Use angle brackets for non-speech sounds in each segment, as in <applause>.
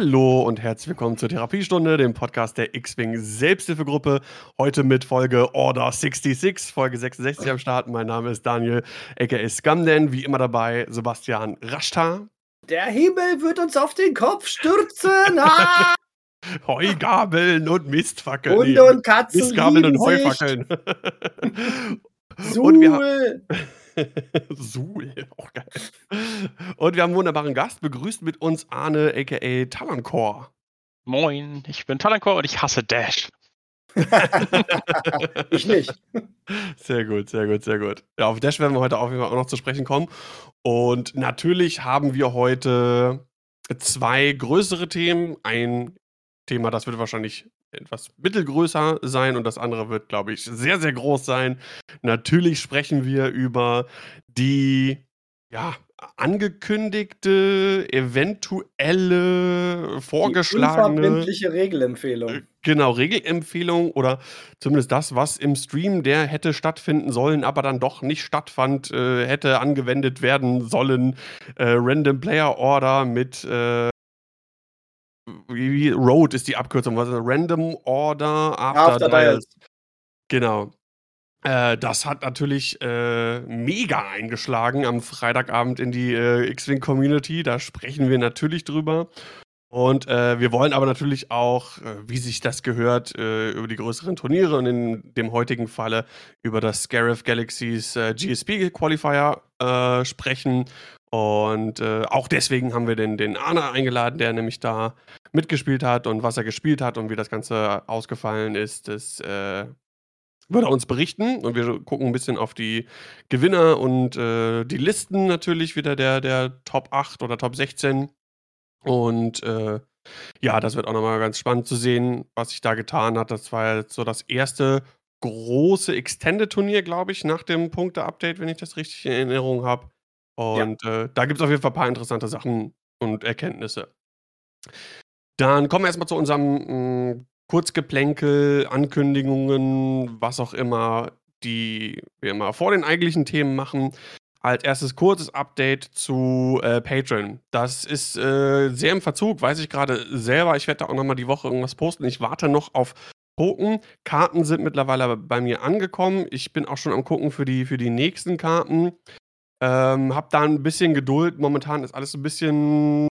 Hallo und herzlich willkommen zur Therapiestunde, dem Podcast der X-Wing Selbsthilfegruppe. Heute mit Folge Order 66, Folge 66 am Start. Mein Name ist Daniel, aka Scamden. Wie immer dabei Sebastian Raschtar. Der Himmel wird uns auf den Kopf stürzen. Ah! <laughs> Heugabeln und Mistfackeln. Hunde und Katzen. Mistgabeln und Heufackeln. <laughs> und wir <laughs> Suhl, auch geil. Und wir haben einen wunderbaren Gast. Begrüßt mit uns Arne, a.k.a. Talancor. Moin, ich bin Talancor und ich hasse Dash. <laughs> ich nicht. Sehr gut, sehr gut, sehr gut. Ja, auf Dash werden wir heute auf jeden Fall auch noch zu sprechen kommen. Und natürlich haben wir heute zwei größere Themen. Ein Thema, das wird wahrscheinlich etwas mittelgrößer sein und das andere wird, glaube ich, sehr, sehr groß sein. Natürlich sprechen wir über die ja, angekündigte, eventuelle, vorgeschlagene. Die unverbindliche Regelempfehlung. Äh, genau, Regelempfehlung oder zumindest das, was im Stream, der hätte stattfinden sollen, aber dann doch nicht stattfand, äh, hätte angewendet werden sollen. Äh, Random Player Order mit äh, wie, Road ist die Abkürzung, was ist das? Random Order After, After Dials. Genau. Äh, das hat natürlich äh, mega eingeschlagen am Freitagabend in die äh, X-Wing Community. Da sprechen wir natürlich drüber. Und äh, wir wollen aber natürlich auch, äh, wie sich das gehört, äh, über die größeren Turniere und in dem heutigen Falle über das Scarif Galaxies GSP Qualifier sprechen und auch deswegen haben wir den, den Arne eingeladen, der nämlich da mitgespielt hat und was er gespielt hat und wie das Ganze ausgefallen ist, das äh, wird er uns berichten. Und wir gucken ein bisschen auf die Gewinner und äh, die Listen natürlich wieder der, der Top 8 oder Top 16. Und äh, ja, das wird auch nochmal ganz spannend zu sehen, was sich da getan hat. Das war jetzt so das erste große Extended-Turnier, glaube ich, nach dem Punkte-Update, wenn ich das richtig in Erinnerung habe. Und ja. äh, da gibt es auf jeden Fall ein paar interessante Sachen und Erkenntnisse. Dann kommen wir erstmal zu unserem mh, hm, Kurzgeplänkel, Ankündigungen, was auch immer, die wir immer vor den eigentlichen Themen machen. Als erstes kurzes Update zu äh, Patreon. Das ist äh, sehr im Verzug, weiß ich gerade selber. Ich werde da auch nochmal die Woche irgendwas posten. Ich warte noch auf Token. Karten sind mittlerweile bei mir angekommen. Ich bin auch schon am gucken für die, für die nächsten Karten. Ähm, hab da ein bisschen Geduld. Momentan ist alles ein bisschen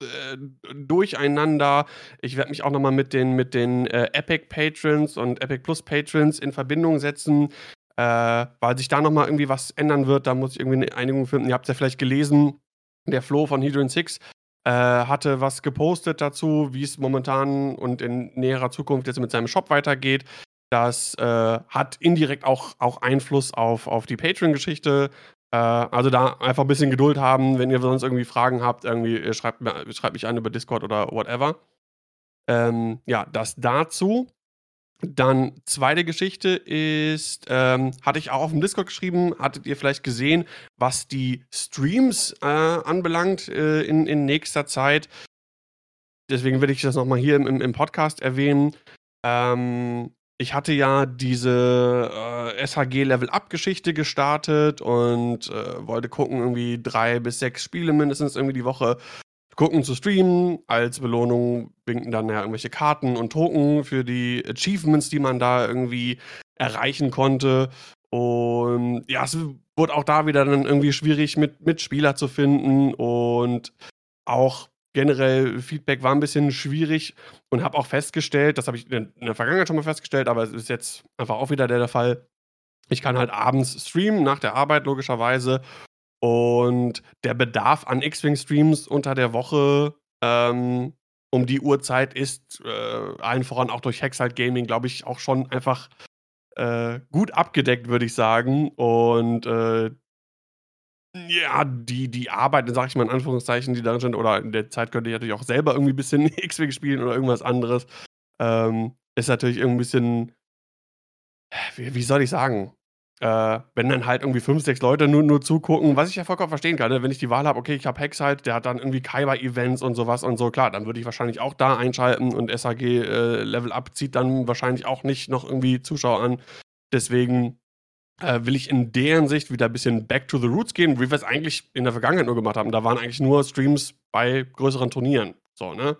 äh, durcheinander. Ich werde mich auch noch mal mit den, mit den äh, Epic Patrons und Epic Plus Patrons in Verbindung setzen, äh, weil sich da noch mal irgendwie was ändern wird. Da muss ich irgendwie eine Einigung finden. Ihr habt es ja vielleicht gelesen, der Flo von Hedron 6 äh, hatte was gepostet dazu, wie es momentan und in näherer Zukunft jetzt mit seinem Shop weitergeht. Das äh, hat indirekt auch, auch Einfluss auf, auf die Patreon-Geschichte. Äh, also da einfach ein bisschen Geduld haben. Wenn ihr sonst irgendwie Fragen habt, irgendwie schreibt, schreibt mich an über Discord oder whatever. Ähm, ja, das dazu. Dann zweite Geschichte ist, ähm, hatte ich auch auf dem Discord geschrieben, hattet ihr vielleicht gesehen, was die Streams äh, anbelangt äh, in, in nächster Zeit. Deswegen will ich das nochmal hier im, im Podcast erwähnen. Ähm, ich hatte ja diese äh, SHG-Level-Up-Geschichte gestartet und äh, wollte gucken, irgendwie drei bis sechs Spiele mindestens irgendwie die Woche gucken zu streamen. Als Belohnung winken dann ja irgendwelche Karten und Token für die Achievements, die man da irgendwie erreichen konnte. Und ja, es wurde auch da wieder dann irgendwie schwierig, mit Mitspieler zu finden und auch generell Feedback war ein bisschen schwierig und habe auch festgestellt, das habe ich in der Vergangenheit schon mal festgestellt, aber es ist jetzt einfach auch wieder der, Fall. Ich kann halt abends streamen, nach der Arbeit logischerweise. Und der Bedarf an X-Wing-Streams unter der Woche ähm, um die Uhrzeit ist äh, allen voran auch durch Hexalt Gaming, glaube ich, auch schon einfach äh, gut abgedeckt, würde ich sagen. Und äh, ja, die, die Arbeit, sag ich mal in Anführungszeichen, die darin sind, oder in der Zeit könnte ich natürlich auch selber irgendwie ein bisschen <laughs> X-Wing spielen oder irgendwas anderes, ähm, ist natürlich irgendwie ein bisschen, wie, wie soll ich sagen, äh, wenn dann halt irgendwie fünf, sechs Leute nur, nur zugucken, was ich ja vollkommen verstehen kann, ne? wenn ich die Wahl habe, okay, ich habe Hex halt, der hat dann irgendwie Kaiba-Events und sowas und so, klar, dann würde ich wahrscheinlich auch da einschalten und SAG äh, zieht dann wahrscheinlich auch nicht noch irgendwie Zuschauer an. Deswegen äh, will ich in deren Sicht wieder ein bisschen back to the roots gehen, wie wir es eigentlich in der Vergangenheit nur gemacht haben. Da waren eigentlich nur Streams bei größeren Turnieren. So, ne?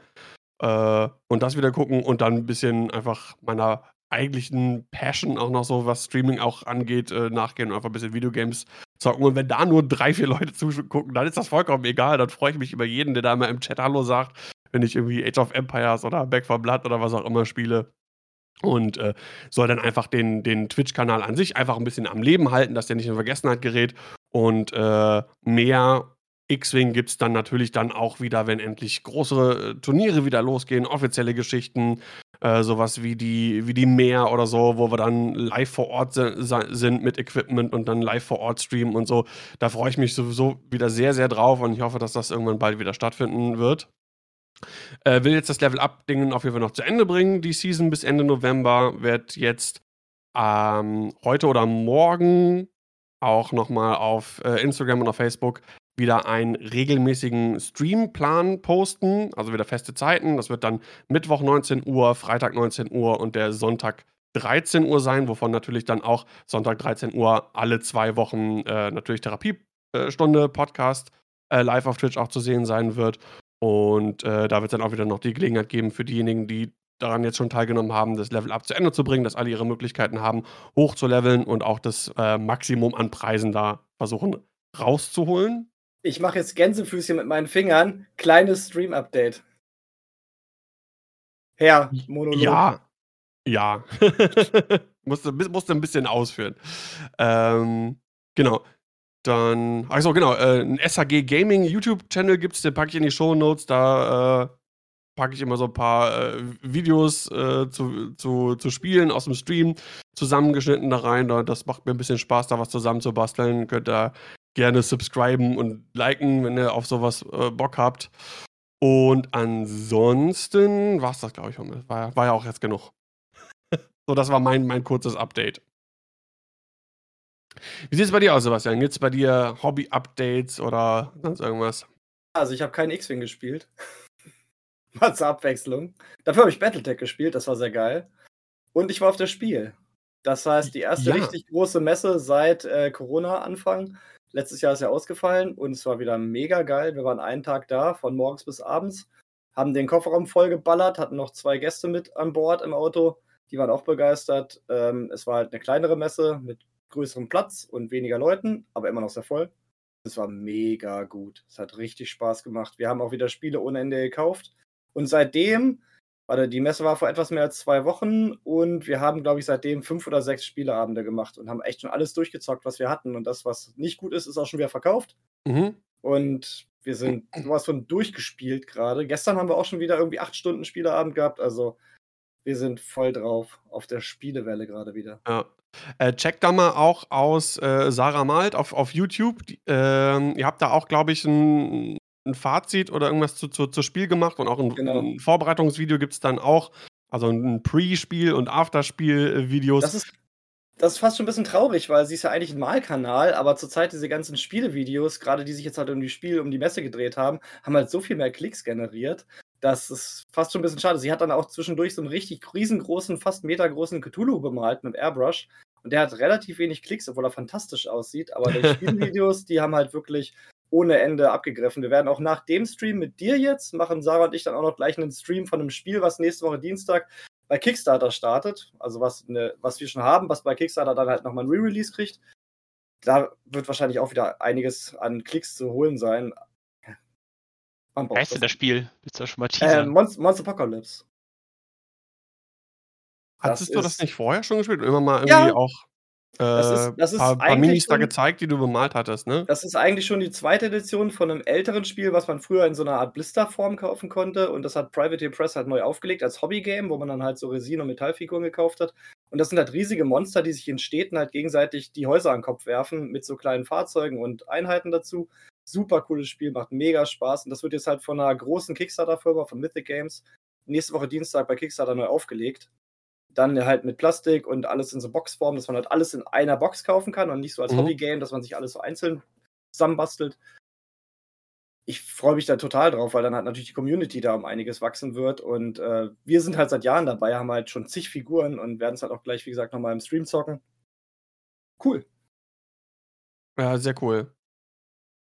Äh, und das wieder gucken und dann 'n bisschen einfach meiner eigentlichen Passion auch noch so, was Streaming auch angeht, äh, nachgehen und einfach 'n bisschen Videogames zocken. Und wenn da nur 3, 4 Leute <laughs> zugucken, dann ist das vollkommen egal. Dann freue ich mich über jeden, der da mal im Chat Hallo sagt, wenn ich irgendwie Age of Empires oder Back 4 Blood oder was auch immer spiele. Und, äh, soll dann einfach den den Twitch-Kanal an sich einfach 'n bisschen am Leben halten, dass der nicht in Vergessenheit gerät. Und, äh, mehr X-Wing gibt's dann natürlich dann auch wieder, wenn endlich große, äh, Turniere wieder losgehen, offizielle Geschichten, äh, so was wie die wie die Mär oder so, wo wir dann live vor Ort sind mit Equipment und dann live vor Ort streamen und so. Da freue ich mich sowieso wieder sehr, sehr drauf und ich hoffe, dass das irgendwann bald wieder stattfinden wird. Äh, will jetzt das Level-Up-Ding auf jeden Fall noch zu Ende bringen, die Season bis Ende November. Werd jetzt, ähm, heute oder morgen auch noch mal auf, äh, Instagram und auf Facebook wieder einen regelmäßigen Streamplan posten, also wieder feste Zeiten. Das wird dann Mittwoch 19 Uhr, Freitag 19 Uhr und der Sonntag 13 Uhr sein, wovon natürlich dann auch Sonntag 13 Uhr alle 2 Wochen, äh, natürlich Therapie äh, Stunde Podcast, äh, live auf Twitch auch zu sehen sein wird. Und, äh, da wird's dann auch wieder noch die Gelegenheit geben für diejenigen, die daran jetzt schon teilgenommen haben, das Level-Up zu Ende zu bringen, dass alle ihre Möglichkeiten haben, hoch zu leveln und auch das, äh, Maximum an Preisen da versuchen rauszuholen. Ich mache jetzt Gänsefüßchen mit meinen Fingern. Kleines Stream-Update. Herr, Monolog. ja. Ja. <laughs> Musst du bis musst du 'n bisschen ausführen. Ähm, genau. Dann ach so, genau, äh, 'n SHG Gaming YouTube-Channel gibt's, den packe ich in die Shownotes. Da, äh, packe ich immer so 'n paar, äh, Videos, äh, zu zu zu Spielen aus'm Stream zusammengeschnitten da rein. Da das macht mir 'n bisschen Spaß, da was zusammenzubasteln. Könnt ihr gerne subscriben und liken, wenn ihr auf so was, äh, Bock habt. Und ansonsten war's das, glaube ich. War war ja auch jetzt genug. <laughs> So, das war mein mein kurzes Update. Wie sieht's bei dir aus, Sebastian? Gibt's bei dir Hobby-Updates oder sonst irgendwas? Also, ich habe kein X-Wing gespielt. <laughs> Mal zur Abwechslung. Dafür habe ich Battletech gespielt, das war sehr geil. Und ich war auf der Spiel. Das heißt, die erste Ja. richtig große Messe seit, äh, Corona-Anfang. Letztes Jahr ist ja ausgefallen und es war wieder mega geil. Wir waren einen Tag da, von morgens bis abends, haben den Kofferraum vollgeballert, hatten noch 2 Gäste mit an Bord im Auto, die waren auch begeistert. Ähm, es war halt 'ne kleinere Messe mit größerem Platz und weniger Leuten, aber immer noch sehr voll. Es war mega gut. Es hat richtig Spaß gemacht. Wir haben auch wieder Spiele ohne Ende gekauft. Und seitdem warte, die Messe war vor etwas mehr als 2 Wochen und wir haben, glaube ich, seitdem 5 oder 6 Spieleabende gemacht und haben echt schon alles durchgezockt, was wir hatten. Und das, was nicht gut ist, ist auch schon wieder verkauft. Mhm. Und wir sind so was von durchgespielt grade. Gestern haben wir auch schon wieder irgendwie 8 Stunden Spieleabend gehabt. Also, wir sind voll drauf auf der Spielewelle grade wieder. Ja. Äh, checkt da mal auch aus, äh, Sarah Malt auf auf YouTube. Die ähm, ihr habt da auch, glaube ich, 'n 'n Fazit oder irgendwas zu zu zu Spiel gemacht und auch 'n Genau. 'n Vorbereitungsvideo gibt's dann auch. Also 'n Pre-Spiel und Afterspiel, äh, Videos. Das ist das ist fast schon 'n bisschen traurig, weil sie ist ja eigentlich 'n Malkanal, aber zurzeit diese ganzen Spielevideos, grade die sich jetzt halt um die Spiel um die Messe gedreht haben, haben halt so viel mehr Klicks generiert. Das ist fast schon 'n bisschen schade. Sie hat dann auch zwischendurch so 'n richtig riesengroßen, fast metergroßen Cthulhu bemalt mit Airbrush und der hat relativ wenig Klicks, obwohl er fantastisch aussieht. Aber die <laughs> Spielvideos, die haben halt wirklich ohne Ende abgegriffen. Wir werden auch nach dem Stream mit dir jetzt machen Sarah und ich dann auch noch gleich 'nen Stream von 'nem Spiel, was nächste Woche Dienstag bei Kickstarter startet. Also, was 'ne was wir schon haben, was bei Kickstarter dann halt noch mal 'n Re-Release kriegt. Da wird wahrscheinlich auch wieder einiges an Klicks zu holen sein. Man Wie braucht heißt denn das. das Spiel? Willst du das schon mal Äh, teasern? Monst Monsterpocalypse. Das Hattest du das ist nicht vorher schon gespielt immer mal irgendwie Ja. auch, Das äh, ist das ist paar paar eigentlich Minis da schon gezeigt, die du bemalt hattest, ne? das ist eigentlich schon die 2. Edition von 'nem älteren Spiel, was man früher in so 'ner Art Blisterform kaufen konnte und das hat Privateer Press halt neu aufgelegt als Hobbygame, wo man dann halt so Resin und Metallfiguren gekauft hat. Und das sind halt riesige Monster, die sich in Städten halt gegenseitig die Häuser an 'n Kopf werfen mit so kleinen Fahrzeugen und Einheiten dazu. Super cooles Spiel, macht mega Spaß und das wird jetzt halt von 'ner großen Kickstarter-Firma, von Mythic Games, nächste Woche Dienstag bei Kickstarter neu aufgelegt. Dann halt mit Plastik und alles in so Boxform, dass man halt alles in einer Box kaufen kann und nicht so als Mhm. Hobbygame, dass man sich alles so einzeln zusammenbastelt. Ich freue mich da total drauf, weil dann halt natürlich die Community da um einiges wachsen wird und, äh, wir sind halt seit Jahren dabei, haben halt schon zig Figuren und werden's halt auch gleich, wie gesagt, noch mal im Stream zocken. Cool. Ja, sehr cool.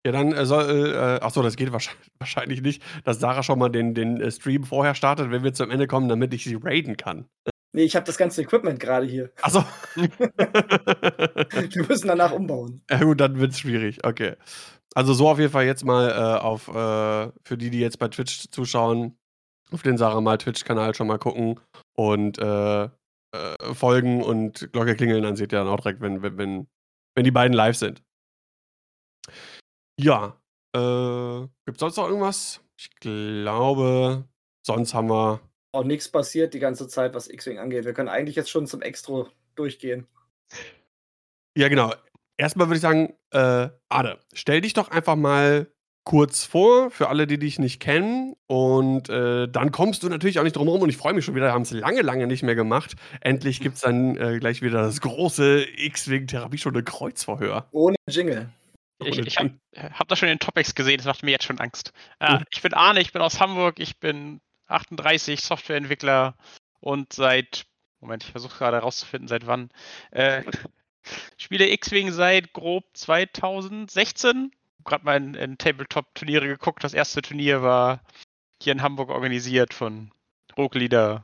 Ja, dann äh, soll, äh, achso, das geht <laughs> wahrscheinlich nicht, dass Sarah schon mal den, den äh, Stream vorher startet, wenn wir zum Ende kommen, damit ich sie raiden kann. Nee, ich habe das ganze Equipment gerade hier. Achso. <laughs> wir müssen danach umbauen. Ja, gut, dann wird es schwierig. Okay. Also, so auf jeden Fall jetzt mal äh, auf, äh, für die, die jetzt bei Twitch zuschauen, auf den Sarah mal Twitch-Kanal schon mal gucken und folgen und Glocke klingeln, dann seht ihr dann auch direkt, wenn, wenn, wenn, wenn die beiden live sind. Ja, äh, gibt es sonst noch irgendwas? Ich glaube, sonst haben wir. Auch nichts passiert die ganze Zeit, was X-Wing angeht. Wir können eigentlich jetzt schon zum Extro durchgehen. Ja, genau. Erstmal würde ich sagen, äh, Ade, stell dich doch einfach mal kurz vor, für alle, die dich nicht kennen. Und äh, dann kommst du natürlich auch nicht drum herum. Und ich freue mich schon wieder, wir haben es lange, lange nicht mehr gemacht. Endlich gibt es dann äh, gleich wieder das große X-Wing-Therapiestunde Kreuzverhör. Ohne Jingle. Ich, ich habe hab da schon in den Topics gesehen, das macht mir jetzt schon Angst. Äh, ich bin Arne, ich bin aus Hamburg, ich bin 38, Softwareentwickler und seit, Moment, ich versuche gerade herauszufinden, seit wann. Äh, <laughs> spiele X-Wing seit grob 2016. Gerade mal in, in Tabletop-Turniere geguckt. Das erste Turnier war hier in Hamburg organisiert von Roglieder.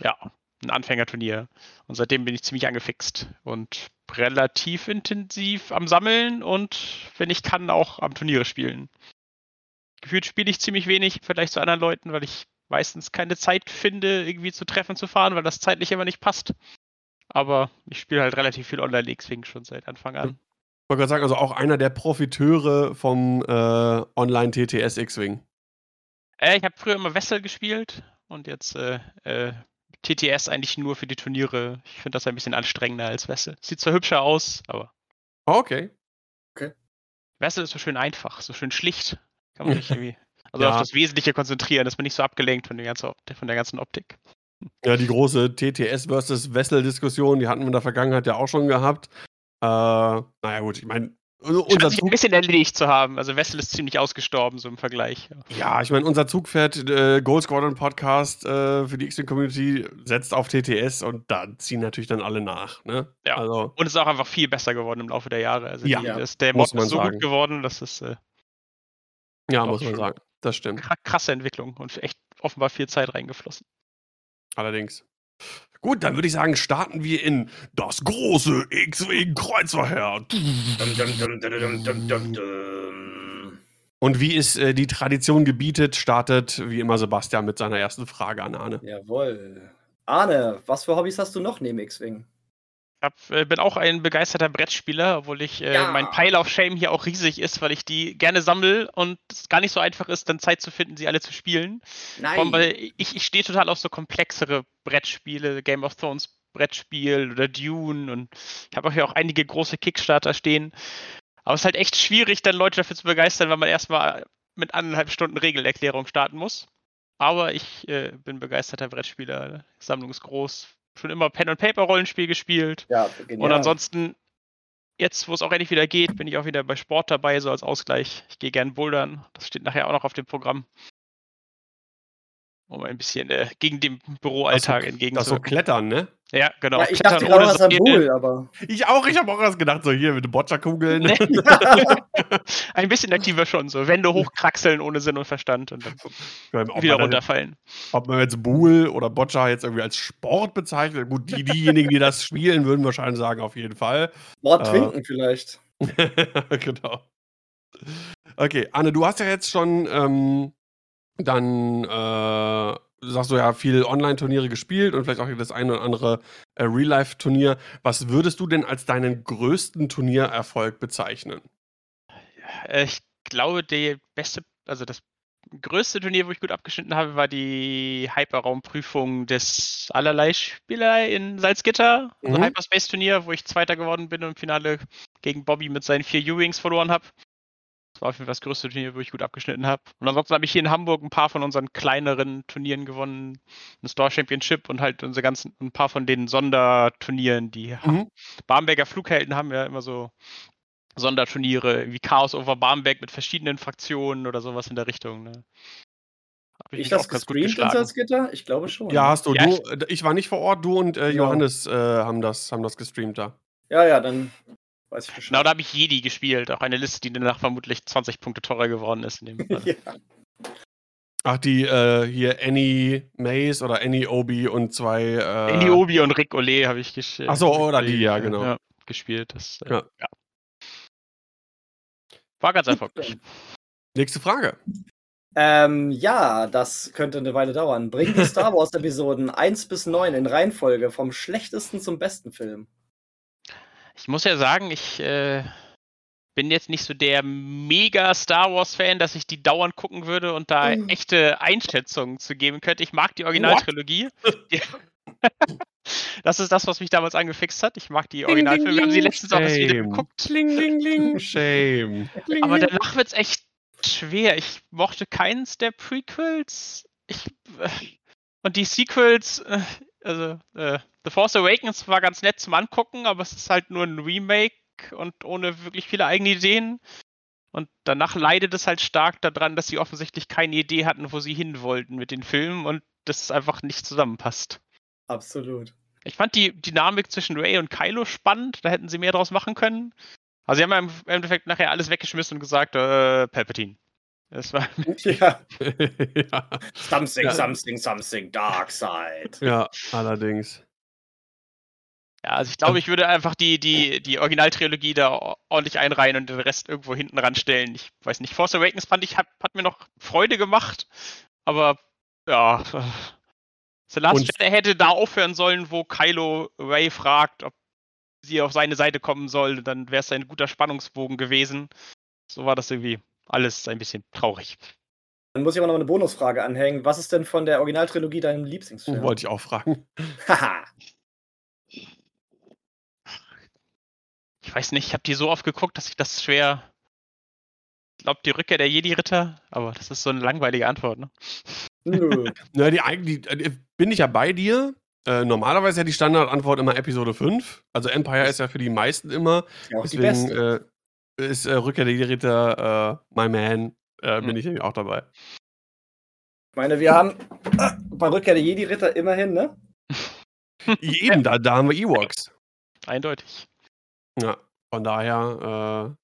Ja, ein Anfängerturnier. Und seitdem bin ich ziemlich angefixt und relativ intensiv am Sammeln und wenn ich kann, auch am Turniere spielen. Gefühlt spiele ich ziemlich wenig im Vergleich zu anderen Leuten, weil ich meistens keine Zeit finde, irgendwie zu Treffen zu fahren, weil das zeitlich immer nicht passt. Aber ich spiele halt relativ viel Online-X-Wing schon seit Anfang an. Ich wollte gerade sagen, also auch einer der Profiteure vom äh, Online-TTS X-Wing. Äh, ich habe früher immer Wessel gespielt und jetzt äh, äh TTS eigentlich nur für die Turniere. Ich finde das ein bisschen anstrengender als Wessel. Sieht zwar hübscher aus, aber. Oh, okay. Okay. Wessel ist so schön einfach, so schön schlicht. Kann man <laughs> sich irgendwie. Also ja. auf das Wesentliche konzentrieren, dass man nicht so abgelenkt von, der ganzen, von der ganzen Optik. Ja, die große TTS versus Wessel-Diskussion, die hatten wir in der Vergangenheit ja auch schon gehabt. Äh, naja, gut, ich meine, unser Zug ein bisschen erledigt zu haben. Also Wessel ist ziemlich ausgestorben, so im Vergleich. Ja, ich meine, unser Zugpferd äh, Gold Squadron Podcast äh, für die X-Wing Community setzt auf TTS und da ziehen natürlich dann alle nach. Ne? Ja. Also, und es ist auch einfach viel besser geworden im Laufe der Jahre. Also ja, die, das, der Mod ist so sagen. gut geworden, dass es. Äh, ja, muss man sagen. Das stimmt. Krasse Entwicklung und echt offenbar viel Zeit reingeflossen. Allerdings. Gut, dann würde ich sagen, starten wir in das große X-Wing Kreuzverhör. Und wie es äh, die Tradition gebietet, startet wie immer Sebastian mit seiner ersten Frage an Arne. Jawohl. Arne, was für Hobbys hast du noch neben X-Wing? Hab, äh, bin auch ein begeisterter Brettspieler, obwohl ich äh, ja. mein Pile of Shame hier auch riesig ist, weil ich die gerne sammle und es gar nicht so einfach ist, dann Zeit zu finden, sie alle zu spielen. Nein. Allem, weil ich, ich stehe total auf so komplexere Brettspiele, Game of Thrones Brettspiel oder Dune und ich habe auch hier auch einige große Kickstarter stehen. Aber es ist halt echt schwierig, dann Leute dafür zu begeistern, weil man erstmal mit anderthalb Stunden Regelerklärung starten muss. Aber ich äh, bin begeisterter Brettspieler. Sammlung ist groß, schon immer Pen-and-Paper-Rollenspiel gespielt. Ja, genial. Und ansonsten, jetzt, wo es auch endlich wieder geht, bin ich auch wieder bei Sport dabei, so als Ausgleich. Ich gehe gern bouldern. Das steht nachher auch noch auf dem Programm. Um ein bisschen äh, gegen den Büroalltag entgegenzuwirken. Das so Klettern, ne? Ja, genau. Ja, ich dachte gerade was am Bull, aber. Ich auch, ich habe auch was gedacht, so hier mit Boccia-Kugeln. Nee. <laughs> Ein bisschen aktiver schon, so Wände hochkraxeln ohne Sinn und Verstand und dann ja, wieder runterfallen. Ob man jetzt Bull oder Boccia jetzt irgendwie als Sport bezeichnet, gut, die, diejenigen, die das spielen, würden wahrscheinlich sagen, auf jeden Fall. Sport äh, trinken vielleicht. <laughs> genau. Okay, Anne, du hast ja jetzt schon ähm, dann äh, sagst du ja viel Online-Turniere gespielt und vielleicht auch das eine oder andere äh, Real-Life-Turnier. Was würdest du denn als deinen größten Turniererfolg bezeichnen? Ich glaube, der beste, also das größte Turnier, wo ich gut abgeschnitten habe, war die Hyperraumprüfung des allerlei Spieler in Salzgitter, also mhm. Hyperspace-Turnier, wo ich Zweiter geworden bin und im Finale gegen Bobby mit seinen vier U-Wings verloren habe war auf jeden Fall das größte Turnier, wo ich gut abgeschnitten habe. Und ansonsten habe ich hier in Hamburg ein paar von unseren kleineren Turnieren gewonnen. Ein Store Championship und halt unsere ganzen, ein paar von den Sonderturnieren, die mhm. Barmberger Flughelden haben ja immer so Sonderturniere, wie Chaos over Barmbek mit verschiedenen Fraktionen oder sowas in der Richtung. Ne? Hab ich, ich das gestreamt in Salzgitter? Ich glaube schon. Ja, hast du. Ja, du ich, ich, war nicht vor Ort, du und äh, Johannes äh, haben, das, haben das gestreamt da. Ja, ja, dann weiß ich. Genau, da habe ich Jedi gespielt. Auch eine Liste, die danach vermutlich 20 Punkte teurer geworden ist. In dem Fall. ja. Ach, die äh, hier Annie Mace oder Annie Obi und zwei. Äh, Andy Obi und Rick Ole habe ich gespielt. Ach so, oder die, ja, genau. gespielt. Das, äh, Ja. ja. War ganz erfolgreich. Nächste Frage. Ähm, ja, das könnte eine Weile dauern. Bring die <laughs> Star Wars Episoden 1 bis 9 in Reihenfolge vom schlechtesten zum besten Film. Ich muss ja sagen, ich äh, bin jetzt nicht so der mega Star Wars-Fan, dass ich die dauernd gucken würde und da Mhm. echte Einschätzungen zu geben könnte. Ich mag die Originaltrilogie. <laughs> Das ist das, was mich damals angefixt hat. Ich mag die Originalfilme. Wir haben sie letztens auch erst wieder Shame. geguckt. Ling, ling, ling, shame. Aber danach wird es echt schwer. Ich mochte keins der Prequels. Ich, äh, und die Sequels, äh, also äh, The Force Awakens war ganz nett zum Angucken, aber es ist halt nur ein Remake und ohne wirklich viele eigene Ideen. Und danach leidet es halt stark daran, dass sie offensichtlich keine Idee hatten, wo sie hin wollten mit den Filmen und das einfach nicht zusammenpasst. Absolut. Ich fand die Dynamik zwischen Ray und Kylo spannend, da hätten sie mehr draus machen können. Also sie haben ja im Endeffekt nachher alles weggeschmissen und gesagt, äh, Palpatine. Das war <laughs> Ja. <laughs> ja, Something, Ja. something, something, Dark Side. ja, allerdings. Ja, also ich glaube, ich würde einfach die, die, die Originaltrilogie da ordentlich einreihen und den Rest irgendwo hinten ranstellen. Ich weiß nicht, Force Awakens fand ich, hat, hat mir noch Freude gemacht, aber ja. The Last Und- Jedi hätte da aufhören sollen, wo Kylo Ray fragt, ob sie auf seine Seite kommen soll, dann wäre es ein guter Spannungsbogen gewesen. So war das irgendwie alles ein bisschen traurig. Dann muss ich aber noch eine Bonusfrage anhängen. Was ist denn von der Originaltrilogie deinem Lieblingsfilm? Wollte ich auch fragen. Haha. Ich weiß nicht, ich habe die so oft geguckt, dass ich das schwer. Ich glaube, die Rückkehr der Jedi-Ritter, aber das ist so eine langweilige Antwort, ne? Nö. <laughs> Na, die, die, die, bin ich ja bei dir. Äh, normalerweise ja die Standardantwort immer Episode 5. Also Empire ist ja für die meisten immer. Ja, Deswegen beste. äh, ist äh, Rückkehr der Ritter äh, My Man. Äh, bin Hm. ich nämlich auch dabei. Ich meine, wir haben äh, <clears throat> bei Rückkehr der Jedi-Ritter immerhin, ne? Eben, da, da haben wir Ewoks. Eindeutig. Ja, von daher, äh,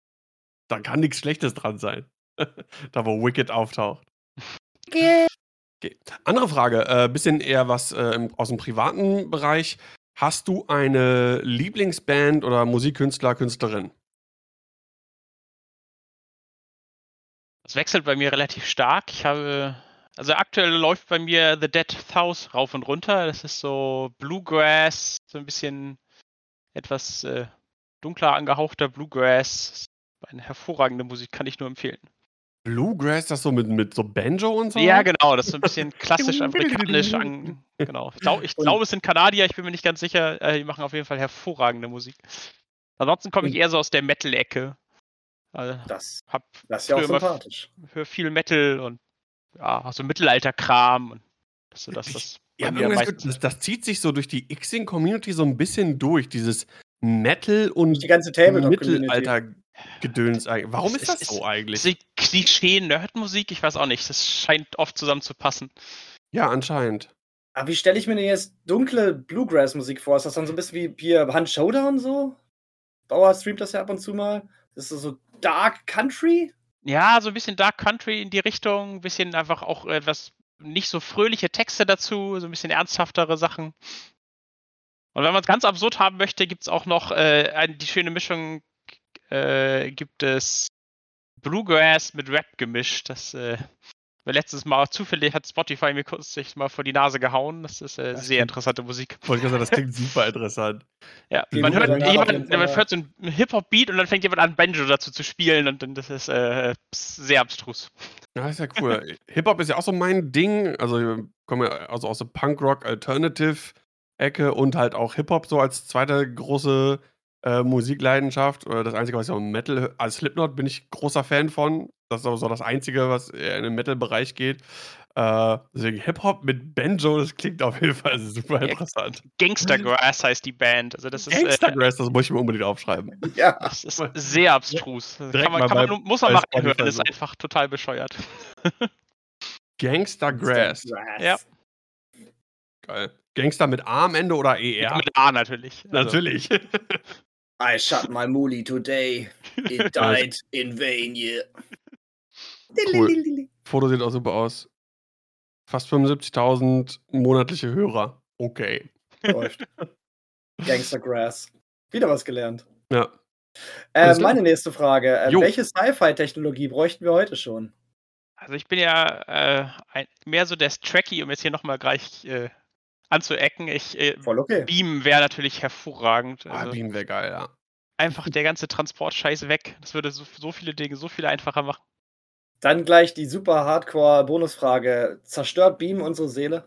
da kann nichts Schlechtes dran sein. <laughs> da, wo Wicked auftaucht. Okay. Andere Frage, äh, bisschen eher was äh, aus dem privaten Bereich. Hast du eine Lieblingsband oder Musikkünstler, Künstlerin? Das wechselt bei mir relativ stark. Ich habe. Also aktuell läuft bei mir The Dead House rauf und runter. Das ist so Bluegrass, so ein bisschen etwas äh, dunkler angehauchter Bluegrass. Eine hervorragende Musik, kann ich nur empfehlen. Bluegrass, das so mit, mit so Banjo und so? Ja, genau, das ist so ein bisschen klassisch <laughs> amerikanisch an. Genau. Ich glaube, glaub, es sind Kanadier, ich bin mir nicht ganz sicher. Äh, die machen auf jeden Fall hervorragende Musik. Ansonsten komme ich eher so aus der Metal-Ecke. Also, Das, hab das ist ja auch sympathisch. für viel Metal und ja, so Mittelalter-Kram und das ist so das, was Ja, das, das zieht sich so durch die Xing-Community so ein bisschen durch, dieses Metal und Die ganze. Mittelalter-Gedöns eigentlich. Warum Es ist das ist- so eigentlich? Diese Klischee-Nerd-Musik, ich weiß auch nicht, das scheint oft zusammenzupassen. Ja, anscheinend. Aber wie stelle ich mir denn jetzt dunkle Bluegrass-Musik vor? Ist das dann so ein bisschen wie hier Hand Showdown so? Bauer streamt das ja ab und zu mal. Das ist so Dark Country? Ja, so ein bisschen Dark Country in die Richtung, ein bisschen einfach auch etwas nicht so fröhliche Texte dazu, so ein bisschen ernsthaftere Sachen. Und wenn man es ganz absurd haben möchte, gibt es auch noch äh, die schöne Mischung, äh, gibt es Bluegrass mit Rap gemischt. Das äh, letztes Mal zufällig hat Spotify mir kurz sich mal vor die Nase gehauen. Das ist äh, Das sehr klingt- interessante Musik. Wollte ich sagen, das klingt super interessant. Ja, man hört, jemand, man hört so einen Hip-Hop-Beat und dann fängt jemand an, Banjo dazu zu spielen und dann das ist äh, sehr abstrus. Ja, ist ja cool. Hip-Hop ist ja auch so mein Ding. Also, ich komme ja also aus der Punk-Rock, Alternative-Ecke und halt auch Hip-Hop so als zweite große äh, Musikleidenschaft. Oder das Einzige, was ich auch Metal Als Slipknot bin ich großer Fan von. Das ist aber so das Einzige, was eher in den Metal-Bereich geht. Äh, deswegen Hip-Hop mit Banjo, das klingt auf jeden Fall super Ja, interessant. Gangster Grass heißt die Band. Also das ist, äh, Gangstergrass, das muss ich mir unbedingt aufschreiben. <laughs> Ja. das ist sehr abstrus. Kann Direkt man, kann man, muss man mal reinhören, Spotify ist einfach total bescheuert. <laughs> Gangstergrass. Ja. Geil. Gangster mit A am Ende oder ER? Mit A natürlich. Also, Natürlich. <laughs> I shot my Muli today. It died in vain, yeah. Cool. Foto sieht auch super aus. Fast 75.000 monatliche Hörer. Okay. Läuft. <laughs> Gangstergrass. Wieder was gelernt. Ja. Äh, meine nächste Frage. Äh, Jo. welche Sci-Fi-Technologie bräuchten wir heute schon? Also ich bin ja äh, ein, mehr so der Tracky, um jetzt hier nochmal gleich äh, anzuecken. Ich, äh, Voll okay. Beam wäre natürlich hervorragend. Ah, Also Beam wäre geil, ja. einfach der ganze Transportscheiß weg. Das würde so, so viele Dinge so viel einfacher machen. Dann gleich die super Hardcore-Bonusfrage. Zerstört Beam unsere Seele?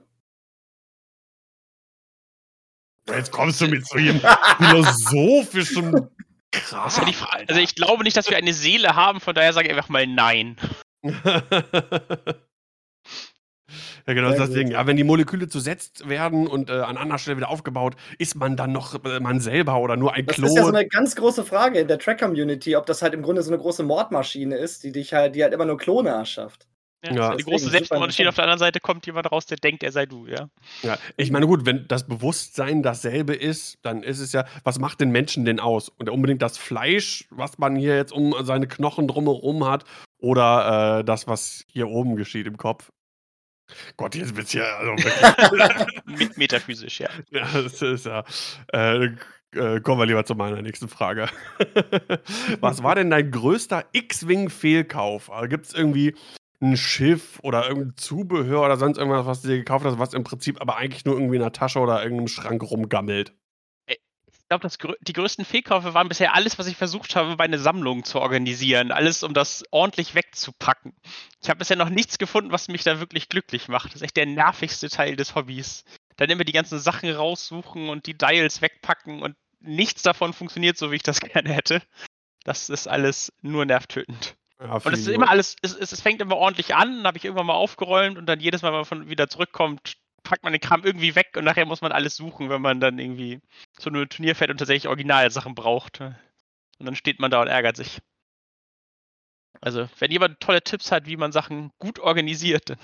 Jetzt kommst du mit so einem philosophischen Krass. die Frage. Also ich glaube nicht, dass wir eine Seele haben, von daher sage ich einfach mal nein. <laughs> Ja, genau, das das Ding. Ja, wenn die Moleküle zersetzt werden und äh, an anderer Stelle wieder aufgebaut, ist man dann noch äh, man selber oder nur ein Das Klon? ist ja so eine ganz große Frage in der Track-Community, ob das halt im Grunde so eine große Mordmaschine ist, die dich halt, die halt immer nur Klone erschafft. Ja, Ja. Die große Selbstunterschied auf der anderen Seite kommt jemand raus, der denkt, er sei du, ja. Ja, ich meine, gut, wenn das Bewusstsein dasselbe ist, dann ist es ja, was macht den Menschen denn aus? Und unbedingt das Fleisch, was man hier jetzt um seine Knochen drumherum hat, oder äh, das, was hier oben geschieht im Kopf? Gott, jetzt wird's ja also. <laughs> Mit metaphysisch, ja. <laughs> ja, das ist ja. Äh, äh, kommen wir lieber zu meiner nächsten Frage. <laughs> was war denn dein größter X-Wing-Fehlkauf? Also, Gibt es irgendwie ein Schiff oder irgendein Zubehör oder sonst irgendwas, was du dir gekauft hast, was im Prinzip aber eigentlich nur irgendwie in der Tasche oder irgendeinem Schrank rumgammelt? Ich glaube, grö- die größten Fehlkäufe waren bisher alles, was ich versucht habe, bei einer Sammlung zu organisieren. Alles, um das ordentlich wegzupacken. Ich habe bisher noch nichts gefunden, was mich da wirklich glücklich macht. Das ist echt der nervigste Teil des Hobbys. Dann immer die ganzen Sachen raussuchen und die Dials wegpacken und nichts davon funktioniert so, wie ich das <laughs> gerne hätte. Das ist alles nur nervtötend. Ja, Und es ist immer alles, es, es, es fängt immer ordentlich an, habe ich irgendwann mal aufgeräumt und dann jedes Mal, wenn man von wieder zurückkommt, packt man den Kram irgendwie weg und nachher muss man alles suchen, wenn man dann irgendwie zu einem Turnier fährt und tatsächlich Originalsachen braucht. Und dann steht man da und ärgert sich. Also, wenn jemand tolle Tipps hat, wie man Sachen gut organisiert,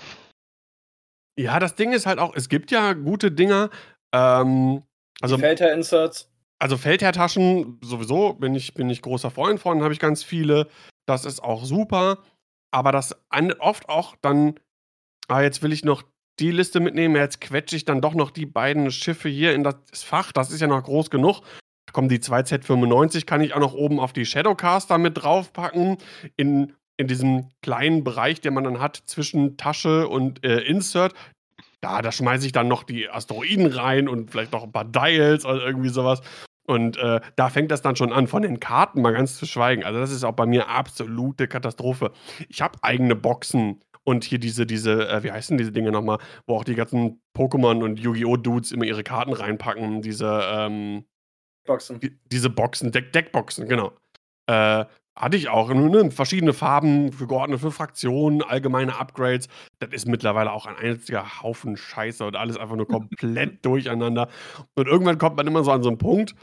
Ja, das Ding ist halt auch, es gibt ja gute Dinger. Ähm, also, Feldherr-Inserts. also Feldherrtaschen sowieso bin ich, bin ich großer Freund von, habe ich ganz viele. Das ist auch super. Aber das an- oft auch dann, ah, jetzt will ich noch die Liste mitnehmen, jetzt quetsche ich dann doch noch die beiden Schiffe hier in das Fach. Das ist ja noch groß genug. Da kommen die 2Z95, kann ich auch noch oben auf die Shadowcaster mit draufpacken. In, in diesem kleinen Bereich, den man dann hat zwischen Tasche und äh, Insert. Da, da schmeiße ich dann noch die Asteroiden rein und vielleicht noch ein paar Dials oder irgendwie sowas. Und äh, da fängt das dann schon an, von den Karten mal ganz zu schweigen. Also, das ist auch bei mir absolute Katastrophe. Ich habe eigene Boxen und hier diese, diese, äh, wie heißen diese Dinge nochmal, wo auch die ganzen Pokémon und Yu-Gi-Oh! Dudes immer ihre Karten reinpacken. Diese, ähm, Boxen. die- diese Boxen, Deck Deckboxen, genau. Äh, hatte ich auch. Ne? Verschiedene Farben, für geordnet für Fraktionen, allgemeine Upgrades. Das ist mittlerweile auch ein einziger Haufen Scheiße und alles einfach nur <laughs> komplett durcheinander. Und irgendwann kommt man immer so an so einen Punkt,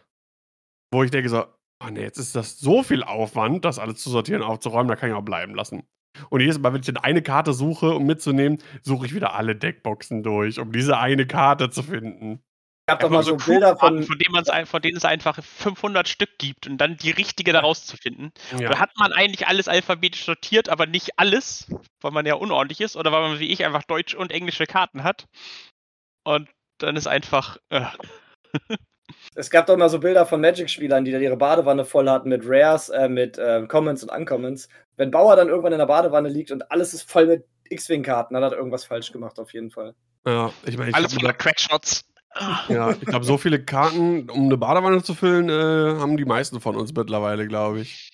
wo ich denke so, oh nee, jetzt ist das so viel Aufwand, das alles zu sortieren, aufzuräumen, da kann ich auch bleiben lassen. Und jedes Mal, wenn ich dann eine Karte suche, um mitzunehmen, suche ich wieder alle Deckboxen durch, um diese eine Karte zu finden. Ich hab doch mal so Einfach Bilder von. von denen, man's von denen es einfach 500 Stück gibt und dann die richtige daraus zu finden. Oder hat man eigentlich alles alphabetisch sortiert, aber nicht alles, weil man ja unordentlich ist, oder weil man wie ich einfach deutsche und englische Karten hat. Und dann ist einfach. Äh, <laughs> Es gab doch mal so Bilder von Magic-Spielern, die da ihre Badewanne voll hatten mit Rares, äh, mit äh, Commons und Uncommons. Wenn Bauer dann irgendwann in der Badewanne liegt und alles ist voll mit X-Wing-Karten, dann hat er irgendwas falsch gemacht, auf jeden Fall. Ja, ich meine, ich alles voller Crackshots. Ja, ich glaube, so viele Karten, um eine Badewanne zu füllen, äh, haben die meisten von uns mittlerweile, glaube ich.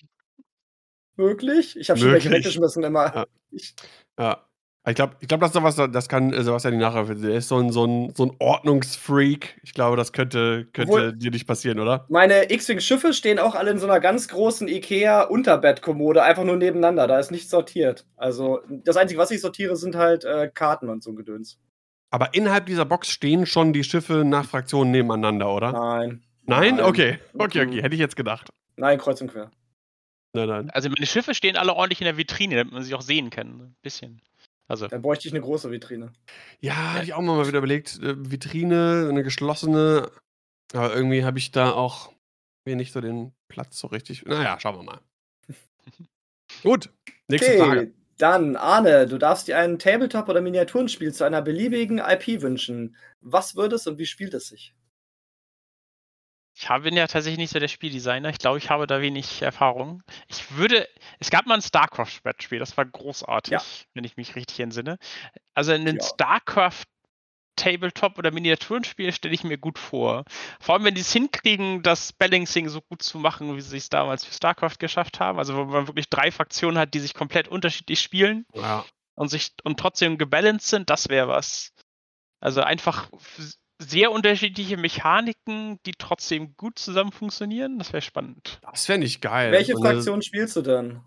Wirklich? Ich habe schon welche weggeschmissen immer. Ja. Ich, Ja. Ich glaube, ich glaub, das ist sowas, das kann äh, Sebastian nicht nachher. Der ist so ein, so, ein, so ein Ordnungsfreak. Ich glaube, das könnte, könnte Obwohl- dir nicht passieren, oder? meine X-Wing-Schiffe stehen auch alle in so einer ganz großen Ikea-Unterbettkommode, einfach nur nebeneinander. Da ist nichts sortiert. Also, das Einzige, was ich sortiere, sind halt äh, Karten und so ein Gedöns. Aber innerhalb dieser Box stehen schon die Schiffe nach Fraktionen nebeneinander, oder? Nein. Nein? nein. Okay. Okay, Mhm. okay. Hätte ich jetzt gedacht. Nein, kreuz und quer. Nein, nein. Also meine Schiffe stehen alle ordentlich in der Vitrine, damit man sie auch sehen kann. Ein bisschen. Also, Dann bräuchte ich eine große Vitrine. Ja, hatte ich auch mal wieder überlegt. Äh, Vitrine, eine geschlossene. Aber irgendwie habe ich da auch. wir nicht so den Platz so richtig. Naja, schauen wir mal. <laughs> Gut, nächste Okay, Frage. dann Arne, du darfst dir ein Tabletop- oder Miniaturenspiel zu einer beliebigen IP wünschen. Was wird es und wie spielt es sich? Ich habe- bin ja tatsächlich nicht so der Spieldesigner. Ich glaube, ich habe da wenig Erfahrung. Ich würde. Es gab mal ein StarCraft-Brettspiel, das war großartig, Ja. wenn ich mich richtig entsinne. Also ein Ja. StarCraft Tabletop oder Miniaturenspiel stelle ich mir gut vor. Vor allem, wenn die es hinkriegen, das Balancing so gut zu machen, wie sie es damals für StarCraft geschafft haben. Also wo man wirklich drei Fraktionen hat, die sich komplett unterschiedlich spielen Ja, und sich und trotzdem gebalanced sind, das wäre was. Also einfach sehr unterschiedliche Mechaniken, die trotzdem gut zusammen funktionieren. Das wäre spannend. das fände ich geil. Welche So eine- Fraktion spielst du dann?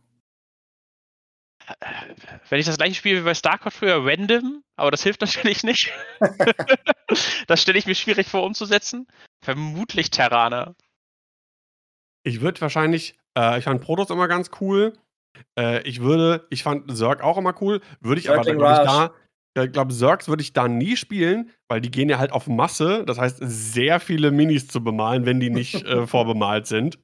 Wenn ich das gleiche spiele wie bei StarCraft früher, random, aber das hilft <laughs> natürlich nicht. <laughs> das stelle ich mir schwierig vor umzusetzen. Vermutlich Terraner. Ich würde wahrscheinlich, äh, ich fand Protoss immer ganz cool. Äh, ich würde, ich fand Zerg auch immer cool. Würde ich aber, Circling glaube ich, da, ich glaube, Zergs würde ich da nie spielen, weil die gehen ja halt auf Masse. Das heißt, sehr viele Minis zu bemalen, wenn die nicht äh, <laughs> vorbemalt sind.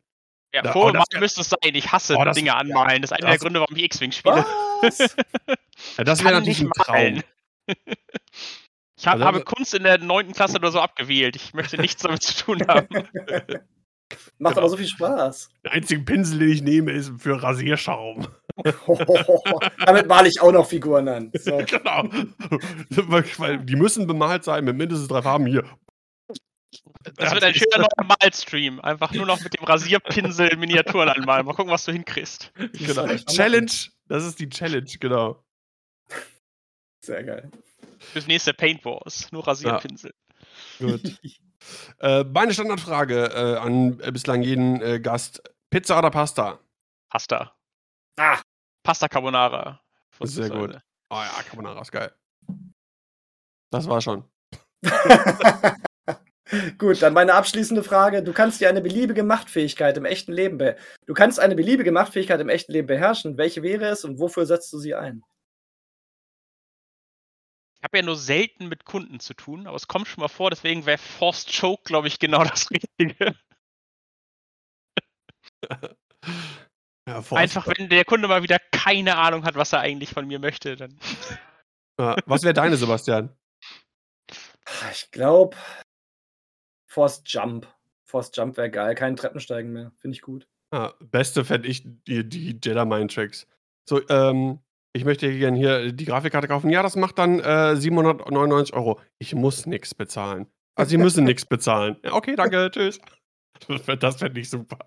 Ja, Ja, vor oh, müsste es sein. Ich hasse Oh, das- Dinge anmalen. Das ist einer der Gründe, warum ich X-Wing spiele. Was? <laughs> Ja, das <laughs> Ich wäre natürlich ein nicht Traum. Ich hab, Also- habe Kunst in der 9. Klasse oder so abgewählt. Ich möchte nichts damit zu tun haben. Macht Genau. aber so viel Spaß. Der einzige Pinsel, den ich nehme, ist für Rasierschaum. <laughs> Damit male ich auch noch Figuren an. So. <laughs> genau. weil, weil die müssen bemalt sein mit mindestens drei Farben hier. Das wird ein schöner neuer Malstream. Einfach nur noch mit dem Rasierpinsel <laughs> Miniaturen anmalen. Mal gucken, was du hinkriegst. Genau. mal Challenge. Das ist die Challenge, genau. Sehr geil. Fürs nächste Paint Wars. Nur Rasierpinsel. Gut. äh, meine Standardfrage äh, an äh, bislang jeden äh, Gast: Pizza oder Pasta? Pasta. Ah, Pasta Carbonara. Sehr gut. Vorzugsweise. Oh ja, Carbonara ist geil. Das war schon. <laughs> Gut, dann meine abschließende Frage. Du kannst dir eine beliebige Machtfähigkeit im echten Leben be Du kannst eine beliebige Machtfähigkeit im echten Leben beherrschen. Welche wäre es und wofür setzt du sie ein? Ich habe ja nur selten mit Kunden zu tun, aber es kommt schon mal vor, deswegen wäre Forced Choke, glaube ich, genau das <laughs> Richtige. <laughs> Ja, Einfach, wenn der Kunde mal wieder keine Ahnung hat, was er eigentlich von mir möchte, dann. Ja, was wäre deine, Sebastian? Ich glaube, Force Jump. Force Jump wäre geil. Kein Treppensteigen mehr. Finde ich gut. Ja, beste fände ich die, die Jedi Mind Tracks. So, ähm, ich möchte gerne hier die Grafikkarte kaufen. Ja, das macht dann äh, 799 Euro. Ich muss nichts bezahlen. Also, Sie müssen nichts bezahlen. Ja, okay, danke, <laughs> tschüss. Das fände ich super.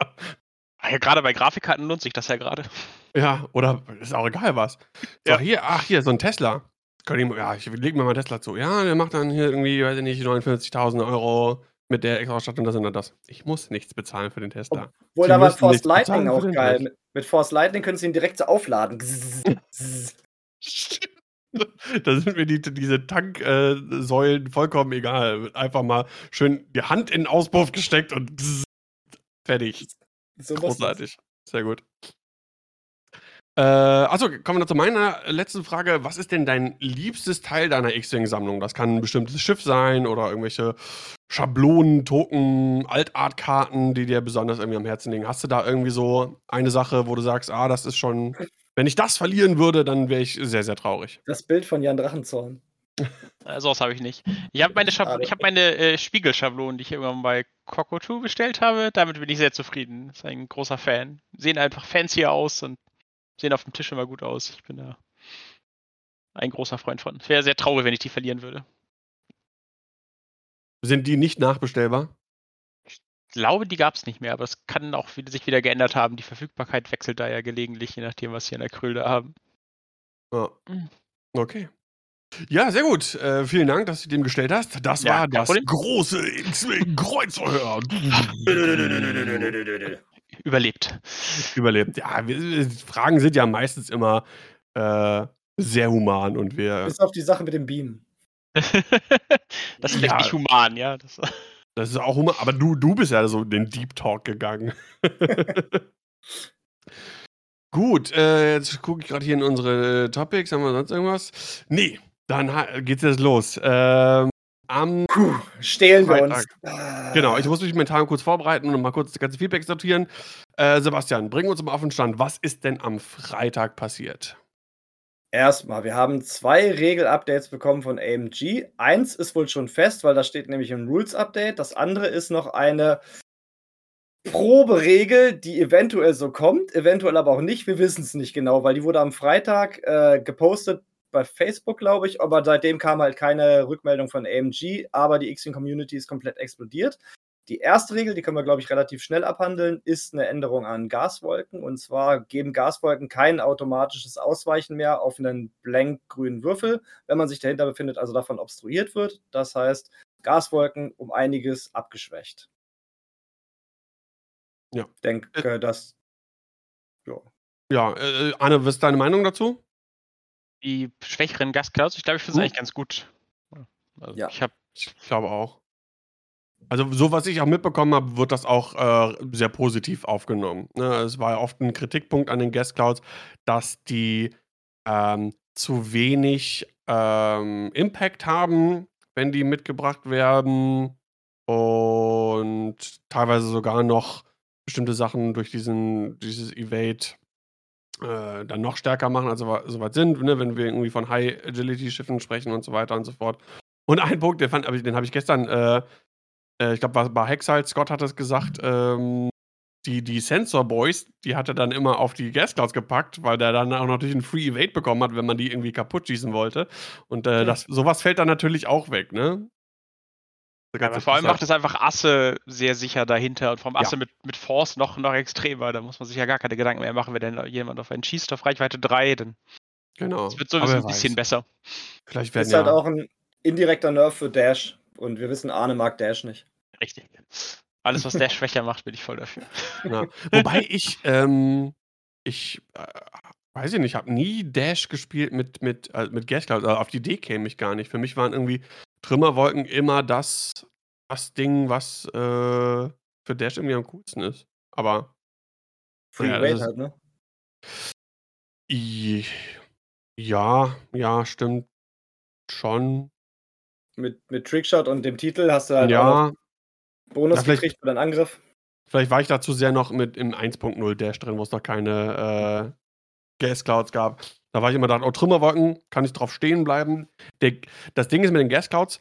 Ja, gerade bei Grafikkarten lohnt sich das ja gerade. Ja, oder ist auch egal was. So, Ja. hier, ach, hier, so ein Tesla. Könnt ihr, ja, ich leg mir mal Tesla zu. Ja, der macht dann hier irgendwie, weiß ich nicht, 59.000 Euro mit der Extra-Ausstattung, das und das. Ich muss nichts bezahlen für den Tesla. Wohl, Sie da war Force Lightning auch geil. Mit, mit Force Lightning können sie ihn direkt so aufladen. <laughs> Da sind mir die, diese Tanksäulen vollkommen egal. Einfach mal schön die Hand in den Auspuff gesteckt und bzzz, <laughs> fertig. So. Großartig. Sehr gut. Äh, achso, kommen wir noch zu meiner letzten Frage. Was ist denn dein liebstes Teil deiner X-Wing-Sammlung? Das kann ein bestimmtes Schiff sein oder irgendwelche Schablonen, Token, Altartkarten, die dir besonders irgendwie am Herzen liegen. Hast du da irgendwie so eine Sache, wo du sagst, ah, das ist schon, wenn ich das verlieren würde, dann wäre ich sehr, sehr traurig. Das Bild von Jan Drachenzorn. <laughs> Äh, sowas habe ich nicht. Ich habe meine, Schade. ich hab meine äh, Spiegelschablonen, die ich irgendwann bei Coco2 bestellt habe. Damit bin ich sehr zufrieden. Ist ein großer Fan. Sehen einfach fancy aus und sehen auf dem Tisch immer gut aus. Ich bin da ein großer Freund von. Wäre sehr traurig, wenn ich die verlieren würde. Sind die nicht nachbestellbar? Ich glaube, die gab es nicht mehr, aber es kann auch wieder, sich wieder geändert haben. Die Verfügbarkeit wechselt da ja gelegentlich, je nachdem, was sie in der Krölle haben. Mhm. Okay. Ja, sehr gut. Äh, vielen Dank, dass du dem gestellt hast. Das Ja, war das Problem. große X-Wing-Kreuzverhör. Überlebt. Überlebt. Ja, wir, wir- Fragen sind ja meistens immer äh, sehr human und wir. Bis auf die Sache mit dem Beam. <laughs> das ist vielleicht Ja. nicht human, ja. Das, <laughs> Das ist auch human. Aber du, du bist ja so den Deep Talk gegangen. <laughs> Gut, äh, jetzt gucke ich gerade hier in unsere Topics. Haben wir sonst irgendwas? Nee, dann geht's jetzt los. Ähm, am Puh, stehlen wir uns. Freitag. Genau, ich muss mich mental kurz vorbereiten und mal kurz das ganze Feedback sortieren. Äh, Sebastian, bring uns mal auf den Stand. Was ist denn am Freitag passiert? Erstmal, wir haben zwei Regel-Updates bekommen von AMG. Eins ist wohl schon fest, weil da steht nämlich ein Rules-Update. Das andere ist noch eine Proberegel, die eventuell so kommt, eventuell aber auch nicht. Wir wissen es nicht genau, weil die wurde am Freitag äh, gepostet bei Facebook, glaube ich, aber seitdem kam halt keine Rückmeldung von AMG, aber die X-Wing-Community ist komplett explodiert. Die erste Regel, die können wir, glaube ich, relativ schnell abhandeln, ist eine Änderung an Gaswolken. Und zwar geben Gaswolken kein automatisches Ausweichen mehr auf einen blank grünen Würfel, wenn man sich dahinter befindet, also davon obstruiert wird. Das heißt, Gaswolken um einiges abgeschwächt. Ja. Ich denke, äh, das. Ja. Ja, äh, Anne, was ist deine Meinung dazu? Die schwächeren Gastclouds. Ich glaube, ich finde es mhm. eigentlich ganz gut. Also ja. Ich, ich glaube auch. Also, so was ich auch mitbekommen habe, wird das auch äh, sehr positiv aufgenommen. Ne? Es war ja oft ein Kritikpunkt an den Guest Clouds, dass die ähm, zu wenig ähm, Impact haben, wenn die mitgebracht werden. Und teilweise sogar noch bestimmte Sachen durch diesen, dieses Evade äh, dann noch stärker machen, als wir soweit sind, ne? wenn wir irgendwie von High-Agility-Schiffen sprechen und so weiter und so fort. Und ein Punkt, den, fand, den habe ich gestern, äh, äh, ich glaube, bei Hexile, Scott hat es gesagt, ähm, die, die Sensor Boys, die hat er dann immer auf die Gas Clouds gepackt, weil der dann auch natürlich einen Free Evade bekommen hat, wenn man die irgendwie kaputt schießen wollte. Und äh, das, sowas fällt dann natürlich auch weg, ne? Ja, vor allem macht es einfach Asse sehr sicher dahinter und vom Asse ja. mit, mit Force noch, noch extremer. Da muss man sich ja gar keine Gedanken mehr machen, wenn dann jemand auf einen schießt auf Reichweite 3, dann genau. es wird sowieso ein bisschen besser. Vielleicht werden ist halt ja halt auch ein indirekter Nerf für Dash und wir wissen, Arne mag Dash nicht. Richtig. Alles, was Dash <laughs> schwächer macht, bin ich voll dafür. Ja. Wobei ich, ähm, ich äh, weiß ich nicht, habe nie Dash gespielt mit, mit, äh, mit Gas Also auf die Idee käme ich gar nicht. Für mich waren irgendwie Trümmerwolken immer das, das Ding, was äh, für Dash irgendwie am coolsten ist. Aber. Free ja, Rate halt, ne? Ja, ja, stimmt schon. Mit, mit Trickshot und dem Titel hast du halt ja. Bonus ja, gekriegt für deinen Angriff. Vielleicht war ich da zu sehr noch mit im 1.0 Dash drin, wo es noch keine äh, Gas Clouds gab. Da war ich immer da, oh, Trümmerwolken, kann ich drauf stehen bleiben. Der, das Ding ist mit den Gas Clouds,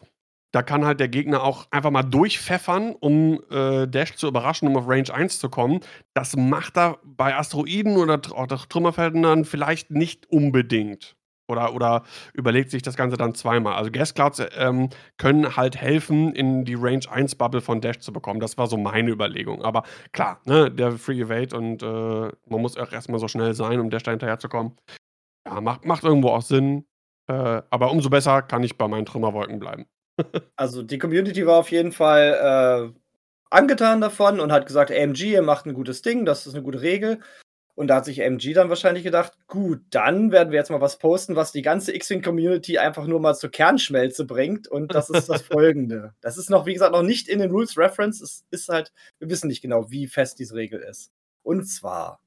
da kann halt der Gegner auch einfach mal durchpfeffern, um äh, Dash zu überraschen, um auf Range 1 zu kommen. Das macht er bei Asteroiden oder Trümmerfeldern vielleicht nicht unbedingt. Oder, oder überlegt sich das Ganze dann zweimal. Also Gas Clouds ähm, können halt helfen, in die Range 1 Bubble von Dash zu bekommen. Das war so meine Überlegung. Aber klar, ne, der Free Evade und äh, man muss auch erstmal so schnell sein, um Dash da hinterher zu kommen. Ja, macht, macht irgendwo auch Sinn. Äh, aber umso besser kann ich bei meinen Trümmerwolken bleiben. <laughs> also die Community war auf jeden Fall äh, angetan davon und hat gesagt, AMG, ihr macht ein gutes Ding, das ist eine gute Regel. Und da hat sich AMG dann wahrscheinlich gedacht, gut, dann werden wir jetzt mal was posten, was die ganze X-Wing-Community einfach nur mal zur Kernschmelze bringt. Und das ist das <laughs> folgende. Das ist noch, wie gesagt, noch nicht in den Rules Reference. Es ist halt, wir wissen nicht genau, wie fest diese Regel ist. Und zwar,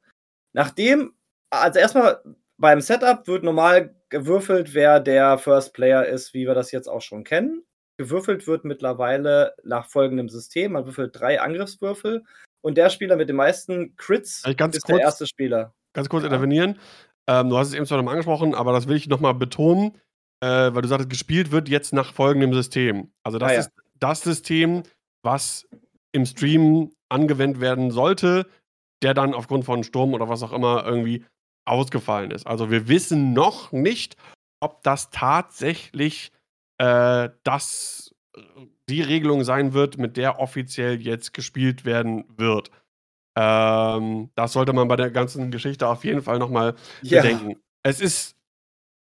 nachdem, also erstmal beim Setup wird normal gewürfelt, wer der First Player ist, wie wir das jetzt auch schon kennen. Gewürfelt wird mittlerweile nach folgendem System. Man würfelt drei Angriffswürfel und der Spieler mit den meisten Crits ist kurz, der erste Spieler. Ganz kurz ja. intervenieren. Ähm, du hast es eben zwar nochmal angesprochen, aber das will ich nochmal betonen, äh, weil du sagtest, gespielt wird jetzt nach folgendem System. Also das ah, ja. ist das System, was im Stream angewendet werden sollte, der dann aufgrund von Sturm oder was auch immer irgendwie ausgefallen ist. Also wir wissen noch nicht, ob das tatsächlich äh, das die Regelung sein wird, mit der offiziell jetzt gespielt werden wird. Ähm, das sollte man bei der ganzen Geschichte auf jeden Fall nochmal ja. bedenken. Es ist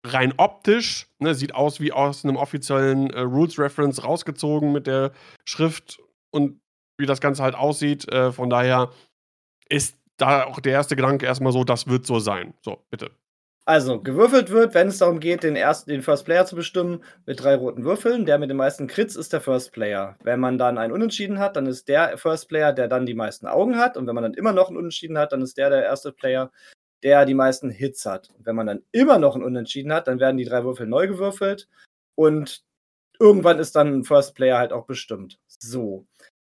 rein optisch, ne, sieht aus wie aus einem offiziellen äh, Rules Reference rausgezogen mit der Schrift und wie das Ganze halt aussieht. Äh, von daher ist da auch der erste Gedanke erstmal so, das wird so sein. So, bitte. Also, gewürfelt wird, wenn es darum geht, den ersten, den First Player zu bestimmen, mit drei roten Würfeln. Der mit den meisten Crits ist der First Player. Wenn man dann einen Unentschieden hat, dann ist der First Player, der dann die meisten Augen hat. Und wenn man dann immer noch einen Unentschieden hat, dann ist der der erste Player, der die meisten Hits hat. Und wenn man dann immer noch einen Unentschieden hat, dann werden die drei Würfel neu gewürfelt. Und irgendwann ist dann ein First Player halt auch bestimmt. So,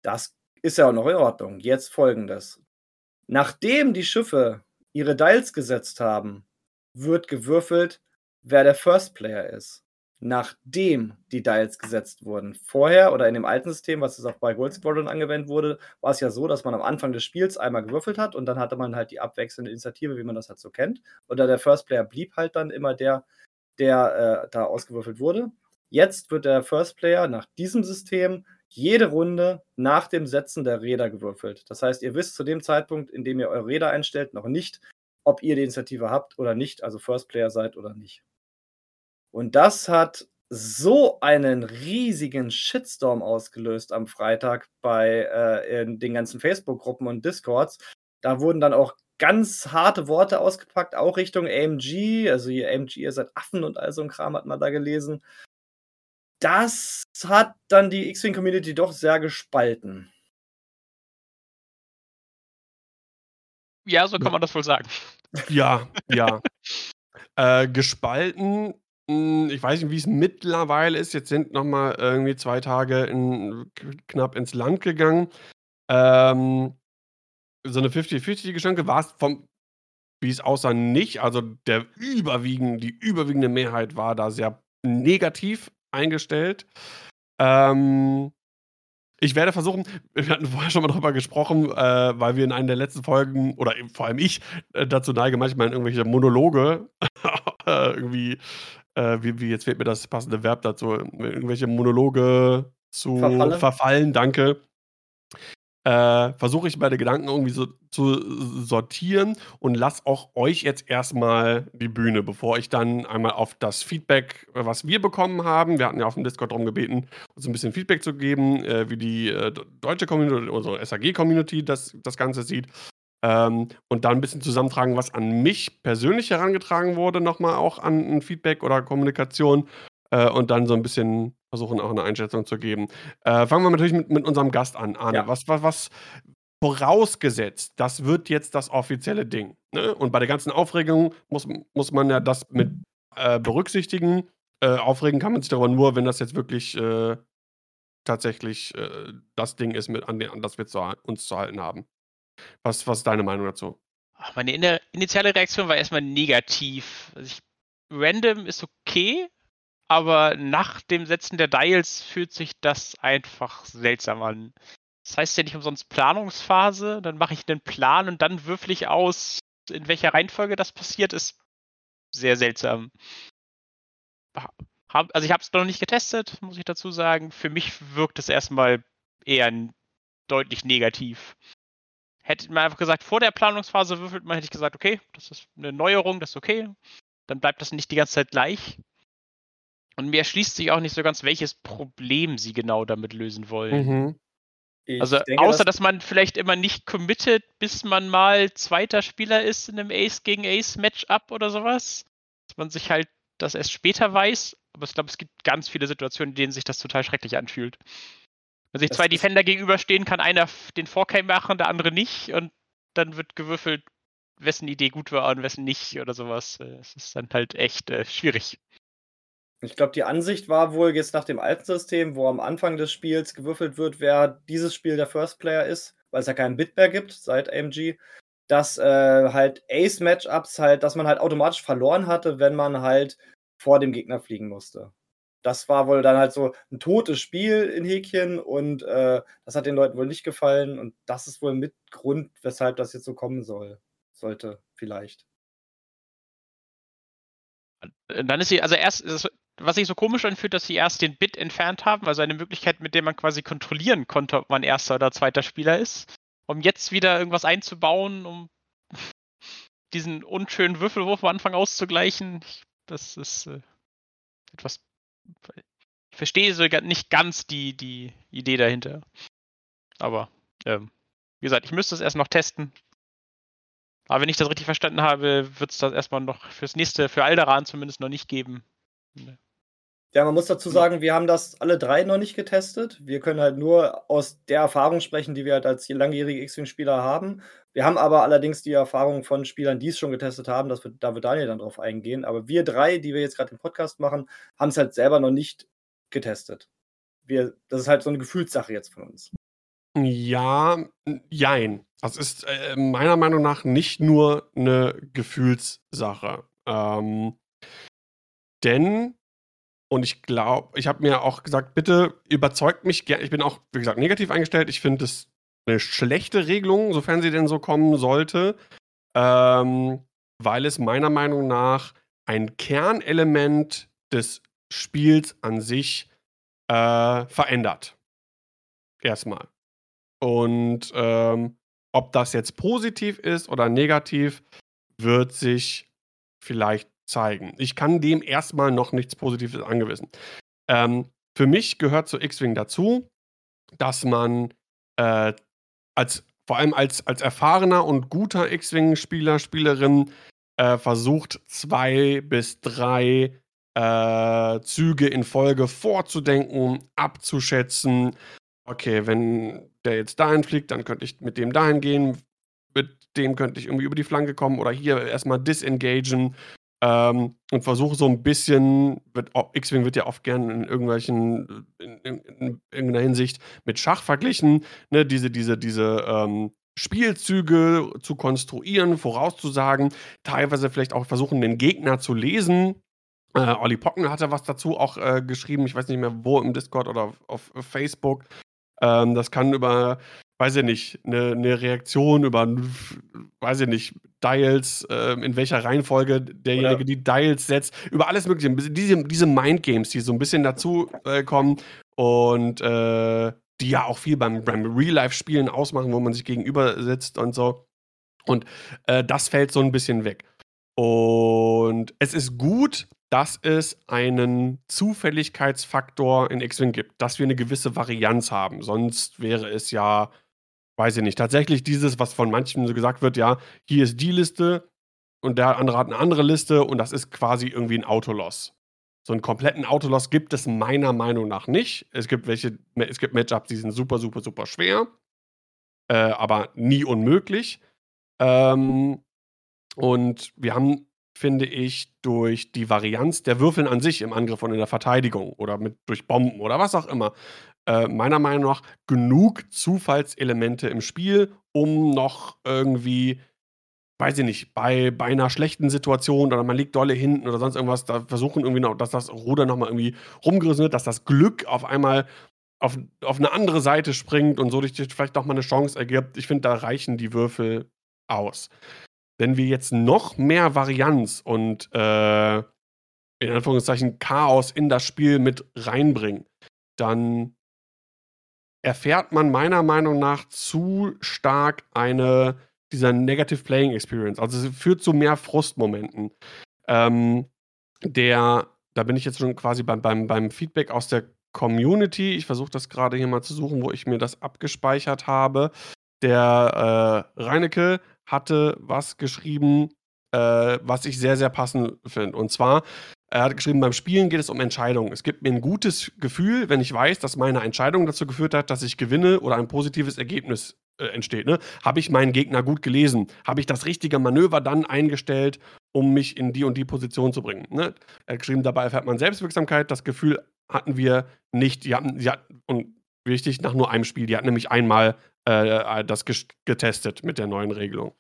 das ist ja auch noch in Ordnung. Jetzt folgendes. Nachdem die Schiffe ihre Dials gesetzt haben, wird gewürfelt, wer der First Player ist. Nachdem die Dials gesetzt wurden. Vorher oder in dem alten System, was jetzt auch bei Gold Squadron angewendet wurde, war es ja so, dass man am Anfang des Spiels einmal gewürfelt hat und dann hatte man halt die abwechselnde Initiative, wie man das halt so kennt. Oder der First Player blieb halt dann immer der, der äh, da ausgewürfelt wurde. Jetzt wird der First Player nach diesem System jede Runde nach dem Setzen der Räder gewürfelt. Das heißt, ihr wisst zu dem Zeitpunkt, in dem ihr eure Räder einstellt, noch nicht, ob ihr die Initiative habt oder nicht, also First Player seid oder nicht. Und das hat so einen riesigen Shitstorm ausgelöst am Freitag bei äh, den ganzen Facebook-Gruppen und Discords. Da wurden dann auch ganz harte Worte ausgepackt, auch Richtung AMG. Also ihr AMG, ihr seid Affen und all so ein Kram hat man da gelesen. Das hat dann die X-Wing-Community doch sehr gespalten. Ja, so kann man das wohl sagen. Ja, ja. äh, gespalten, hm, ich weiß nicht, wie es mittlerweile ist. Jetzt sind noch mal irgendwie zwei Tage in, knapp ins Land gegangen. Ähm, so eine 50-50-Geschenke war es vom, wie es aussah, nicht. Also der überwiegend, die überwiegende Mehrheit war da sehr negativ eingestellt. Ähm, ich werde versuchen, wir hatten vorher schon mal drüber gesprochen, äh, weil wir in einer der letzten Folgen, oder vor allem ich, äh, dazu neige, manchmal in irgendwelche Monologe <laughs> äh, irgendwie, äh, wie, wie, jetzt fehlt mir das passende Verb dazu, irgendwelche Monologe zu Verfalle. verfallen, danke äh, versuche ich meine Gedanken irgendwie so zu sortieren und lasse auch euch jetzt erstmal die Bühne, bevor ich dann einmal auf das Feedback, was wir bekommen haben, wir hatten ja auf dem Discord darum gebeten, uns ein bisschen Feedback zu geben, äh, wie die äh, deutsche Community, unsere SAG-Community das, das Ganze sieht. Ähm, und dann ein bisschen zusammentragen, was an mich persönlich herangetragen wurde, nochmal auch an Feedback oder Kommunikation. Äh, und dann so ein bisschen versuchen auch eine Einschätzung zu geben. Äh, fangen wir natürlich mit, mit unserem Gast an. Arne, ja. was, was, was vorausgesetzt, das wird jetzt das offizielle Ding. Ne? Und bei der ganzen Aufregung muss, muss man ja das mit äh, berücksichtigen. Äh, aufregen kann man sich darüber nur, wenn das jetzt wirklich äh, tatsächlich äh, das Ding ist, mit, an, den, an das wir zu, uns zu halten haben. Was, was ist deine Meinung dazu? Meine initiale Reaktion war erstmal negativ. Also ich, random ist okay, aber nach dem Setzen der Dials fühlt sich das einfach seltsam an. Das heißt ja nicht umsonst Planungsphase, dann mache ich einen Plan und dann würfel ich aus, in welcher Reihenfolge das passiert, ist sehr seltsam. Also ich habe es noch nicht getestet, muss ich dazu sagen. Für mich wirkt es erstmal eher deutlich negativ. Hätte man einfach gesagt, vor der Planungsphase würfelt man, hätte ich gesagt, okay, das ist eine Neuerung, das ist okay. Dann bleibt das nicht die ganze Zeit gleich. Und mir erschließt sich auch nicht so ganz, welches Problem sie genau damit lösen wollen. Mhm. Also denke, außer dass, dass man vielleicht immer nicht committet, bis man mal zweiter Spieler ist in einem Ace gegen Ace Matchup oder sowas. Dass man sich halt das erst später weiß. Aber ich glaube, es gibt ganz viele Situationen, in denen sich das total schrecklich anfühlt. Wenn sich zwei Defender gegenüberstehen, kann einer den Vorcam machen, der andere nicht. Und dann wird gewürfelt, wessen Idee gut war und wessen nicht oder sowas. Es ist dann halt echt äh, schwierig. Ich glaube, die Ansicht war wohl jetzt nach dem alten System, wo am Anfang des Spiels gewürfelt wird, wer dieses Spiel der First Player ist, weil es ja keinen Bit mehr gibt seit AMG, dass äh, halt Ace-Matchups halt, dass man halt automatisch verloren hatte, wenn man halt vor dem Gegner fliegen musste. Das war wohl dann halt so ein totes Spiel in Häkchen und äh, das hat den Leuten wohl nicht gefallen und das ist wohl mit Grund, weshalb das jetzt so kommen soll. Sollte, vielleicht. Dann ist sie, also erst, was sich so komisch anfühlt, dass sie erst den Bit entfernt haben, also eine Möglichkeit, mit der man quasi kontrollieren konnte, ob man erster oder zweiter Spieler ist, um jetzt wieder irgendwas einzubauen, um <laughs> diesen unschönen Würfelwurf am Anfang auszugleichen. Das ist äh, etwas. Ich verstehe sogar nicht ganz die, die Idee dahinter. Aber, ähm, wie gesagt, ich müsste es erst noch testen. Aber wenn ich das richtig verstanden habe, wird es das erstmal noch fürs nächste, für Alderan zumindest noch nicht geben. Ja, man muss dazu sagen, wir haben das alle drei noch nicht getestet. Wir können halt nur aus der Erfahrung sprechen, die wir halt als langjährige X-Wing-Spieler haben. Wir haben aber allerdings die Erfahrung von Spielern, die es schon getestet haben, dass wir, da wird Daniel dann drauf eingehen. Aber wir drei, die wir jetzt gerade den Podcast machen, haben es halt selber noch nicht getestet. Wir, das ist halt so eine Gefühlssache jetzt von uns. Ja, jein. Das ist äh, meiner Meinung nach nicht nur eine Gefühlssache. Ähm, denn, und ich glaube, ich habe mir auch gesagt, bitte überzeugt mich gerne. Ich bin auch, wie gesagt, negativ eingestellt. Ich finde es eine schlechte Regelung, sofern sie denn so kommen sollte, ähm, weil es meiner Meinung nach ein Kernelement des Spiels an sich äh, verändert. Erstmal. Und ähm, ob das jetzt positiv ist oder negativ, wird sich vielleicht zeigen. Ich kann dem erstmal noch nichts Positives angewiesen. Ähm, für mich gehört zu X-Wing dazu, dass man äh, als vor allem als, als erfahrener und guter X-Wing-Spieler, Spielerin äh, versucht, zwei bis drei äh, Züge in Folge vorzudenken, abzuschätzen. Okay, wenn der jetzt dahin fliegt, dann könnte ich mit dem dahin gehen. Mit dem könnte ich irgendwie über die Flanke kommen oder hier erstmal disengagen. Ähm, und versuche so ein bisschen, X-Wing wird ja oft gern in irgendwelchen, in, in, in, irgendeiner Hinsicht mit Schach verglichen, ne, diese, diese, diese ähm, Spielzüge zu konstruieren, vorauszusagen, teilweise vielleicht auch versuchen, den Gegner zu lesen. Äh, Olli Pocken hatte was dazu auch äh, geschrieben, ich weiß nicht mehr wo, im Discord oder auf, auf Facebook. Ähm, das kann über weiß ich nicht, eine, eine Reaktion über, weiß ich nicht, Dials, äh, in welcher Reihenfolge derjenige Oder die Dials setzt, über alles Mögliche. Diese, diese Mindgames, die so ein bisschen dazu äh, kommen und äh, die ja auch viel beim, beim Real-Life-Spielen ausmachen, wo man sich gegenüber sitzt und so. Und äh, das fällt so ein bisschen weg. Und es ist gut, dass es einen Zufälligkeitsfaktor in X-Wing gibt, dass wir eine gewisse Varianz haben. Sonst wäre es ja weiß ich nicht, tatsächlich dieses, was von manchen so gesagt wird, ja, hier ist die Liste und der andere hat eine andere Liste und das ist quasi irgendwie ein Autoloss. So einen kompletten Autoloss gibt es meiner Meinung nach nicht. Es gibt welche, es gibt Matchups, die sind super, super, super schwer, äh, aber nie unmöglich. Ähm, und wir haben, finde ich, durch die Varianz der Würfeln an sich im Angriff und in der Verteidigung oder mit, durch Bomben oder was auch immer, äh, meiner Meinung nach genug Zufallselemente im Spiel, um noch irgendwie, weiß ich nicht, bei, bei einer schlechten Situation oder man liegt dolle hinten oder sonst irgendwas, da versuchen irgendwie noch, dass das Ruder nochmal irgendwie rumgerissen wird, dass das Glück auf einmal auf, auf eine andere Seite springt und so sich vielleicht doch mal eine Chance ergibt. Ich finde, da reichen die Würfel aus. Wenn wir jetzt noch mehr Varianz und äh, in Anführungszeichen Chaos in das Spiel mit reinbringen, dann erfährt man meiner Meinung nach zu stark eine dieser Negative Playing Experience. Also es führt zu mehr Frustmomenten. Ähm, der, da bin ich jetzt schon quasi beim, beim, beim Feedback aus der Community. Ich versuche das gerade hier mal zu suchen, wo ich mir das abgespeichert habe. Der äh, Reinecke hatte was geschrieben, äh, was ich sehr, sehr passend finde. Und zwar, er hat geschrieben, beim Spielen geht es um Entscheidungen. Es gibt mir ein gutes Gefühl, wenn ich weiß, dass meine Entscheidung dazu geführt hat, dass ich gewinne oder ein positives Ergebnis äh, entsteht. Ne? Habe ich meinen Gegner gut gelesen? Habe ich das richtige Manöver dann eingestellt, um mich in die und die Position zu bringen? Ne? Er hat geschrieben, dabei erfährt man Selbstwirksamkeit. Das Gefühl hatten wir nicht. Die hatten, die hatten, und wichtig, nach nur einem Spiel. Die hatten nämlich einmal äh, das getestet mit der neuen Regelung.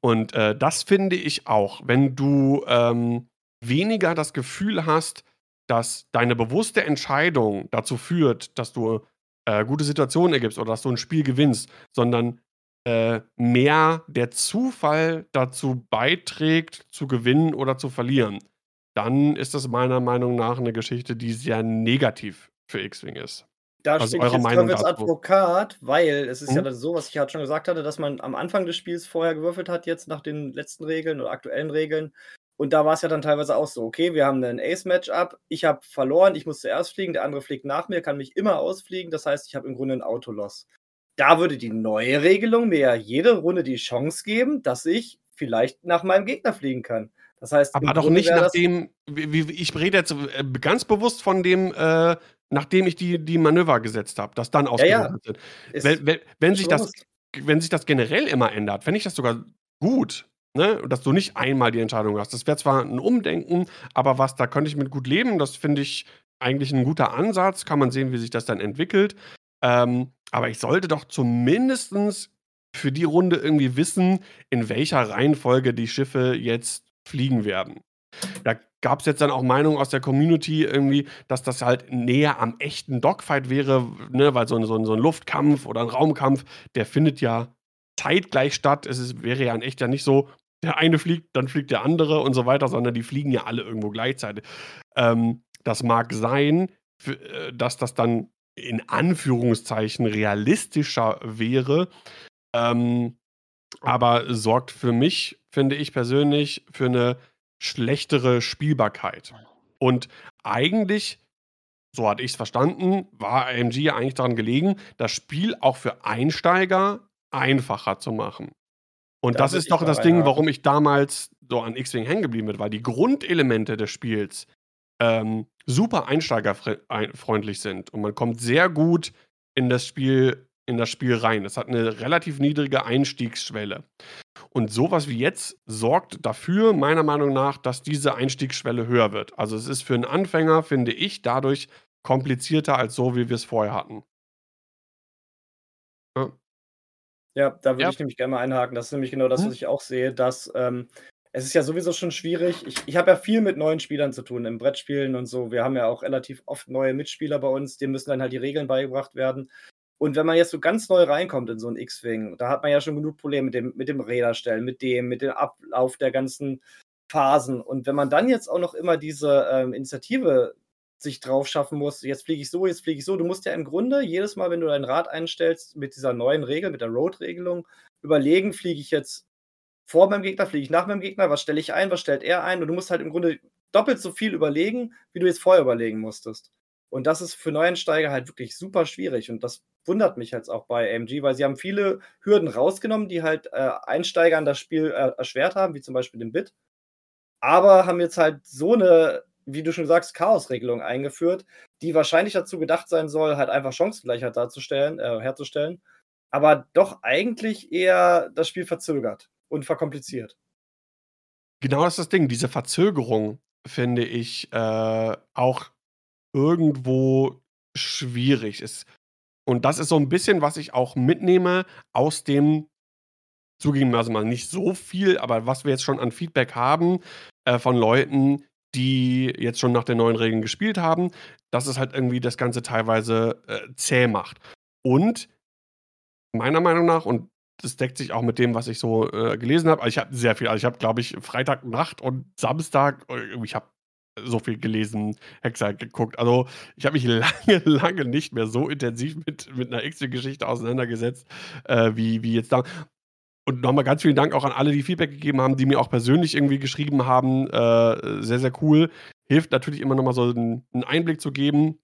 Und äh, das finde ich auch, wenn du ähm, weniger das Gefühl hast, dass deine bewusste Entscheidung dazu führt, dass du äh, gute Situationen ergibst oder dass du ein Spiel gewinnst, sondern äh, mehr der Zufall dazu beiträgt, zu gewinnen oder zu verlieren, dann ist das meiner Meinung nach eine Geschichte, die sehr negativ für X-Wing ist. Da also stehe ich jetzt Meinung als Advokat, weil es ist hm? ja mhm. so, was ich halt schon gesagt hatte, dass man am Anfang des Spiels vorher gewürfelt hat, jetzt nach den letzten Regeln oder aktuellen Regeln. Und da war es ja dann teilweise auch so, okay, wir haben ein Ace-Matchup, ich habe verloren, ich muss zuerst fliegen, der andere fliegt nach mir, kann mich immer ausfliegen, das heißt, ich habe im Grunde ein Autoloss. Da würde die neue Regelung mir ja jede Runde die Chance geben, dass ich vielleicht nach meinem Gegner fliegen kann. Das heißt, aber doch nicht nach dem, ich rede jetzt äh, ganz bewusst von dem, äh, nachdem ich die, die Manöver gesetzt habe, das dann ausgerechnet ja, ja. sind. Wenn, wenn, wenn sich das, wenn sich das generell immer ändert, fände ich das sogar gut. Ne? Dass du nicht einmal die Entscheidung hast. Das wäre zwar ein Umdenken, aber was, da könnte ich mit gut leben. Das finde ich eigentlich ein guter Ansatz, kann man sehen, wie sich das dann entwickelt. Ähm, aber ich sollte doch zumindest für die Runde irgendwie wissen, in welcher Reihenfolge die Schiffe jetzt fliegen werden. Da gab es jetzt dann auch Meinungen aus der Community irgendwie, dass das halt näher am echten Dogfight wäre, ne, weil so ein, so, ein, so ein Luftkampf oder ein Raumkampf, der findet ja zeitgleich statt. Es ist, wäre ja in echt ja nicht so, der eine fliegt, dann fliegt der andere und so weiter, sondern die fliegen ja alle irgendwo gleichzeitig. Ähm, das mag sein, äh, dass das dann in Anführungszeichen realistischer wäre, ähm, aber sorgt für mich, finde ich persönlich, für eine schlechtere Spielbarkeit. Und eigentlich, so hatte ich es verstanden, war AMG ja eigentlich daran gelegen, das Spiel auch für Einsteiger einfacher zu machen. Und Da das ist doch das Ding, warum ich damals so an X-Wing hängen geblieben bin, weil die Grundelemente des Spiels ähm, super einsteigerfreundlich sind und man kommt sehr gut in das Spiel in das Spiel rein. Es hat eine relativ niedrige Einstiegsschwelle. Und sowas wie jetzt sorgt dafür, meiner Meinung nach, dass diese Einstiegsschwelle höher wird. Also es ist für einen Anfänger, finde ich, dadurch komplizierter als so, wie wir es vorher hatten. Ja, da würde Ja. ich nämlich gerne mal einhaken. Das ist nämlich genau das, Mhm. was ich auch sehe, dass ähm, es ist ja sowieso schon schwierig. Ich, ich habe ja viel mit neuen Spielern zu tun, im Brettspielen und so. Wir haben ja auch relativ oft neue Mitspieler bei uns, denen müssen dann halt die Regeln beigebracht werden. Und wenn man jetzt so ganz neu reinkommt in so ein X-Wing, da hat man ja schon genug Probleme mit dem, mit dem Räderstellen, mit dem, mit dem Ablauf der ganzen Phasen. Und wenn man dann jetzt auch noch immer diese ähm, Initiative sich drauf schaffen muss, jetzt fliege ich so, jetzt fliege ich so. Du musst ja im Grunde jedes Mal, wenn du dein Rad einstellst, mit dieser neuen Regel, mit der Road-Regelung, überlegen, fliege ich jetzt vor meinem Gegner, fliege ich nach meinem Gegner, was stelle ich ein, was stellt er ein? Und du musst halt im Grunde doppelt so viel überlegen, wie du jetzt vorher überlegen musstest. Und das ist für Neueinsteiger halt wirklich super schwierig. Und das wundert mich jetzt auch bei AMG, weil sie haben viele Hürden rausgenommen, die halt äh, Einsteigern das Spiel äh, erschwert haben, wie zum Beispiel den Bit. Aber haben jetzt halt so eine, wie du schon sagst, Chaosregelung eingeführt, die wahrscheinlich dazu gedacht sein soll, halt einfach Chancengleichheit darzustellen, äh, herzustellen, aber doch eigentlich eher das Spiel verzögert und verkompliziert. Genau das ist das Ding. Diese Verzögerung finde ich äh, auch irgendwo schwierig. Es, und das ist so ein bisschen, was ich auch mitnehme aus dem, zugegebenermaßen mal nicht so viel, aber was wir jetzt schon an Feedback haben äh, von Leuten, die jetzt schon nach den neuen Regeln gespielt haben, dass es halt irgendwie das Ganze teilweise äh, zäh macht. Und meiner Meinung nach, und das deckt sich auch mit dem, was ich so äh, gelesen habe. Also ich habe sehr viel, also ich habe, glaube ich, Freitagnacht und Samstag, äh, ich habe so viel gelesen, Hexer geguckt. Also ich habe mich <laughs> lange, lange nicht mehr so intensiv mit, mit einer X-Geschichte auseinandergesetzt, äh, wie, wie jetzt da. Und nochmal ganz vielen Dank auch an alle, die Feedback gegeben haben, die mir auch persönlich irgendwie geschrieben haben. Äh, sehr, sehr cool. Hilft natürlich immer nochmal so einen, einen Einblick zu geben.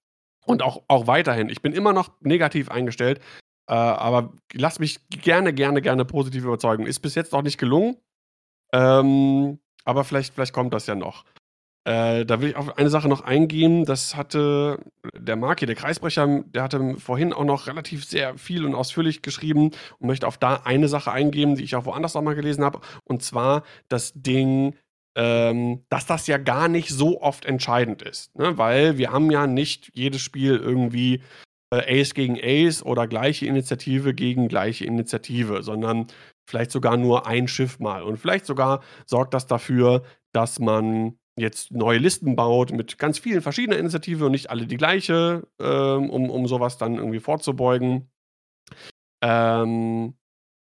Und auch, auch weiterhin. Ich bin immer noch negativ eingestellt. Äh, aber lass mich gerne, gerne, gerne positiv überzeugen. Ist bis jetzt noch nicht gelungen. Ähm, aber vielleicht, vielleicht kommt das ja noch. Äh, da will ich auf eine Sache noch eingehen. Das hatte der Marki, der Kreisbrecher, der hatte vorhin auch noch relativ sehr viel und ausführlich geschrieben und möchte auf da eine Sache eingehen, die ich auch woanders noch mal gelesen habe. Und zwar das Ding, ähm, dass das ja gar nicht so oft entscheidend ist. Ne? Weil wir haben ja nicht jedes Spiel irgendwie äh, Ace gegen Ace oder gleiche Initiative gegen gleiche Initiative, sondern vielleicht sogar nur ein Schiff mal. Und vielleicht sogar sorgt das dafür, dass man jetzt neue Listen baut mit ganz vielen verschiedenen Initiativen und nicht alle die gleiche, ähm, um, um sowas dann irgendwie vorzubeugen. Ähm,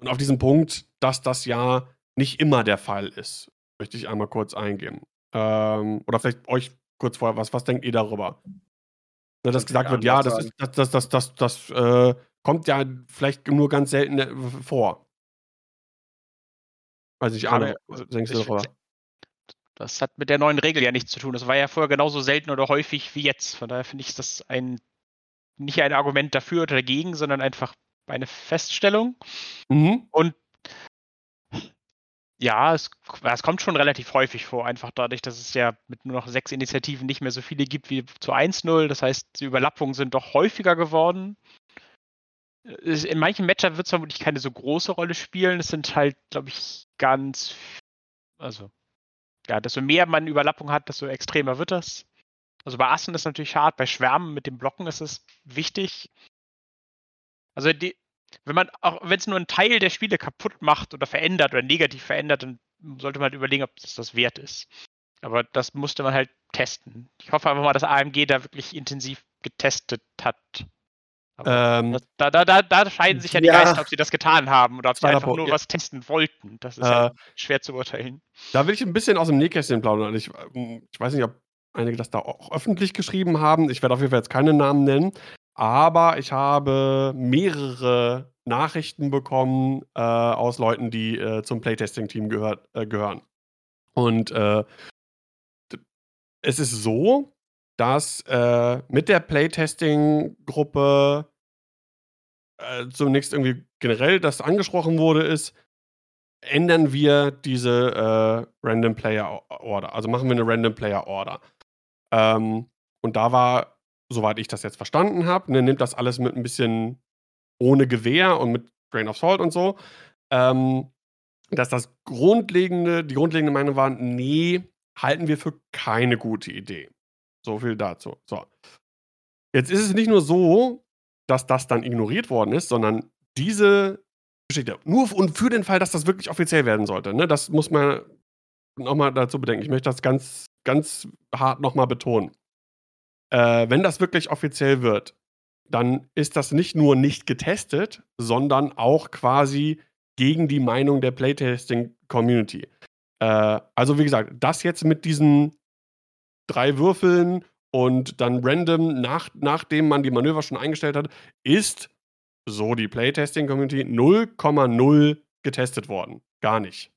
und auf diesen Punkt, dass das ja nicht immer der Fall ist, möchte ich einmal kurz eingehen. Ähm, oder vielleicht euch kurz vorher, was, was denkt ihr darüber? Ne, dass gesagt wird, ja, das, ist, das, das, das, das, das äh, kommt ja vielleicht nur ganz selten äh, vor. Weiß nicht, Ja, Arne, was denkst du ich- darüber? Das hat mit der neuen Regel ja nichts zu tun. Das war ja vorher genauso selten oder häufig wie jetzt. Von daher finde ich das ein nicht ein Argument dafür oder dagegen, sondern einfach eine Feststellung. Mhm. Und ja, es, es kommt schon relativ häufig vor, einfach dadurch, dass es ja mit nur noch sechs Initiativen nicht mehr so viele gibt wie zu 1-0. Das heißt, die Überlappungen sind doch häufiger geworden. In manchen Matchup wird es vermutlich keine so große Rolle spielen. Es sind halt, glaube ich, ganz, also, ja, desto mehr man Überlappung hat, desto extremer wird das. Also bei Assen ist es natürlich hart, bei Schwärmen mit dem Blocken ist es wichtig. Also die, wenn man, auch wenn es nur einen Teil der Spiele kaputt macht oder verändert oder negativ verändert, dann sollte man halt überlegen, ob das das wert ist. Aber das musste man halt testen. Ich hoffe einfach mal, dass AMG da wirklich intensiv getestet hat. Ähm, da, da, da, da, scheiden sich ja die ja, Geister, ob sie das getan haben oder ob sie einfach nur ja. was testen wollten. Das ist äh, ja schwer zu urteilen. Da will ich ein bisschen aus dem Nähkästchen plaudern. Ich, ich weiß nicht, ob einige das da auch öffentlich geschrieben haben. Ich werde auf jeden Fall jetzt keine Namen nennen. Aber ich habe mehrere Nachrichten bekommen äh, aus Leuten, die äh, zum Playtesting-Team gehört, äh, gehören. Und äh, es ist so, dass äh, mit der Playtesting-Gruppe äh, zunächst irgendwie generell das angesprochen wurde, ist, ändern wir diese Random Player Order. Also machen wir eine Random Player Order. Ähm, und da war, soweit ich das jetzt verstanden habe, ne, nimmt das alles mit ein bisschen ohne Gewehr und mit Grain of Salt und so, ähm, dass das grundlegende, die grundlegende Meinung war, nee, halten wir für keine gute Idee. So viel dazu. So. Jetzt ist es nicht nur so, dass das dann ignoriert worden ist, sondern diese Geschichte, nur und für den Fall, dass das wirklich offiziell werden sollte, ne, das muss man nochmal dazu bedenken. Ich möchte das ganz, ganz hart nochmal betonen. Äh, wenn das wirklich offiziell wird, dann ist das nicht nur nicht getestet, sondern auch quasi gegen die Meinung der Playtesting-Community. Äh, also wie gesagt, das jetzt mit diesen drei Würfeln und dann random, nach, nachdem man die Manöver schon eingestellt hat, ist, so die Playtesting-Community, 0,0 getestet worden. Gar nicht.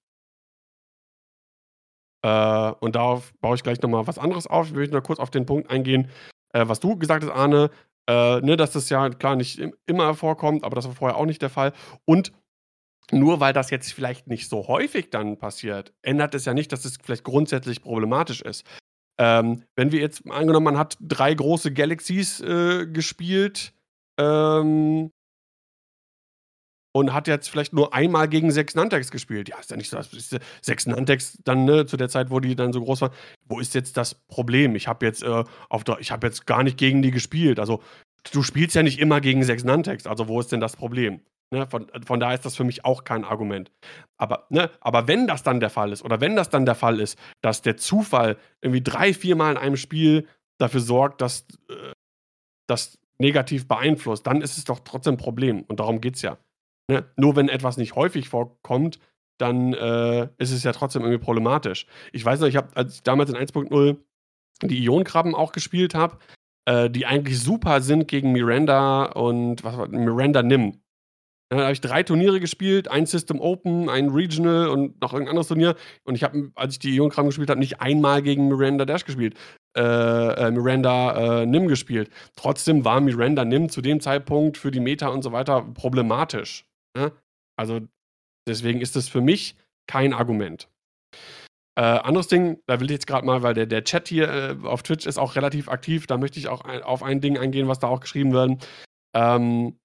Äh, und darauf baue ich gleich nochmal was anderes auf. Ich möchte nur kurz auf den Punkt eingehen, äh, was du gesagt hast, Arne, äh, ne, dass das ja klar nicht immer vorkommt, aber das war vorher auch nicht der Fall. Und nur weil das jetzt vielleicht nicht so häufig dann passiert, ändert es ja nicht, dass es vielleicht grundsätzlich problematisch ist. Ähm, wenn wir jetzt angenommen, man hat drei große Galaxies äh, gespielt ähm, und hat jetzt vielleicht nur einmal gegen sechs Nantex gespielt. Ja, ist ja nicht so, ist, sechs Nantex dann ne, zu der Zeit, wo die dann so groß waren. Wo ist jetzt das Problem? Ich habe jetzt äh, auf ich habe jetzt gar nicht gegen die gespielt. Also du spielst ja nicht immer gegen sechs Nantex. Also wo ist denn das Problem? Ne, von, von daher ist das für mich auch kein Argument. Aber, ne, aber wenn das dann der Fall ist, oder wenn das dann der Fall ist, dass der Zufall irgendwie drei, viermal in einem Spiel dafür sorgt, dass äh, das negativ beeinflusst, dann ist es doch trotzdem ein Problem. Und darum geht es ja. Ne? Nur wenn etwas nicht häufig vorkommt, dann äh, ist es ja trotzdem irgendwie problematisch. Ich weiß noch, ich habe, als ich damals in 1.0 die Ionkrabben auch gespielt habe, äh, die eigentlich super sind gegen Miranda und was war Miranda Nim. Dann habe ich drei Turniere gespielt, ein System Open, ein Regional und noch irgendein anderes Turnier. Und ich habe, als ich die Ionkram gespielt habe, nicht einmal gegen Miranda Dash gespielt. Äh, äh, Miranda äh, Nim gespielt. Trotzdem war Miranda Nim zu dem Zeitpunkt für die Meta und so weiter problematisch. Ne? Also deswegen ist das für mich kein Argument. Äh, anderes Ding, da will ich jetzt gerade mal, weil der, der Chat hier äh, auf Twitch ist auch relativ aktiv, da möchte ich auch ein, auf ein Ding eingehen, was da auch geschrieben wird. Ähm,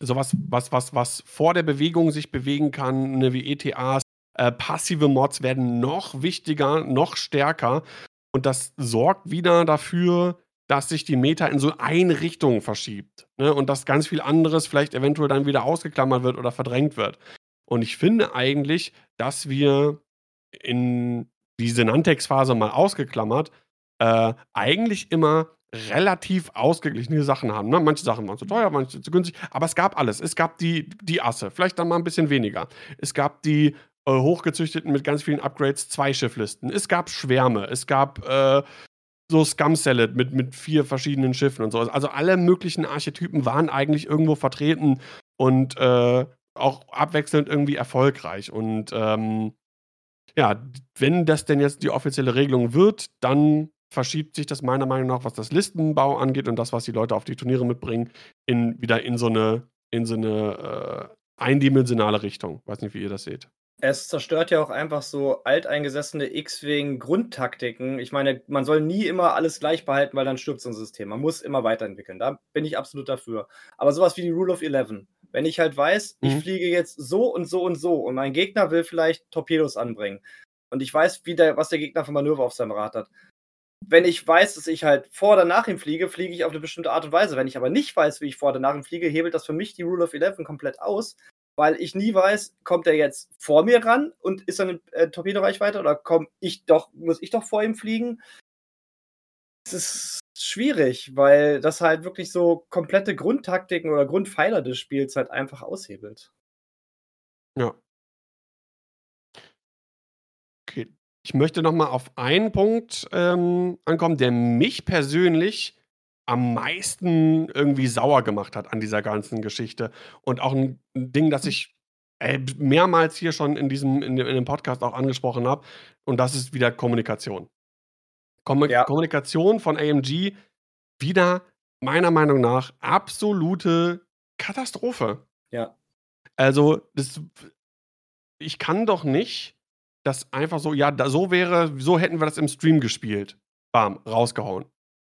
sowas, was, was, was vor der Bewegung sich bewegen kann, ne, wie ETAs, äh, passive Mods werden noch wichtiger, noch stärker. Und das sorgt wieder dafür, dass sich die Meta in so eine Richtung verschiebt. Ne? Und dass ganz viel anderes vielleicht eventuell dann wieder ausgeklammert wird oder verdrängt wird. Und ich finde eigentlich, dass wir in diese Nantex-Phase mal ausgeklammert, äh, eigentlich immer relativ ausgeglichene Sachen haben. Ne? Manche Sachen waren zu teuer, manche zu günstig, aber es gab alles. Es gab die, die Asse, vielleicht dann mal ein bisschen weniger. Es gab die äh, hochgezüchteten mit ganz vielen Upgrades zwei Schifflisten. Es gab Schwärme, es gab äh, so Scum Salad mit, mit vier verschiedenen Schiffen und so. Also alle möglichen Archetypen waren eigentlich irgendwo vertreten und äh, auch abwechselnd irgendwie erfolgreich. Und ähm, ja, wenn das denn jetzt die offizielle Regelung wird, dann verschiebt sich das meiner Meinung nach, was das Listenbau angeht und das, was die Leute auf die Turniere mitbringen, in, wieder in so eine, in so eine äh, eindimensionale Richtung. Weiß nicht, wie ihr das seht. Es zerstört ja auch einfach so alteingesessene X-Wing-Grundtaktiken. Ich meine, man soll nie immer alles gleich behalten, weil dann stirbt so ein System. Man muss immer weiterentwickeln. Da bin ich absolut dafür. Aber sowas wie die Rule of Eleven. Wenn ich halt weiß, mhm. ich fliege jetzt so und so und so und mein Gegner will vielleicht Torpedos anbringen und ich weiß, wie der, was der Gegner für Manöver auf seinem Rad hat, wenn ich weiß, dass ich halt vor oder nach ihm fliege, fliege ich auf eine bestimmte Art und Weise. Wenn ich aber nicht weiß, wie ich vor oder nach ihm fliege, hebelt das für mich die Rule of Eleven komplett aus, weil ich nie weiß, kommt er jetzt vor mir ran und ist dann in äh, Torpedoreichweite oder komm ich doch, muss ich doch vor ihm fliegen? Es ist schwierig, weil das halt wirklich so komplette Grundtaktiken oder Grundpfeiler des Spiels halt einfach aushebelt. Ja. Ich möchte noch mal auf einen Punkt, ähm, ankommen, der mich persönlich am meisten irgendwie sauer gemacht hat an dieser ganzen Geschichte und auch ein Ding, das ich, äh, mehrmals hier schon in diesem in dem in dem Podcast auch angesprochen habe und das ist wieder Kommunikation. Kommu Ja. Kommunikation von AMG wieder meiner Meinung nach absolute Katastrophe. Ja. Also, das ich kann doch nicht das einfach so ja, da so wäre so hätten wir das im Stream gespielt. Bam, rausgehauen.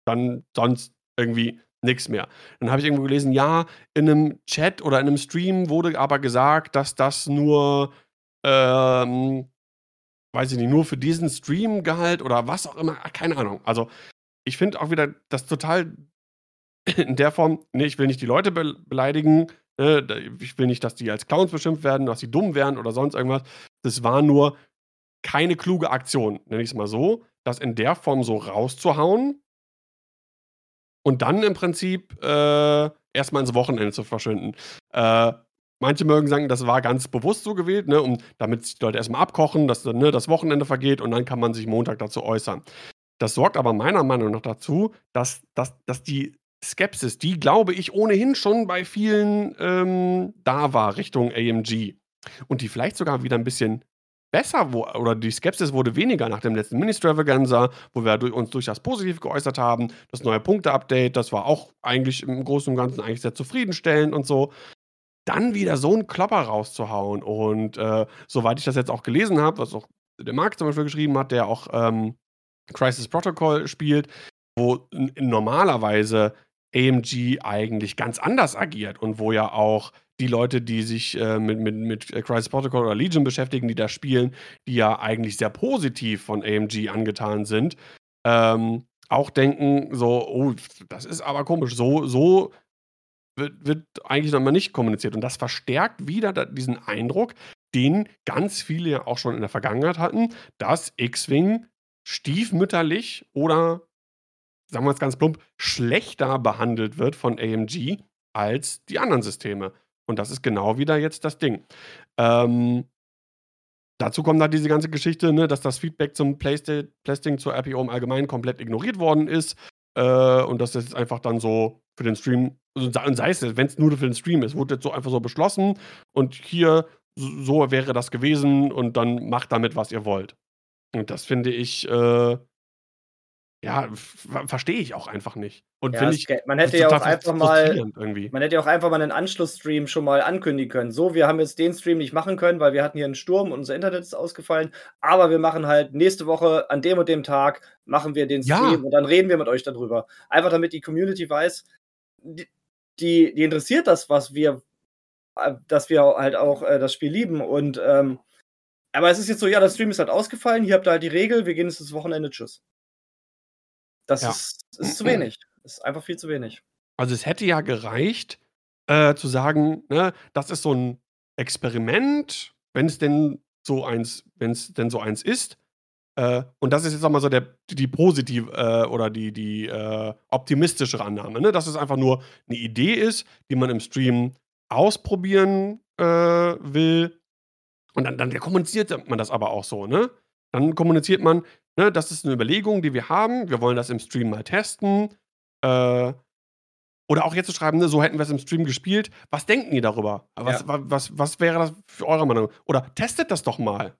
Dann sonst irgendwie nix mehr. Dann habe ich irgendwo gelesen, ja, in 'nem Chat oder in 'nem Stream wurde aber gesagt, dass das nur, ähm, weiß ich nicht, nur für diesen Stream galt oder was auch immer, keine Ahnung. Also, ich finde auch wieder das total <clears throat> in der Form ne, ich will nicht die Leute bel beleidigen, ne, ich will nicht, dass die als Clowns beschimpft werden, dass sie dumm wären oder sonst irgendwas. Das war nur keine kluge Aktion, nenne ich's mal so, das in der Form so rauszuhauen und dann im Prinzip, äh, erst mal ins Wochenende zu verschwinden. Äh, manche mögen sagen, das war ganz bewusst so gewählt, ne, um damit sich die Leute erst mal abkochen, dass ne, das Wochenende vergeht und dann kann man sich Montag dazu äußern. Das sorgt aber meiner Meinung nach dazu, dass dass dass die Skepsis, die, glaube ich, ohnehin schon bei vielen, ähm, da war Richtung AMG und die vielleicht sogar wieder 'n bisschen besser wo oder die Skepsis wurde weniger nach dem letzten Mini-Extravaganza, wo wir uns durchaus positiv geäußert haben. Das neue Punkte-Update, das war auch eigentlich im Großen und Ganzen eigentlich sehr zufriedenstellend und so. Dann wieder so 'n Klopper rauszuhauen und, äh, soweit ich das jetzt auch gelesen habe, was auch der Marc zum Beispiel geschrieben hat, der auch, ähm, Crisis Protocol spielt, wo normalerweise AMG eigentlich ganz anders agiert und wo ja auch die Leute, die sich, äh, mit mit mit Crisis Protocol oder Legion beschäftigen, die da spielen, die ja eigentlich sehr positiv von AMG angetan sind, ähm, auch denken so: „Oh, das ist aber komisch. So so wird wird eigentlich noch mal nicht kommuniziert.“ Und das verstärkt wieder da diesen Eindruck, den ganz viele ja auch schon in der Vergangenheit hatten, dass X-Wing stiefmütterlich oder, sagen wir's ganz plump, schlechter behandelt wird von AMG als die anderen Systeme. Und das ist genau wieder jetzt das Ding. Ähm dazu kommt halt diese ganze Geschichte, ne, dass das Feedback zum Plasting zur RPO im Allgemeinen komplett ignoriert worden ist, äh, und dass das jetzt einfach dann so für den Stream und sei es, wenn's nur für den Stream ist, wurde jetzt so einfach so beschlossen und hier s so wäre das gewesen und dann macht damit, was ihr wollt. Und das finde ich, äh ja, ver verstehe ich auch einfach nicht. Und Ja, ich man hätte ja auch einfach mal irgendwie. man hätte ja auch einfach mal 'nen Anschlussstream schon mal ankündigen können. So, wir haben jetzt den Stream nicht machen können, weil wir hatten hier 'n Sturm und unser Internet ist ausgefallen, aber wir machen halt nächste Woche an dem und dem Tag machen wir den Stream Ja. und dann reden wir mit euch da drüber. Einfach damit die Community weiß, d die die interessiert das, was wir äh, dass wir halt auch, äh, das Spiel lieben und, ähm aber es ist jetzt so: „Ja, der Stream ist halt ausgefallen, hier habt ihr halt die Regel, wir gehen jetzt das Wochenende, tschüss.“ Das Ja. ist ist zu wenig. Ist einfach viel zu wenig. Also, es hätte ja gereicht, äh, zu sagen, ne, das ist so 'n Experiment, wenn's denn so eins wenn's denn so eins ist. Äh, und das ist jetzt auch mal so der die positive äh, oder die die, äh, optimistischere Annahme, ne, dass es einfach nur 'ne Idee ist, die man im Stream ausprobieren, äh, will. Und dann dann kommuniziert man das aber auch so, ne? Dann kommuniziert man, ne, das ist 'ne Überlegung, die wir haben. Wir wollen das im Stream mal testen. Äh, oder auch jetzt zu schreiben, ne, so hätten wir's im Stream gespielt. Was denken ihr darüber? Was Ja. wa was was wäre das für eure Meinung? Oder testet das doch mal,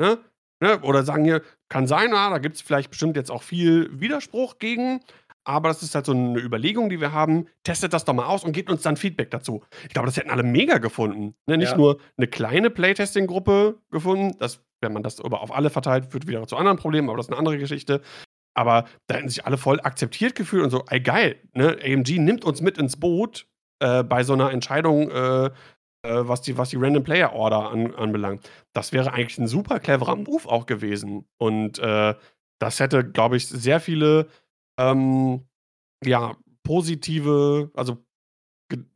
ne? Ne? Oder sagen hier: „Kann sein, ah, da gibt's vielleicht bestimmt jetzt auch viel Widerspruch gegen, aber das ist halt so 'ne Überlegung, die wir haben. Testet das doch mal aus und gebt uns dann Feedback dazu.“ Ich glaube, das hätten alle mega gefunden, ne? Nicht Ja. nur 'ne kleine Playtesting-Gruppe gefunden, das wenn man das aber auf alle verteilt, führt wieder zu anderen Problemen, aber das ist 'ne andere Geschichte. Aber da hätten sich alle voll akzeptiert gefühlt und so: „Ey, geil, ne? AMG nimmt uns mit ins Boot, äh, bei so 'ner Entscheidung, äh, äh, was die was die Random Player Order an anbelangt.“ Das wäre eigentlich 'n super cleverer Move auch gewesen. Und, äh, Das hätte, glaube ich, sehr viele, ähm, ja, positive, also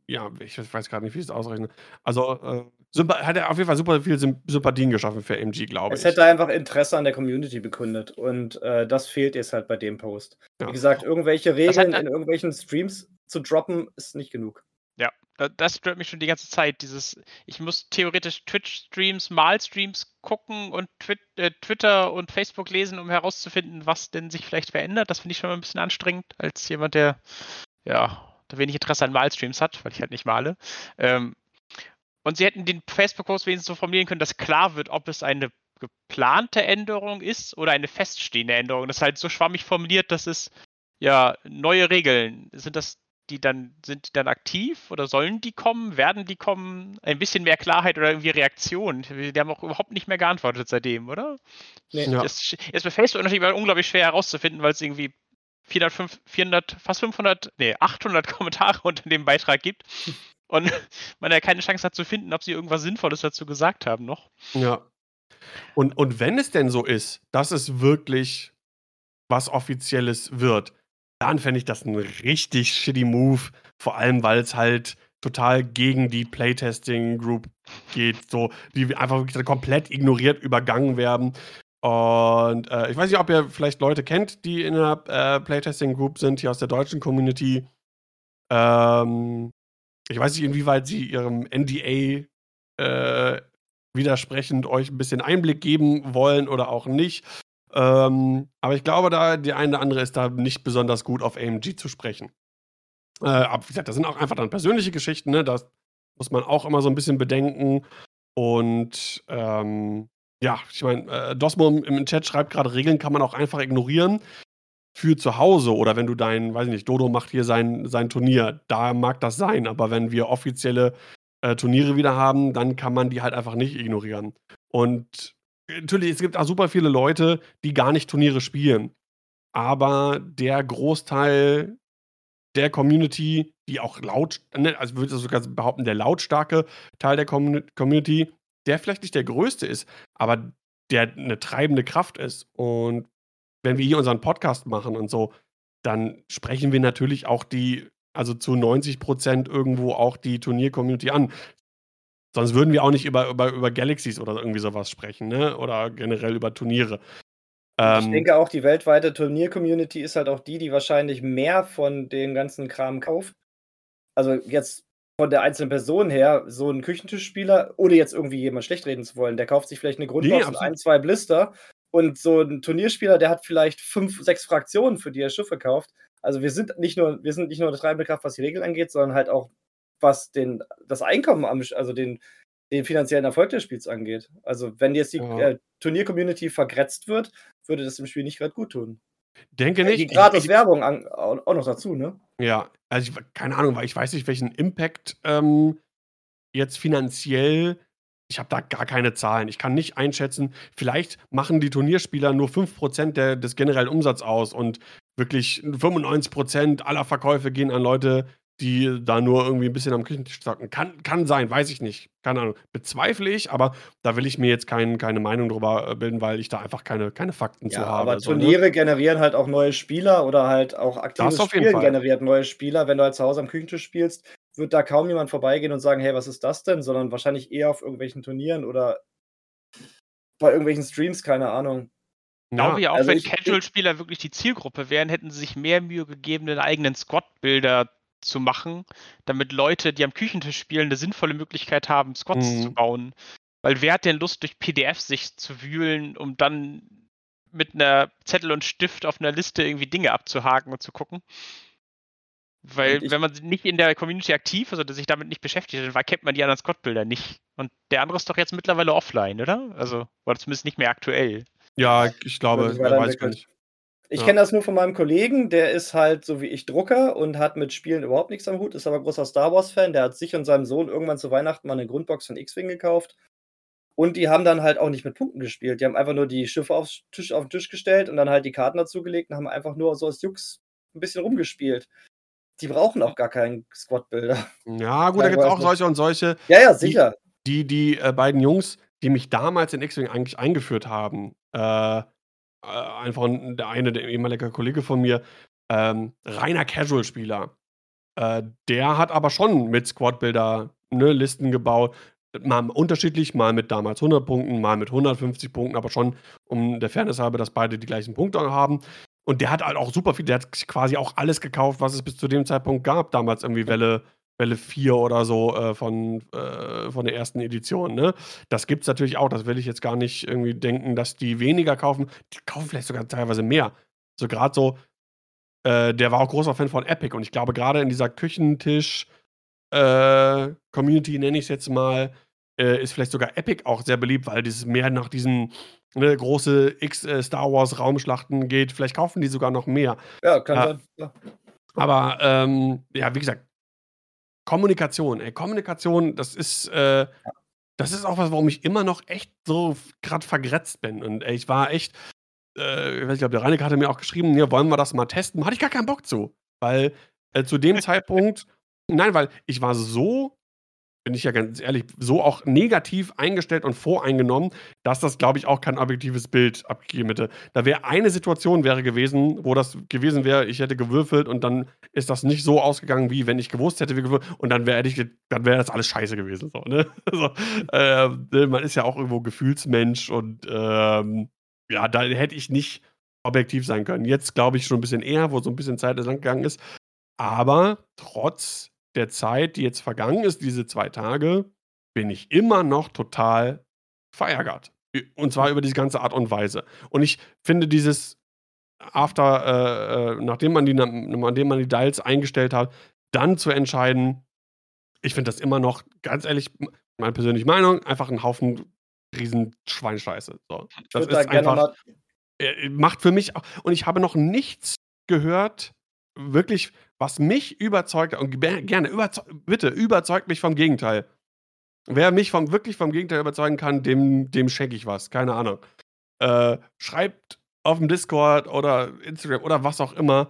ja, ich weiß gerade nicht, wie ich es ausrechne. Also, äh, hat er auf jeden Fall super viel Sympathien geschaffen für MG, glaube ich. Es hätte einfach Interesse an der Community bekundet und äh, das fehlt jetzt halt bei dem Post. Ja. Wie gesagt, irgendwelche Regeln in irgendwelchen Streams zu droppen, ist nicht genug. Ja, das stört mich schon die ganze Zeit. Dieses, ich muss theoretisch Twitch-Streams, Mal-Streams gucken und Twi äh, Twitter und Facebook lesen, um herauszufinden, was denn sich vielleicht verändert. Das finde ich schon mal ein bisschen anstrengend, als jemand, der ja wenig Interesse an Malstreams hat, weil ich halt nicht male. Ähm, und sie hätten den Facebook-Post wenigstens so formulieren können, dass klar wird, ob es eine geplante Änderung ist oder eine feststehende Änderung. Das ist halt so schwammig formuliert, dass es ja neue Regeln sind das die dann sind die dann aktiv oder sollen die kommen? Werden die kommen? Ein bisschen mehr Klarheit oder irgendwie Reaktion? Die haben auch überhaupt nicht mehr geantwortet seitdem, oder? Nee. Ja. Das ist bei Facebook natürlich unglaublich schwer herauszufinden, weil es irgendwie 400, 400, fast 500, nee, 800 <laughs> Kommentare unter dem Beitrag gibt <laughs> und man ja keine Chance hat zu finden, ob sie irgendwas Sinnvolles dazu gesagt haben noch. Ja. Und, und wenn es denn so ist, dass es wirklich was Offizielles wird, dann fände ich das ein richtig shitty Move. Vor allem, weil es halt total gegen die Playtesting Group geht, so die einfach komplett ignoriert übergangen werden. Und äh, ich weiß nicht, ob ihr vielleicht Leute kennt, die in der äh, Playtesting Group sind, hier aus der deutschen Community. Ähm, ich weiß nicht, inwieweit sie ihrem NDA äh, widersprechend euch ein bisschen Einblick geben wollen oder auch nicht. Ähm, aber ich glaube, da die eine oder andere ist da nicht besonders gut auf AMG zu sprechen. Äh, aber wie gesagt, das sind auch einfach dann persönliche Geschichten, ne? Das muss man auch immer so ein bisschen bedenken. Und ähm, ja, ich meine, äh, Dosmo im Chat schreibt gerade, Regeln kann man auch einfach ignorieren für zu Hause oder wenn du dein, weiß ich nicht, Dodo macht hier sein, sein Turnier, da mag das sein, aber wenn wir offizielle äh, Turniere wieder haben, dann kann man die halt einfach nicht ignorieren. Und natürlich, es gibt auch super viele Leute, die gar nicht Turniere spielen. Aber der Großteil der Community, die auch laut, ne, also würde ich sogar behaupten, der lautstarke Teil der Community, der vielleicht nicht der größte ist, aber der eine treibende Kraft ist. Und wenn wir hier unseren Podcast machen und so, dann sprechen wir natürlich auch die, also zu 90 Prozent irgendwo auch die Turnier-Community an. Sonst würden wir auch nicht über, über, über Galaxies oder irgendwie sowas sprechen, ne? Oder generell über Turniere. ich ähm denke auch, die weltweite Turnier-Community ist halt auch die, die wahrscheinlich mehr von dem ganzen Kram kauft. Also jetzt von der einzelnen Person her, so ein Küchentischspieler, ohne jetzt irgendwie jemand schlecht reden zu wollen, der kauft sich vielleicht eine Grundbox nee, und ein, zwei Blister. Und so ein Turnierspieler, der hat vielleicht fünf, sechs Fraktionen, für die er Schiffe kauft. Also wir sind nicht nur, wir sind nicht nur eine treibende Kraft, was die Regeln angeht, sondern halt auch, was den, das Einkommen, am, also den, den finanziellen Erfolg des Spiels angeht. Also wenn jetzt die ja. äh, Turnier-Community vergrätzt wird, würde das dem Spiel nicht gerade gut tun. Denke nicht. Die gratis Werbung an, auch noch dazu, ne? Ja, also ich, keine Ahnung, weil ich weiß nicht, welchen Impact ähm, jetzt finanziell. Ich habe da gar keine Zahlen. Ich kann nicht einschätzen. Vielleicht machen die Turnierspieler nur 5% der, des generellen Umsatzes aus und wirklich 95% aller Verkäufe gehen an Leute, die da nur irgendwie ein bisschen am Küchentisch zocken. Kann, kann sein, weiß ich nicht. Keine Ahnung. Bezweifle ich, aber da will ich mir jetzt kein, keine Meinung drüber äh, bilden, weil ich da einfach keine, keine Fakten ja, zu habe. Aber Turniere so, ne? generieren halt auch neue Spieler oder halt auch aktives Spielen generiert neue Spieler. Wenn du halt zu Hause am Küchentisch spielst, wird da kaum jemand vorbeigehen und sagen, hey, was ist das denn? Sondern wahrscheinlich eher auf irgendwelchen Turnieren oder bei irgendwelchen Streams, keine Ahnung. Ich glaube ja auch, also wenn Casual-Spieler wirklich die Zielgruppe wären, hätten sie sich mehr Mühe gegeben, den eigenen Squad-Bilder zu machen, damit Leute, die am Küchentisch spielen, eine sinnvolle Möglichkeit haben, Squads mhm. zu bauen. Weil wer hat denn Lust, durch PDF sich zu wühlen, um dann mit einer Zettel und Stift auf einer Liste irgendwie Dinge abzuhaken und zu gucken? Weil, wenn man nicht in der Community aktiv ist oder sich damit nicht beschäftigt, dann kennt man die anderen Squad-Bilder nicht. Und der andere ist doch jetzt mittlerweile offline, oder? Also, oder zumindest nicht mehr aktuell. Ja, ich glaube, weiß ich gar nicht. Ich ja. kenne das nur von meinem Kollegen, der ist halt so wie ich Drucker und hat mit Spielen überhaupt nichts am Hut, ist aber großer Star Wars-Fan. Der hat sich und seinem Sohn irgendwann zu Weihnachten mal eine Grundbox von X-Wing gekauft. Und die haben dann halt auch nicht mit Punkten gespielt. Die haben einfach nur die Schiffe auf, Tisch, auf den Tisch gestellt und dann halt die Karten dazugelegt und haben einfach nur so aus Jux ein bisschen rumgespielt. Die brauchen auch gar keinen Squad-Builder. Ja, gut, da gibt es auch solche und solche. Ja, ja, sicher. Die, die, die äh, beiden Jungs, die mich damals in X-Wing eigentlich eingeführt haben, äh, äh, einfach der eine, der ehemalige Kollege von mir, ähm, reiner Casual-Spieler. Äh, der hat aber schon mit Squad-Builder ne, Listen gebaut. Mal unterschiedlich, mal mit damals 100 Punkten, mal mit 150 Punkten, aber schon um der Fairness halber, dass beide die gleichen Punkte haben. Und der hat halt auch super viel, der hat quasi auch alles gekauft, was es bis zu dem Zeitpunkt gab. Damals irgendwie Welle, Welle 4 oder so äh, von, äh, von der ersten Edition. Ne? Das gibt es natürlich auch. Das will ich jetzt gar nicht irgendwie denken, dass die weniger kaufen. Die kaufen vielleicht sogar teilweise mehr. So gerade so, äh, der war auch großer Fan von Epic. Und ich glaube, gerade in dieser Küchentisch- äh, Community, nenne ich es jetzt mal, äh, ist vielleicht sogar Epic auch sehr beliebt, weil dieses mehr nach diesen ne, große X äh, Star Wars Raumschlachten geht. Vielleicht kaufen die sogar noch mehr. Ja, kann sein. Ja. Aber ähm, ja, wie gesagt, Kommunikation, ey, Kommunikation, das ist, äh, das ist auch was, warum ich immer noch echt so gerade vergrätzt bin. Und ey, ich war echt, äh, ich ob der Reineck hatte mir auch geschrieben, ja, wollen wir das mal testen? Hatte ich gar keinen Bock zu. Weil äh, zu dem <laughs> Zeitpunkt Nein, weil ich war so bin ich ja ganz ehrlich, so auch negativ eingestellt und voreingenommen, dass das, glaube ich, auch kein objektives Bild abgegeben hätte. Da wäre eine Situation wäre gewesen, wo das gewesen wäre, ich hätte gewürfelt und dann ist das nicht so ausgegangen, wie wenn ich gewusst hätte, wie gewürfelt und dann wäre dann das alles scheiße gewesen. So, ne? <laughs> so, äh, man ist ja auch irgendwo Gefühlsmensch und ähm, ja, da hätte ich nicht objektiv sein können. Jetzt glaube ich schon ein bisschen eher, wo so ein bisschen Zeit lang gegangen ist. Aber trotz der Zeit, die jetzt vergangen ist, diese zwei Tage, bin ich immer noch total verärgert. Und zwar über diese ganze Art und Weise. Und ich finde dieses After, äh, äh nachdem, man die, nachdem man die Dials eingestellt hat, dann zu entscheiden, ich finde das immer noch, ganz ehrlich, meine persönliche Meinung, einfach ein Haufen riesen Schweinscheiße. So, das ist da einfach, äh, macht für mich, auch, und ich habe noch nichts gehört, wirklich was mich überzeugt und gerne, überzeug, bitte, überzeugt mich vom Gegenteil. Wer mich vom, wirklich vom Gegenteil überzeugen kann, dem, dem schenke ich was. Keine Ahnung. Äh, schreibt auf dem Discord oder Instagram oder was auch immer.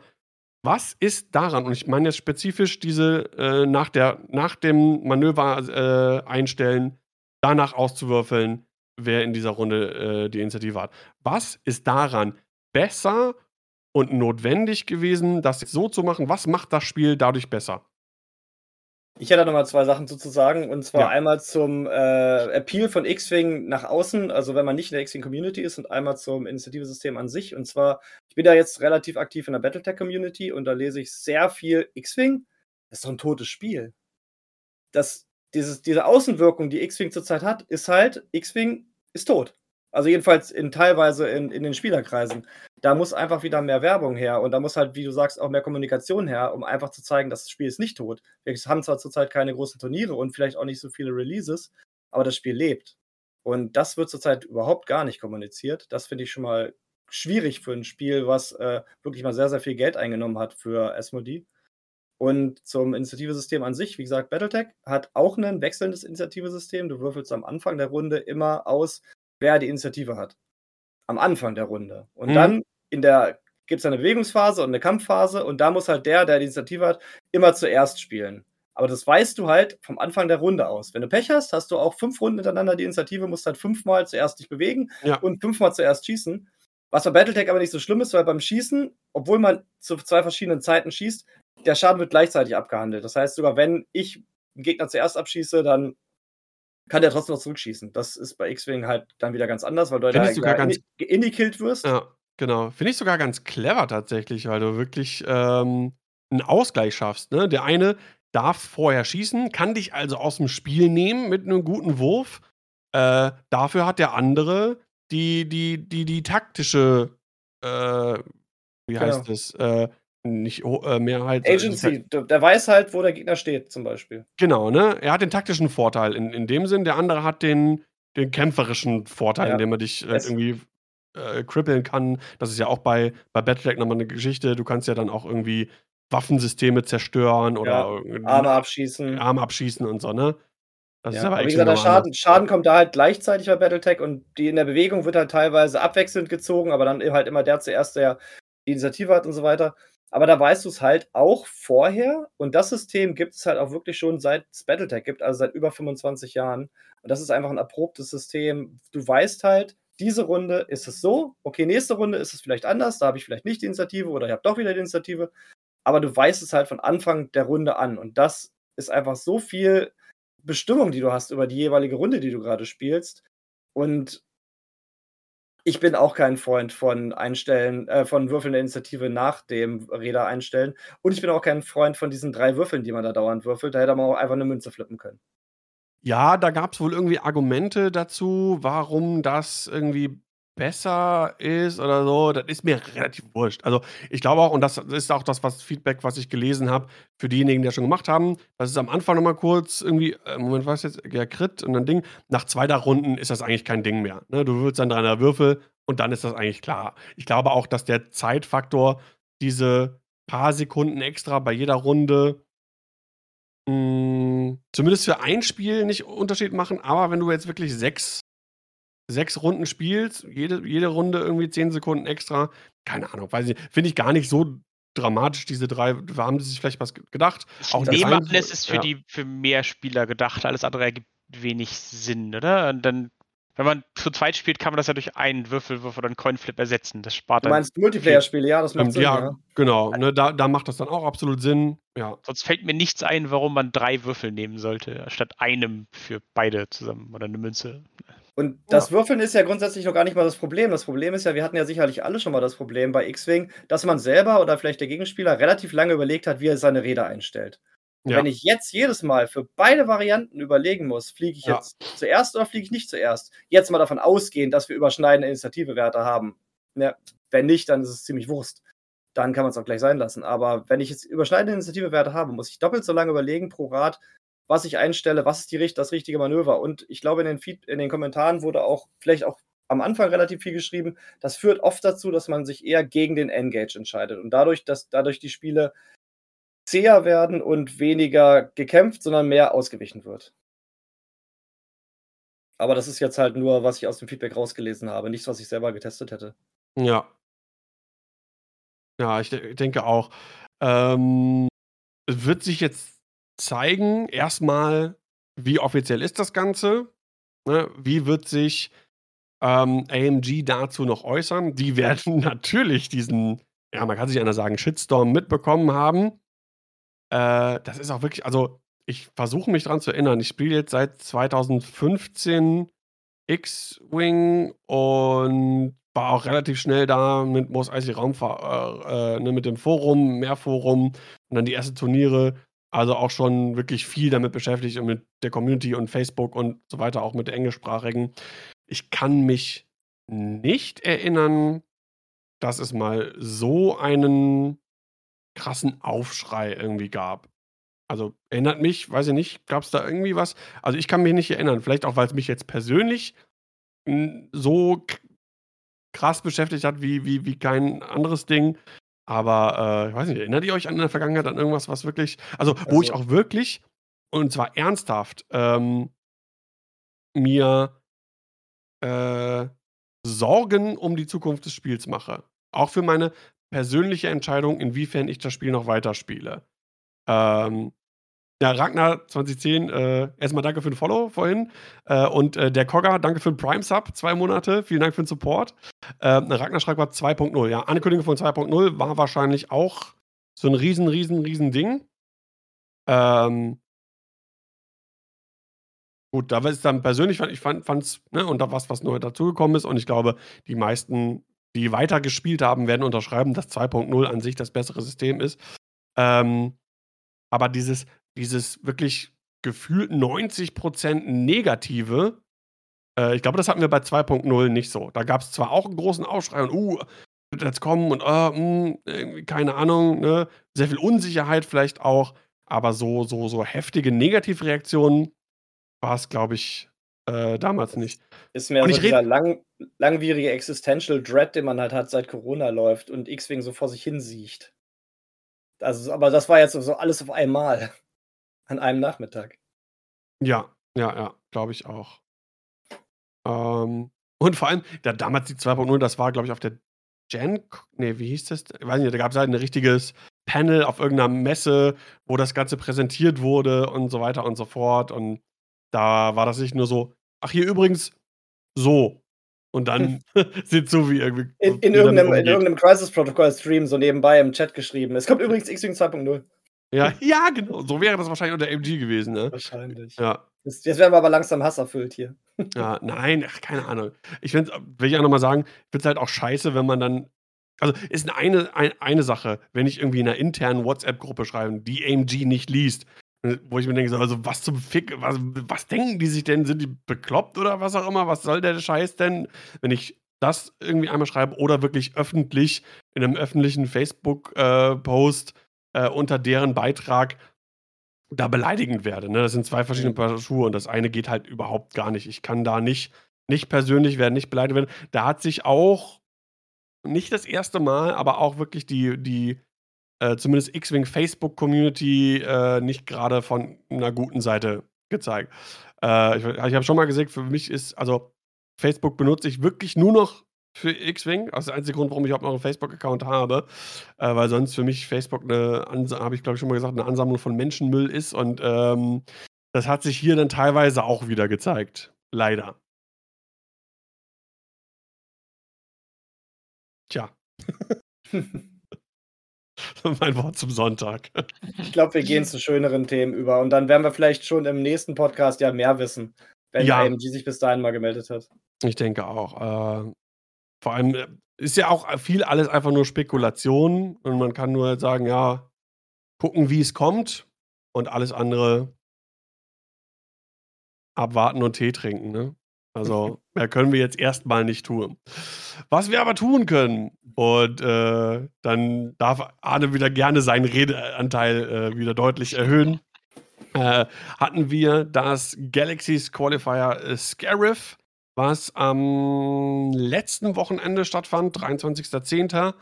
Was ist daran, und ich meine jetzt spezifisch diese äh, nach, der, nach dem Manöver äh, einstellen, danach auszuwürfeln, wer in dieser Runde äh, die Initiative hat. Was ist daran besser und notwendig gewesen, das so zu machen? Was macht das Spiel dadurch besser? Ich hätte noch mal zwei Sachen zu sagen. Und zwar ja. einmal zum äh, Appeal von X-Wing nach außen, also wenn man nicht in der X-Wing-Community ist, und einmal zum Initiativesystem an sich. Und zwar, ich bin da jetzt relativ aktiv in der Battletech-Community und da lese ich sehr viel X-Wing. Das ist doch ein totes Spiel. Das, dieses, diese Außenwirkung, die X-Wing zurzeit hat, ist halt, X-Wing ist tot. Also jedenfalls in teilweise in, in den Spielerkreisen. Da muss einfach wieder mehr Werbung her und da muss halt, wie du sagst, auch mehr Kommunikation her, um einfach zu zeigen, dass das Spiel ist nicht tot. Wir haben zwar zurzeit keine großen Turniere und vielleicht auch nicht so viele Releases, aber das Spiel lebt. Und das wird zurzeit überhaupt gar nicht kommuniziert. Das finde ich schon mal schwierig für ein Spiel, was äh, wirklich mal sehr, sehr viel Geld eingenommen hat für Asmodee. Und zum Initiativesystem an sich, wie gesagt, Battletech hat auch ein wechselndes Initiativesystem. Du würfelst am Anfang der Runde immer aus, wer die Initiative hat. Am Anfang der Runde. Und mhm. dann in der gibt es eine Bewegungsphase und eine Kampfphase und da muss halt der, der die Initiative hat, immer zuerst spielen. Aber das weißt du halt vom Anfang der Runde aus. Wenn du Pech hast, hast du auch fünf Runden hintereinander die Initiative, musst halt fünfmal zuerst dich bewegen ja. und fünfmal zuerst schießen. Was bei Battletech aber nicht so schlimm ist, weil beim Schießen, obwohl man zu zwei verschiedenen Zeiten schießt, der Schaden wird gleichzeitig abgehandelt. Das heißt, sogar wenn ich einen Gegner zuerst abschieße, dann kann der trotzdem noch zurückschießen. Das ist bei X-Wing halt dann wieder ganz anders, weil du da sogar ganz indie-killt wirst. Ja, genau. Finde ich sogar ganz clever tatsächlich, weil du wirklich ähm, einen Ausgleich schaffst. Ne? Der eine darf vorher schießen, kann dich also aus dem Spiel nehmen mit einem guten Wurf. Äh, dafür hat der andere die, die, die, die taktische, äh, wie genau. heißt es, äh, nicht äh, Mehrheit. Agency, halt der weiß halt, wo der Gegner steht, zum Beispiel. Genau, ne? Er hat den taktischen Vorteil in, in dem Sinn, der andere hat den, den kämpferischen Vorteil, ja. indem er dich äh, irgendwie äh, kribbeln kann. Das ist ja auch bei, bei Battletech nochmal eine Geschichte. Du kannst ja dann auch irgendwie Waffensysteme zerstören oder ja, Arme abschießen. Arme abschießen und so, ne? Das ja, ist aber, aber wie gesagt, der Schaden, Schaden kommt da halt gleichzeitig bei Battletech und die in der Bewegung wird halt teilweise abwechselnd gezogen, aber dann halt immer der zuerst, der die Initiative hat und so weiter. Aber da weißt du es halt auch vorher. Und das System gibt es halt auch wirklich schon seit es Battletech gibt, also seit über 25 Jahren. Und das ist einfach ein erprobtes System. Du weißt halt, diese Runde ist es so, okay, nächste Runde ist es vielleicht anders, da habe ich vielleicht nicht die Initiative oder ich habe doch wieder die Initiative, aber du weißt es halt von Anfang der Runde an und das ist einfach so viel Bestimmung, die du hast über die jeweilige Runde, die du gerade spielst und ich bin auch kein Freund von Einstellen, äh, von Würfeln der Initiative nach dem Räder einstellen. Und ich bin auch kein Freund von diesen drei Würfeln, die man da dauernd würfelt. Da hätte man auch einfach eine Münze flippen können. Ja, da gab es wohl irgendwie Argumente dazu, warum das irgendwie besser ist oder so. Das ist mir relativ wurscht. Also, ich glaube auch und das ist auch das was Feedback, was ich gelesen habe für diejenigen, die das schon gemacht haben. Das ist am Anfang noch mal kurz irgendwie äh, Moment, was jetzt? Ja, Crit und dann Ding. Nach 2, 3 Runden ist das eigentlich kein Ding mehr, ne? Du würfelst dann 3er Würfel und dann ist das eigentlich klar. Ich glaube auch, dass der Zeitfaktor diese paar Sekunden extra bei jeder Runde hm, zumindest für ein Spiel nicht Unterschied machen, aber wenn du jetzt wirklich sechs, sechs Runden spielst, jede, jede Runde irgendwie zehn Sekunden extra, keine Ahnung, weiß ich Finde ich gar nicht so dramatisch, diese drei. Da haben sie sich vielleicht was gedacht. Ich auch nehme an, es ist für, ja. die, für mehr Spieler gedacht. Alles andere ergibt wenig Sinn, oder? Und dann wenn man zu zweit spielt, kann man das ja durch einen Würfelwurf oder einen Coinflip ersetzen. Das spart du meinst Multiplayer-Spiele, ja, das macht ähm, Sinn. Ja, ja. genau. Ne, da, da macht das dann auch absolut Sinn. Ja. Sonst fällt mir nichts ein, warum man drei Würfel nehmen sollte, statt einem für beide zusammen oder eine Münze. Und das ja. Würfeln ist ja grundsätzlich noch gar nicht mal das Problem. Das Problem ist ja, wir hatten ja sicherlich alle schon mal das Problem bei X-Wing, dass man selber oder vielleicht der Gegenspieler relativ lange überlegt hat, wie er seine Räder einstellt. Und ja. wenn ich jetzt jedes Mal für beide Varianten überlegen muss, fliege ich ja. jetzt zuerst oder fliege ich nicht zuerst, jetzt mal davon ausgehen, dass wir überschneidende Initiativewerte haben. Ja, wenn nicht, dann ist es ziemlich Wurst. Dann kann man es auch gleich sein lassen. Aber wenn ich jetzt überschneidende Initiativewerte habe, muss ich doppelt so lange überlegen pro Rad, was ich einstelle, was ist die, das richtige Manöver. Und ich glaube, in den, Feed, in den Kommentaren wurde auch vielleicht auch am Anfang relativ viel geschrieben. Das führt oft dazu, dass man sich eher gegen den Engage entscheidet. Und dadurch, dass dadurch die Spiele zäher werden und weniger gekämpft, sondern mehr ausgewichen wird. Aber das ist jetzt halt nur, was ich aus dem Feedback rausgelesen habe, nichts, was ich selber getestet hätte. Ja. Ja, ich de denke auch. Ähm, es wird sich jetzt zeigen, erstmal, wie offiziell ist das Ganze? Ne? Wie wird sich ähm, AMG dazu noch äußern? Die <laughs> werden natürlich diesen, ja, man kann sich einer sagen, Shitstorm mitbekommen haben. Äh, das ist auch wirklich, also ich versuche mich daran zu erinnern. Ich spiele jetzt seit 2015 X-Wing und war auch relativ schnell da mit Mos Eisley Raumfahrt, äh, äh, ne, mit dem Forum, Mehrforum und dann die ersten Turniere. Also auch schon wirklich viel damit beschäftigt und mit der Community und Facebook und so weiter, auch mit der englischsprachigen. Ich kann mich nicht erinnern, dass es mal so einen krassen Aufschrei irgendwie gab. Also erinnert mich, weiß ich nicht, gab es da irgendwie was? Also ich kann mich nicht erinnern. Vielleicht auch, weil es mich jetzt persönlich so krass beschäftigt hat wie, wie, wie kein anderes Ding. Aber äh, ich weiß nicht, erinnert ihr euch an in der Vergangenheit an irgendwas, was wirklich, also wo also, ich auch wirklich, und zwar ernsthaft, ähm, mir äh, Sorgen um die Zukunft des Spiels mache. Auch für meine persönliche Entscheidung, inwiefern ich das Spiel noch weiterspiele. Ähm, ja, Ragnar 2010, äh, erstmal danke für den Follow vorhin. Äh, und äh, der Kogger, danke für den Prime-Sub, zwei Monate. Vielen Dank für den Support. Äh, Ragnar schreibt gerade 2.0. Ja, Ankündigung von 2.0 war wahrscheinlich auch so ein riesen, riesen, riesen Ding. Ähm, gut, da ist dann persönlich, ich fand es, ne, und da was, was neu dazugekommen ist. Und ich glaube, die meisten die weiter gespielt haben, werden unterschreiben, dass 2.0 an sich das bessere System ist. Ähm, aber dieses, dieses wirklich gefühlt 90% Negative, äh, ich glaube, das hatten wir bei 2.0 nicht so. Da gab es zwar auch einen großen Aufschrei und, uh, wird jetzt kommen und, uh, mh, keine Ahnung, ne? sehr viel Unsicherheit vielleicht auch, aber so, so, so heftige Negativreaktionen war es, glaube ich, äh, damals nicht. Ist mehr so dieser lang, langwierige Existential Dread, den man halt hat, seit Corona läuft und X-Wing so vor sich hin sieht. Also, aber das war jetzt so alles auf einmal. <laughs> An einem Nachmittag. Ja, ja, ja, glaube ich auch. Ähm, und vor allem, ja, damals die 2.0, das war, glaube ich, auf der Gen. Nee, wie hieß das? Ich weiß nicht, da gab es halt ein richtiges Panel auf irgendeiner Messe, wo das Ganze präsentiert wurde und so weiter und so fort. Und da war das nicht nur so, ach hier übrigens, so. Und dann sind so wie irgendwie. In, in irgendeinem, in irgendeinem Crisis-Protokoll-Stream so nebenbei im Chat geschrieben. Es kommt übrigens X-Wing 2.0. Ja, <laughs> ja, genau. So wäre das wahrscheinlich unter MG gewesen, ne? Wahrscheinlich. Ja. Jetzt, jetzt werden wir aber langsam Hass erfüllt hier. <laughs> Ja, nein, ach, keine Ahnung. Ich finde, will ich auch nochmal sagen, ich finde es halt auch scheiße, wenn man dann. Also ist eine, eine, eine Sache, wenn ich irgendwie in einer internen WhatsApp-Gruppe schreibe, die AMG nicht liest, wo ich mir denke, so, also was zum Fick, was, was denken die sich denn? Sind die bekloppt oder was auch immer? Was soll der Scheiß denn? Wenn ich das irgendwie einmal schreibe oder wirklich öffentlich in einem öffentlichen Facebook-Post äh, äh, unter deren Beitrag da beleidigend werde. Ne? Das sind zwei verschiedene Paar Schuhe und das eine geht halt überhaupt gar nicht. Ich kann da nicht, nicht persönlich werden, nicht beleidigt werden. Da hat sich auch nicht das erste Mal, aber auch wirklich die, die äh, zumindest X-Wing Facebook-Community äh, nicht gerade von einer guten Seite gezeigt. Äh, ich, ich habe schon mal gesagt, für mich ist, also Facebook benutze ich wirklich nur noch für X-Wing. Das ist der einzige Grund, warum ich überhaupt noch einen Facebook-Account habe. Äh, weil sonst für mich Facebook eine, habe ich glaube ich schon mal gesagt, eine Ansammlung von Menschenmüll ist. Und ähm, das hat sich hier dann teilweise auch wieder gezeigt. Leider. Tja. <laughs> <laughs> mein Wort zum Sonntag. Ich glaube, wir gehen zu schöneren Themen über und dann werden wir vielleicht schon im nächsten Podcast ja mehr wissen, wenn ja. AMG sich bis dahin mal gemeldet hat. Ich denke auch. Äh, vor allem äh, ist ja auch viel alles einfach nur Spekulation und man kann nur sagen, ja, gucken, wie es kommt und alles andere abwarten und Tee trinken. Ne? Also, mehr können wir jetzt erstmal nicht tun. Was wir aber tun können, und äh, dann darf Arne wieder gerne seinen Redeanteil äh, wieder deutlich erhöhen, äh, hatten wir das Galaxies Qualifier äh, Scarif, was am letzten Wochenende stattfand, 23.10.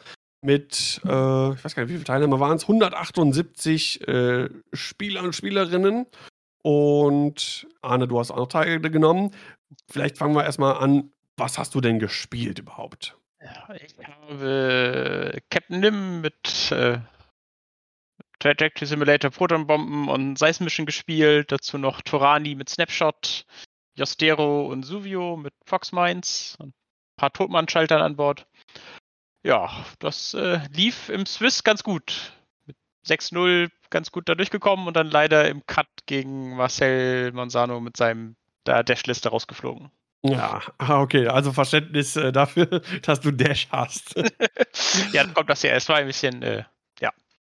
mit, äh, ich weiß gar nicht, wie viele Teilnehmer waren es, 178 äh, Spieler und Spielerinnen. Und Arne, du hast auch Teilgenommen. Vielleicht fangen wir erstmal an. Was hast du denn gespielt überhaupt? Ja, ich habe Captain Nim mit äh, Trajectory Simulator, Protonbomben und Seismischen gespielt. Dazu noch Torani mit Snapshot, Jostero und Suvio mit Fox Mines, ein paar Totmann-Schaltern an Bord. Ja, das äh, lief im Swiss ganz gut. Mit 6-0 ganz gut da durchgekommen und dann leider im Cut gegen Marcel Manzano mit seinem der Dash-Liste rausgeflogen. Ja, ah, okay, also Verständnis äh, dafür, <laughs> dass du Dash hast. <laughs> ja, dann kommt das ja. Es war ein bisschen, äh, ja.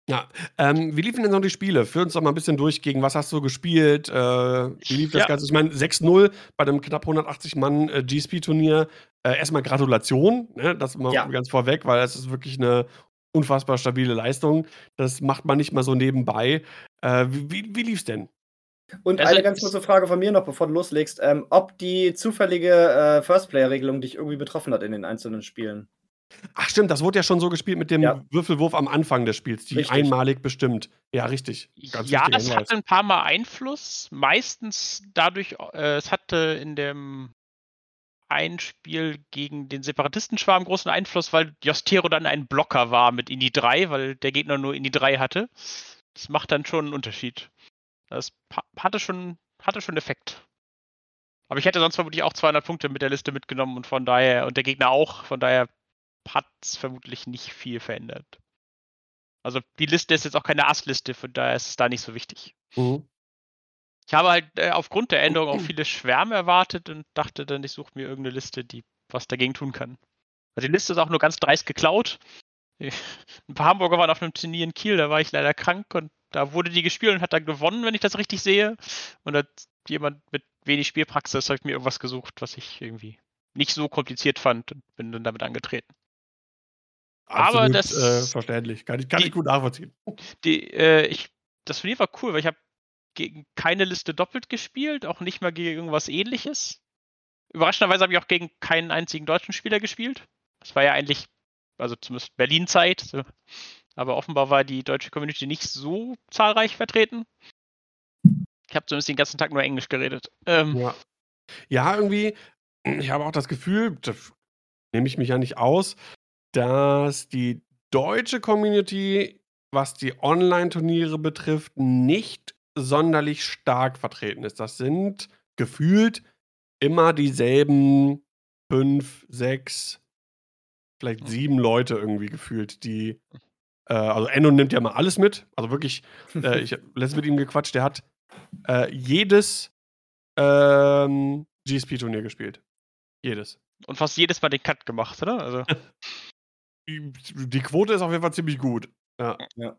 Ja, ähm, wie liefen denn so die Spiele? Führ uns doch mal ein bisschen durch, gegen was hast du gespielt? Äh, wie lief das ja. Ganze? Ich meine, 6-0 bei einem knapp 180 Mann äh, GSP-Turnier. Äh, erstmal Gratulation, ne? das mal ja. ganz vorweg, weil es ist wirklich eine unfassbar stabile Leistung. Das macht man nicht mal so nebenbei. Äh, wie, wie, lief's denn? Und also eine ganz kurze Frage von mir noch, bevor du loslegst, ähm, ob die zufällige äh, First-Player-Regelung dich irgendwie betroffen hat in den einzelnen Spielen. Ach stimmt, das wurde ja schon so gespielt mit dem ja. Würfelwurf am Anfang des Spiels, die richtig. einmalig bestimmt. Ja, richtig. Ganz ja, es hatte ein paar Mal Einfluss. Meistens dadurch, äh, es hatte in dem ein Spiel gegen den Separatistenschwarm großen Einfluss, weil Jostero dann ein Blocker war mit Indie 3, weil der Gegner nur Indie 3 hatte. Das macht dann schon einen Unterschied. Das hatte schon, hatte schon Effekt. Aber ich hätte sonst vermutlich auch 200 Punkte mit der Liste mitgenommen und von daher, und der Gegner auch, von daher hat es vermutlich nicht viel verändert. Also die Liste ist jetzt auch keine Ass-Liste, von daher ist es da nicht so wichtig. Mhm. Ich habe halt äh, aufgrund der Änderung auch <clears throat> viele Schwärme erwartet und dachte dann, ich suche mir irgendeine Liste, die was dagegen tun kann. Also die Liste ist auch nur ganz dreist geklaut. Ein paar Hamburger waren auf einem Turnier in Kiel, da war ich leider krank und da wurde die gespielt und hat dann gewonnen, wenn ich das richtig sehe. Und hat jemand mit wenig Spielpraxis habe ich mir irgendwas gesucht, was ich irgendwie nicht so kompliziert fand und bin dann damit angetreten. Absolut, Aber das äh, verständlich, kann ich, kann die, ich gut nachvollziehen. Die, äh, ich, das Turnier war cool, weil ich habe gegen keine Liste doppelt gespielt, auch nicht mal gegen irgendwas ähnliches. Überraschenderweise habe ich auch gegen keinen einzigen deutschen Spieler gespielt. Das war ja eigentlich, also zumindest Berlin-Zeit. So aber offenbar war die deutsche Community nicht so zahlreich vertreten. Ich habe zumindest den ganzen Tag nur Englisch geredet. Ähm, ja. ja, irgendwie, ich habe auch das Gefühl, das nehme ich mich ja nicht aus, dass die deutsche Community, was die Online-Turniere betrifft, nicht sonderlich stark vertreten ist. Das sind gefühlt immer dieselben fünf, sechs, vielleicht Mhm. sieben Leute irgendwie gefühlt, die äh, also Enno nimmt ja mal alles mit. Also wirklich, äh, ich habe <laughs> letztens mit ihm gequatscht, der hat äh, jedes ähm, GSP-Turnier gespielt. Jedes. Und fast jedes Mal den Cut gemacht, oder? Also, Die, <laughs> die Quote ist auf jeden Fall ziemlich gut. Ja. ja,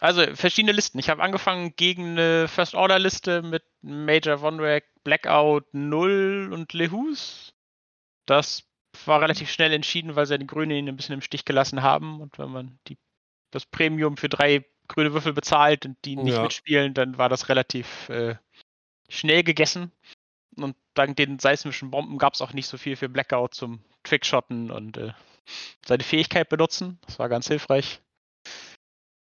also verschiedene Listen. Ich habe angefangen gegen eine First-Order-Liste mit Major Vonrek, Blackout 0 und Lehus. Das war relativ schnell entschieden, weil sie die Grünen ihn ein bisschen im Stich gelassen haben. Und wenn man die, das Premium für drei grüne Würfel bezahlt und die nicht Ja. mitspielen, dann war das relativ äh, schnell gegessen. Und dank den seismischen Bomben gab es auch nicht so viel für Blackout zum Trickshotten und äh, seine Fähigkeit benutzen. Das war ganz hilfreich.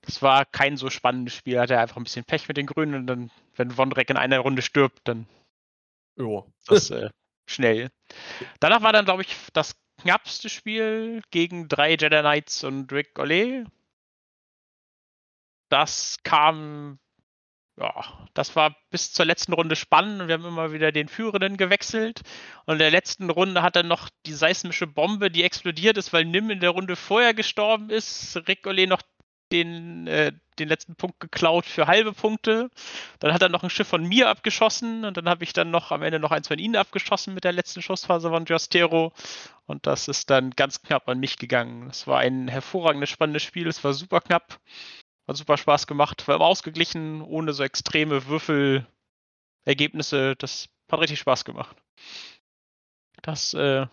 Das war kein so spannendes Spiel. Hatte einfach ein bisschen Pech mit den Grünen und dann, wenn Vondrek in einer Runde stirbt, dann Jo. das äh, schnell. Danach war dann, glaube ich, das knappste Spiel gegen drei Jedi Knights und Rick Olé. Das kam, ja, das war bis zur letzten Runde spannend und wir haben immer wieder den Führenden gewechselt. Und in der letzten Runde hat dann noch die seismische Bombe, die explodiert ist, weil Nim in der Runde vorher gestorben ist. Rick Olé noch den, äh, den letzten Punkt geklaut für halbe Punkte. Dann hat er noch ein Schiff von mir abgeschossen und dann habe ich dann noch am Ende noch eins von ihnen abgeschossen mit der letzten Schussphase von Giostero. Und das ist dann ganz knapp an mich gegangen. Es war ein hervorragendes, spannendes Spiel. Es war super knapp. Hat super Spaß gemacht. War immer ausgeglichen, ohne so extreme Würfelergebnisse. Das hat richtig Spaß gemacht. Das äh,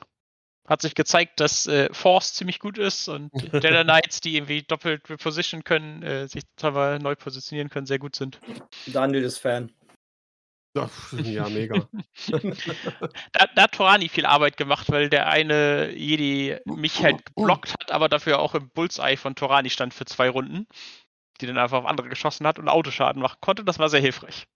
hat sich gezeigt, dass äh, Force ziemlich gut ist und <laughs> Jedi Knights, die irgendwie doppelt reposition können, äh, sich zwar neu positionieren können, sehr gut sind. Daniel ist Fan. Ja, ja, mega. <laughs> Da, da hat Torani viel Arbeit gemacht, weil der eine Jedi mich halt geblockt hat, aber dafür auch im Bullseye von Torani stand für zwei Runden, die dann einfach auf andere geschossen hat und Autoschaden machen konnte. Das war sehr hilfreich.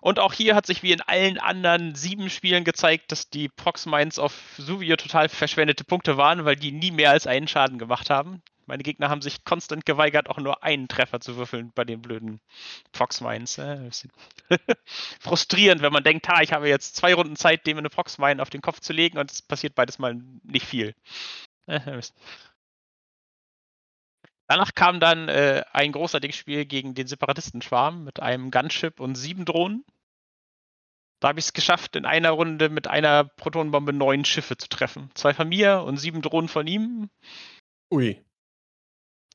Und auch hier hat sich wie in allen anderen sieben Spielen gezeigt, dass die Prox-Mines auf Suvio total verschwendete Punkte waren, weil die nie mehr als einen Schaden gemacht haben. Meine Gegner haben sich konstant geweigert, auch nur einen Treffer zu würfeln bei den blöden Prox-Mines. Äh, <laughs> frustrierend, wenn man denkt, ha, ich habe jetzt zwei Runden Zeit, dem eine Prox-Mine auf den Kopf zu legen und es passiert beides mal nicht viel. Äh. Danach kam dann äh, ein großartiges Spiel gegen den Separatistenschwarm mit einem Gunship und sieben Drohnen. Da habe ich es geschafft, in einer Runde mit einer Protonenbombe neun Schiffe zu treffen. Zwei von mir und sieben Drohnen von ihm. Ui.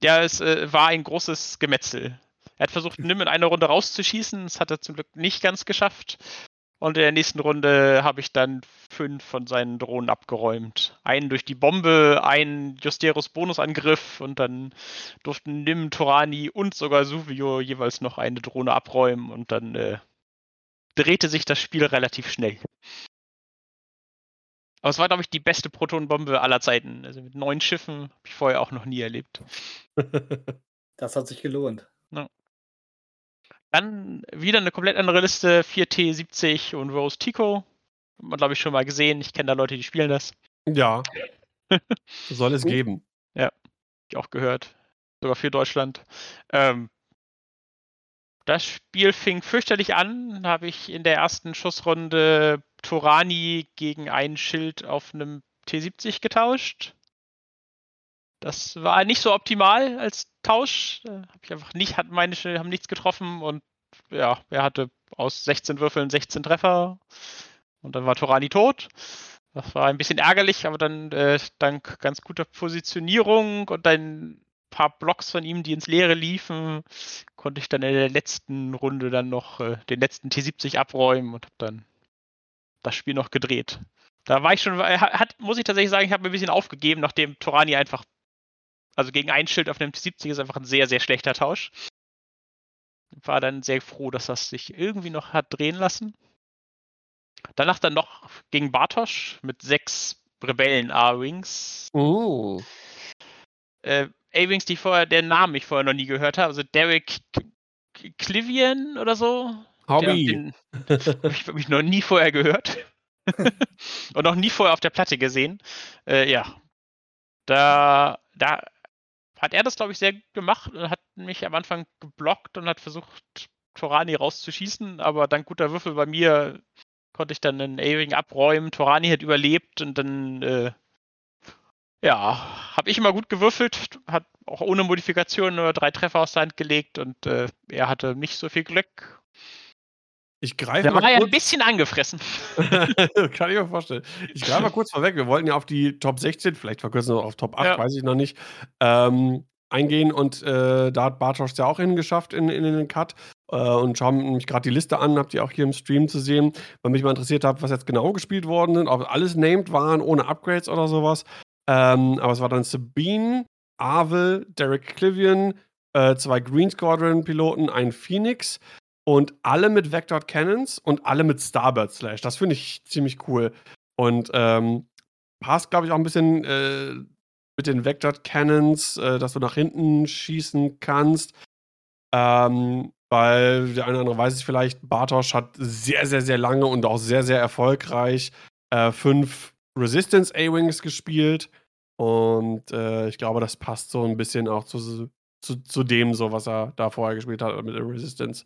Ja, es äh, war ein großes Gemetzel. Er hat versucht, <laughs> Nim in einer Runde rauszuschießen. Das hat er zum Glück nicht ganz geschafft. Und in der nächsten Runde habe ich dann fünf von seinen Drohnen abgeräumt. Einen durch die Bombe, einen Justeros Bonusangriff und dann durften Nim, Torani und sogar Suvio jeweils noch eine Drohne abräumen und dann äh, drehte sich das Spiel relativ schnell. Aber es war, glaube ich, die beste Protonenbombe aller Zeiten. Also mit neun Schiffen habe ich vorher auch noch nie erlebt. <laughs> <laughs> Das hat sich gelohnt. Dann wieder eine komplett andere Liste: 4T70 und Rose Tico. Hat man, glaube ich, schon mal gesehen. Ich kenne da Leute, die spielen das. Ja. <laughs> Soll es geben. Hab ich auch gehört. Sogar für Deutschland. Ähm, das Spiel fing fürchterlich an. Da habe ich in der ersten Schussrunde Torani gegen ein Schild auf einem T70 getauscht. Das war nicht so optimal als Tausch. Da Habe ich einfach nicht, hat meine haben nichts getroffen und ja, er hatte aus 16 Würfeln 16 Treffer und dann war Torani tot. Das war ein bisschen ärgerlich, aber dann äh, dank ganz guter Positionierung und ein paar Blocks von ihm, die ins Leere liefen, konnte ich dann in der letzten Runde dann noch äh, den letzten T70 abräumen und habe dann das Spiel noch gedreht. Da war ich schon, äh, hat, muss ich tatsächlich sagen, ich habe mir ein bisschen aufgegeben, nachdem Torani einfach, also gegen ein Schild auf einem T70 ist einfach ein sehr, sehr schlechter Tausch. War dann sehr froh, dass das sich irgendwie noch hat drehen lassen. Danach dann noch gegen Bartosch mit sechs Rebellen A-Wings. Oh. Äh, A-Wings, die vorher, der Namen ich vorher noch nie gehört habe. Also Derek Clivian oder so. Hobby. Den, den habe ich, hab ich noch nie vorher gehört. <laughs> Und noch nie vorher auf der Platte gesehen. Äh, ja. Da, da hat er das, glaube ich, sehr gemacht und hat mich am Anfang geblockt und hat versucht, Torani rauszuschießen, aber dank guter Würfel bei mir konnte ich dann einen A-Wing abräumen. Torani hat überlebt und dann, äh, ja, habe ich immer gut gewürfelt, hat auch ohne Modifikation nur drei Treffer aus der Hand gelegt und äh, er hatte nicht so viel Glück. Ich greife Der mal war ja ein kurz. bisschen angefressen. <laughs> Kann ich mir vorstellen. Ich greife mal kurz vorweg. Wir wollten ja auf die Top 16, vielleicht verkürzen wir noch auf Top 8, Ja. weiß ich noch nicht, ähm, eingehen. Und äh, da hat Bartosch es ja auch hingeschafft in, in den Cut. Äh, und schauen mich gerade die Liste an, habt ihr auch hier im Stream zu sehen, weil mich mal interessiert hat, was jetzt genau gespielt worden sind, ob alles named waren, ohne Upgrades oder sowas. Ähm, aber es war dann Sabine, Arvel, Derek Clivian, äh, zwei Green Squadron-Piloten, ein Phoenix und alle mit Vectored Cannons und alle mit Starbird Slash. Das finde ich ziemlich cool. Und ähm, passt, glaube ich, auch ein bisschen äh, mit den Vectored Cannons, äh, dass du nach hinten schießen kannst. Ähm, weil der eine oder andere weiß es vielleicht, Bartosch hat sehr, sehr, sehr lange und auch sehr, sehr erfolgreich äh, fünf Resistance A-Wings gespielt. Und äh, ich glaube, das passt so ein bisschen auch zu, zu, zu dem, so was er da vorher gespielt hat mit der Resistance.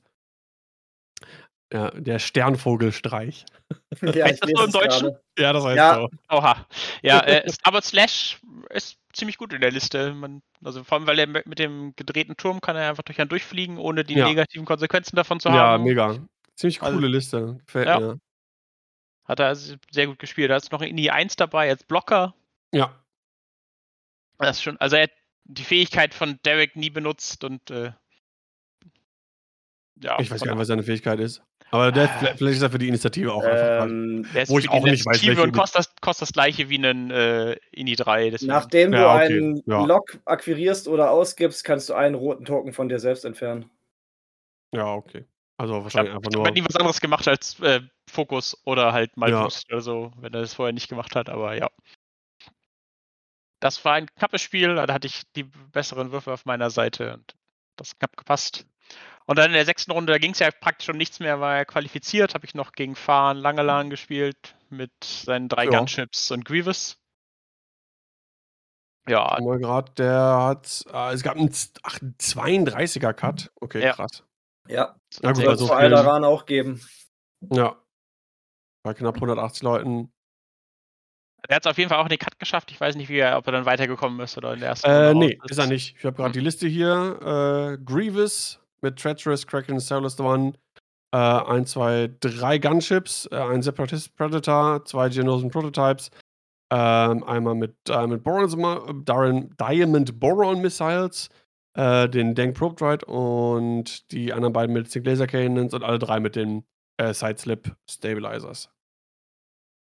Ja, der Sternvogelstreich. <laughs> Ja, Heißt das so im Deutschen? gerade. Ja, das heißt Ja. so. Oha. Ja, <laughs> äh, Starboard Slash ist ziemlich gut in der Liste. Man, also vor allem, weil er mit mit dem gedrehten Turm kann er einfach durch einen durchfliegen, ohne die Ja. negativen Konsequenzen davon zu Ja, haben. mega. Ziemlich Also- coole Liste. Gefällt Ja. mir. Hat er also sehr gut gespielt. Da ist noch Indie 1 dabei als Blocker. Ja. Das ist schon, also er hat die Fähigkeit von Derek nie benutzt und äh, ja, Ich weiß gar nicht, was seine Fähigkeit ist. Aber der, Ah. vielleicht ist er für die Initiative auch einfach. Ähm, der ist wo ich für die auch nicht weiß, Initiative welche und kostet das, kostet das gleiche wie einen äh, Indie 3. Deswegen. nachdem du Ja, okay. einen Ja. Lock akquirierst oder ausgibst, kannst du einen roten Token von dir selbst entfernen. Ja, okay. Also wahrscheinlich einfach Ich nur. habe nie was anderes gemacht als äh, Fokus oder halt mal Ja. Oder so, wenn er das vorher nicht gemacht hat, aber ja. Das war ein knappes Spiel, da hatte ich die besseren Würfe auf meiner Seite und das hat knapp gepasst. Und dann in der sechsten Runde, da ging es ja praktisch um nichts mehr, war er qualifiziert, habe ich noch gegen Fahren Langelan gespielt mit seinen drei Ja. Gunships und Grievous. Ja, Mal gerade, der hat. Äh, es gab einen, Z- ach, einen 32er Cut. Okay, Ja. krass. Ja, Na gut, sehr soll also vor Alderan auch geben. Ja. Bei knapp 180 Leuten. Er hat es auf jeden Fall auch in den Cut geschafft. Ich weiß nicht, wie er, ob er dann weitergekommen ist oder in der ersten Äh, Runde nee, ist er nicht. Ich habe gerade die Liste hier. Äh, Grievous mit Treacherous, Kraken, Sailor's One. Äh, ein, zwei, drei Gunships, äh, ein Separatist Predator, zwei Genosen Prototypes. Ähm, einmal mit Diamond Boron, Diamond, Boron Missiles, äh, den Dank Probe Droid und die anderen beiden mit Sync Laser Cannons und alle drei mit den äh, Sideslip Stabilizers.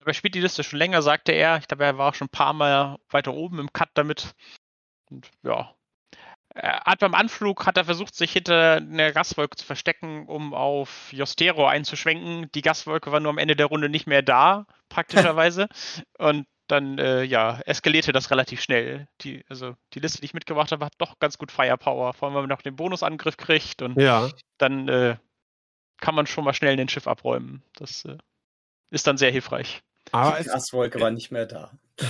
Aber er spielt die Liste schon länger, sagte er. Ich glaube, er war auch schon ein paar Mal weiter oben im Cut damit. Und ja. Er hat beim Anflug hat er versucht, sich hinter einer Gaswolke zu verstecken, um auf Jostero einzuschwenken. Die Gaswolke war nur am Ende der Runde nicht mehr da, praktischerweise. <laughs> Und dann äh, ja, eskalierte das relativ schnell. Die, also die Liste, die ich mitgebracht habe, hat doch ganz gut Firepower. Vor allem, wenn man noch den Bonusangriff kriegt und Ja, dann äh, kann man schon mal schnell den Schiff abräumen. Das äh, ist dann sehr hilfreich. Aber Die es, Gaswolke war nicht mehr da. <laughs>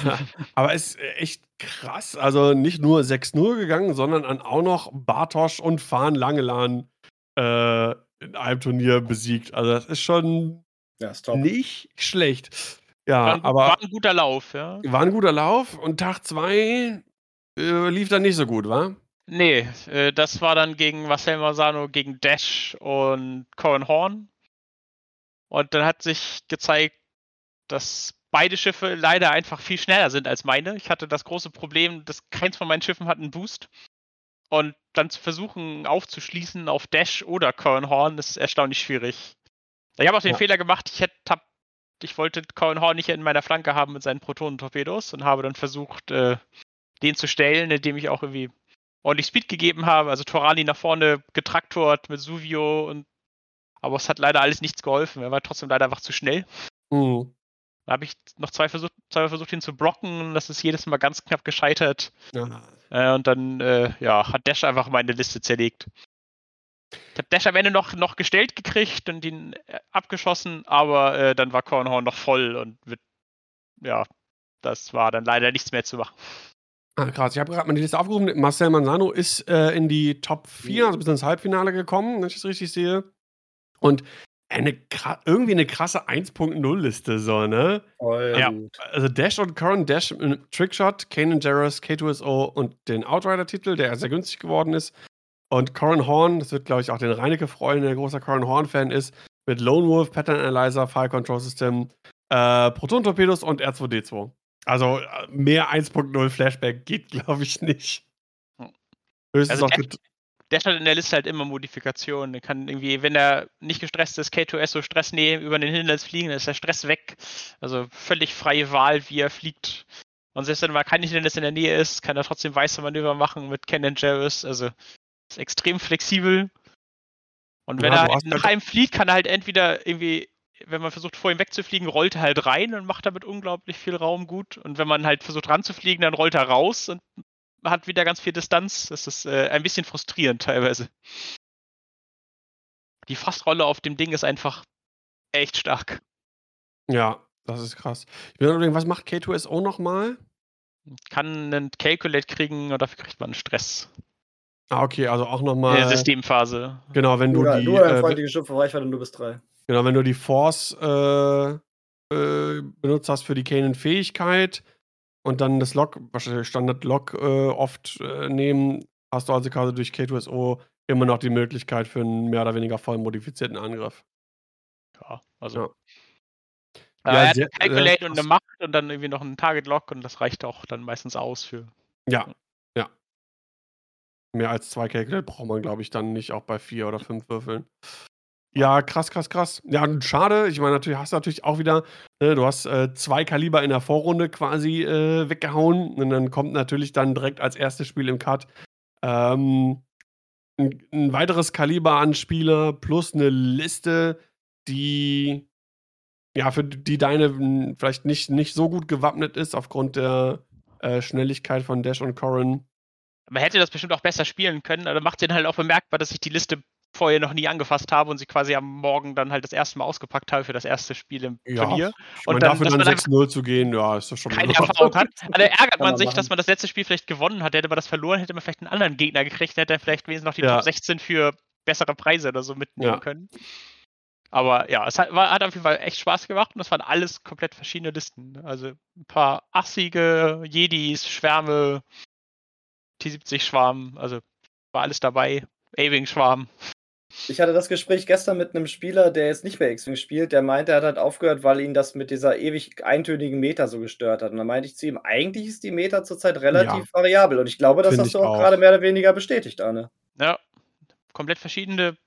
Aber es ist echt krass. Also nicht nur 6-0 gegangen, sondern dann auch noch Bartosch und Fahn Langelan äh, in einem Turnier besiegt. Also das ist schon Ja, ist nicht schlecht. Ja, War, ein, aber war ein guter Lauf, ja. war ein guter Lauf und Tag 2 äh, lief dann nicht so gut, wa? Nee, äh, das war dann gegen Marcel Marzano, gegen Dash und Cohen Horn. Und dann hat sich gezeigt, dass beide Schiffe leider einfach viel schneller sind als meine. Ich hatte das große Problem, dass keins von meinen Schiffen hat einen Boost. Und dann zu versuchen aufzuschließen auf Dash oder Cohen Horn ist erstaunlich schwierig. Ich habe auch den Ja. Fehler gemacht, ich hätte hab, ich wollte Cohen Horn nicht in meiner Flanke haben mit seinen Protonentorpedos und habe dann versucht, äh, den zu stellen, indem ich auch irgendwie ordentlich Speed gegeben habe. Also Torani nach vorne getraktort mit Suvio und aber es hat leider alles nichts geholfen. Er war trotzdem leider einfach zu schnell. Mhm. Da habe ich noch zwei versucht, zweimal versucht, ihn zu blocken. Das ist jedes Mal ganz knapp gescheitert. Ja. Äh, und dann äh, ja, hat Dash einfach meine Liste zerlegt. Ich habe Dash am Ende noch, noch gestellt gekriegt und ihn äh, abgeschossen, aber äh, dann war Cornhorn noch voll und wird, ja, das war dann leider nichts mehr zu machen. Ah, krass. Ich habe gerade mal die Liste aufgerufen. Marcel Manzano ist äh, in die Top 4, also bis ins Halbfinale gekommen, wenn ich das richtig sehe. Und eine irgendwie eine krasse 1.0-Liste, so, ne? Voll Ja. gut. Also Dash und Current Dash, äh, Trickshot, Kanan Jarrus, K2SO und den Outrider-Titel, der sehr günstig geworden ist. Und Corin Horn, das wird, glaube ich, auch den Reinecke freuen, der großer Corin Horn-Fan ist, mit Lone Wolf, Pattern Analyzer, File Control System, äh, Proton-Torpedos und R2D2. Also äh, mehr 1.0 Flashback geht, <laughs> glaube ich, nicht. Hm. Höchstens Also mit, Der hat in der Liste halt immer Modifikationen. Der kann irgendwie, wenn er nicht gestresst ist, K2S so Stress nehmen, über den Hindernis fliegen, dann ist der Stress weg. Also völlig freie Wahl, wie er fliegt. Und selbst wenn mal kein Hindernis in der Nähe ist, kann er trotzdem weiße Manöver machen mit Ken Jarrus. Also ist extrem flexibel. Und wenn Ja, er halt nach einem fliegt, kann er halt entweder irgendwie, wenn man versucht vor ihm wegzufliegen, rollt er halt rein und macht damit unglaublich viel Raum gut. Und wenn man halt versucht ranzufliegen, dann rollt er raus und hat wieder ganz viel Distanz. Das ist äh, ein bisschen frustrierend teilweise. Die Fastrolle auf dem Ding ist einfach echt stark. ja, das ist krass. Ich bin überlegen, was macht K2SO nochmal? Kann einen Calculate kriegen und dafür kriegt man einen Stress. Ah, okay, also auch In der nochmal. Systemphase. Genau, wenn du Nur, die. nur ein äh, freundliche Schupfreichweite und du bist drei. Genau, wenn du die Force äh, äh, benutzt hast für die Kanan-Fähigkeit und dann das Lock, wahrscheinlich Standard-Lock äh, oft äh, nehmen, hast du also quasi durch K2SO immer noch die Möglichkeit für einen mehr oder weniger voll modifizierten Angriff. Ja, also. Ja. Äh, Ja, er hat sehr- Calculate sehr und eine Macht und dann irgendwie noch einen Target Lock und das reicht auch dann meistens aus für. Ja, ja. Mehr als zwei Calculate braucht man, glaube ich, dann nicht, auch bei vier oder fünf Würfeln. Ja, krass, krass, krass. Ja, schade. Ich meine, natürlich hast du natürlich auch wieder, ne, du hast äh, zwei Kaliber in der Vorrunde quasi äh, weggehauen. Und dann kommt natürlich dann direkt als erstes Spiel im Cut ähm, ein, ein weiteres Kaliber an Spieler plus eine Liste, die ja, für die deine vielleicht nicht, nicht so gut gewappnet ist aufgrund der äh, Schnelligkeit von Dash und Corin. Man hätte das bestimmt auch besser spielen können, aber macht den halt auch bemerkbar, dass ich die Liste vorher noch nie angefasst habe und sie quasi am Morgen dann halt das erste Mal ausgepackt habe für das erste Spiel im Turnier. Ich Und dann- dafür dann man 6-0 zu gehen, ja, ist doch schon keine. Erfahrung hat. <laughs> Also da ärgert man sich, machen. dass man das letzte Spiel vielleicht gewonnen hat. Hätte man das verloren, hätte man vielleicht einen anderen Gegner gekriegt, hätte er vielleicht wenigstens noch die Ja. Top 16 für bessere Preise oder so mitnehmen Ja. können. Aber ja, es hat, war, hat auf jeden Fall echt Spaß gemacht und das waren alles komplett verschiedene Listen. Also ein paar assige Jedis, Schwärme, T70-Schwarm, also war alles dabei. A-Wing-Schwarm. Ich hatte das Gespräch gestern mit einem Spieler, der jetzt nicht mehr X-Wing spielt, der meinte, er hat halt aufgehört, weil ihn das mit dieser ewig eintönigen Meta so gestört hat. Und dann meinte ich zu ihm, eigentlich ist die Meta zurzeit relativ variabel. Und ich glaube, das Find hast du auch, auch. gerade mehr oder weniger bestätigt, Arne. Ja, komplett verschiedene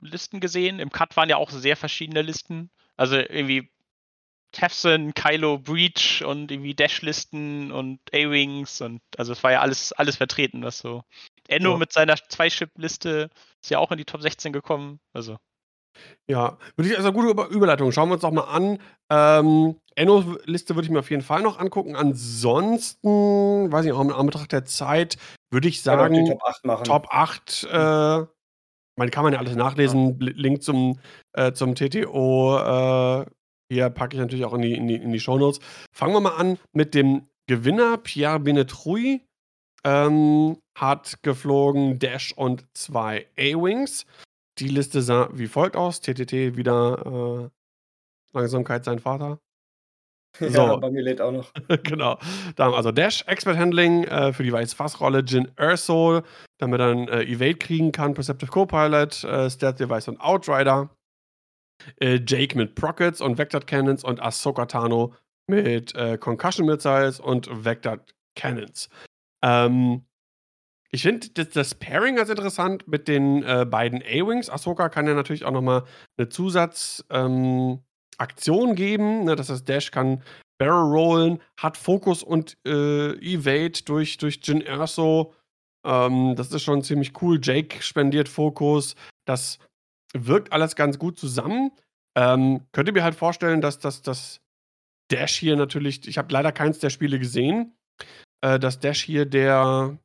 Listen gesehen. Im Cut waren ja auch sehr verschiedene Listen. Also irgendwie Tefson, Kylo Breach und irgendwie Dash-Listen und A-Wings und also es war ja alles, alles vertreten, was so. Enno Ja. mit seiner Zwei-Chip-Liste ist ja auch in die Top 16 gekommen. Also, Ja, würde ich, also gute Über Überleitung. Schauen wir uns doch mal an. Ähm, Enno-Liste würde ich mir auf jeden Fall noch angucken. Ansonsten, weiß ich auch in Anbetracht der Zeit, würde ich auch sagen, Top 8 machen. Top 8, äh, man kann man ja alles nachlesen. Bl- Link zum, äh, zum TTO, äh, hier packe ich natürlich auch in die, in die, in die Shownotes. Fangen wir mal an mit dem Gewinner, Pierre Benetrui. Ähm, hat geflogen Dash und zwei A-Wings. Die Liste sah wie folgt aus. TTT wieder äh, Langsamkeit sein Vater. <laughs> Ja, So. bei mir lädt auch noch. <laughs> genau. Da haben wir also Dash, Expert Handling äh, für die weiße Fassrolle, Jin Erso, damit er dann äh, Evade kriegen kann, Perceptive Copilot, äh, Stealth Device und Outrider. Äh, Jake mit Prockets und Vectored Cannons und Ahsoka Tano mit äh, Concussion Missiles und Vectored Cannons. Ähm, ich finde das, das Pairing ganz interessant mit den äh, beiden A-Wings. Ahsoka kann ja natürlich auch nochmal eine Zusatzaktion ähm, geben. Ne, das heißt, Dash kann Barrel rollen, hat Fokus und äh, Evade durch, durch Jin Erso. Ähm, das ist schon ziemlich cool. Jake spendiert Fokus. Das wirkt alles ganz gut zusammen. Ähm, könnt ihr mir halt vorstellen, dass das dass Dash hier natürlich, ich habe leider keins der Spiele gesehen, äh, dass Dash hier der,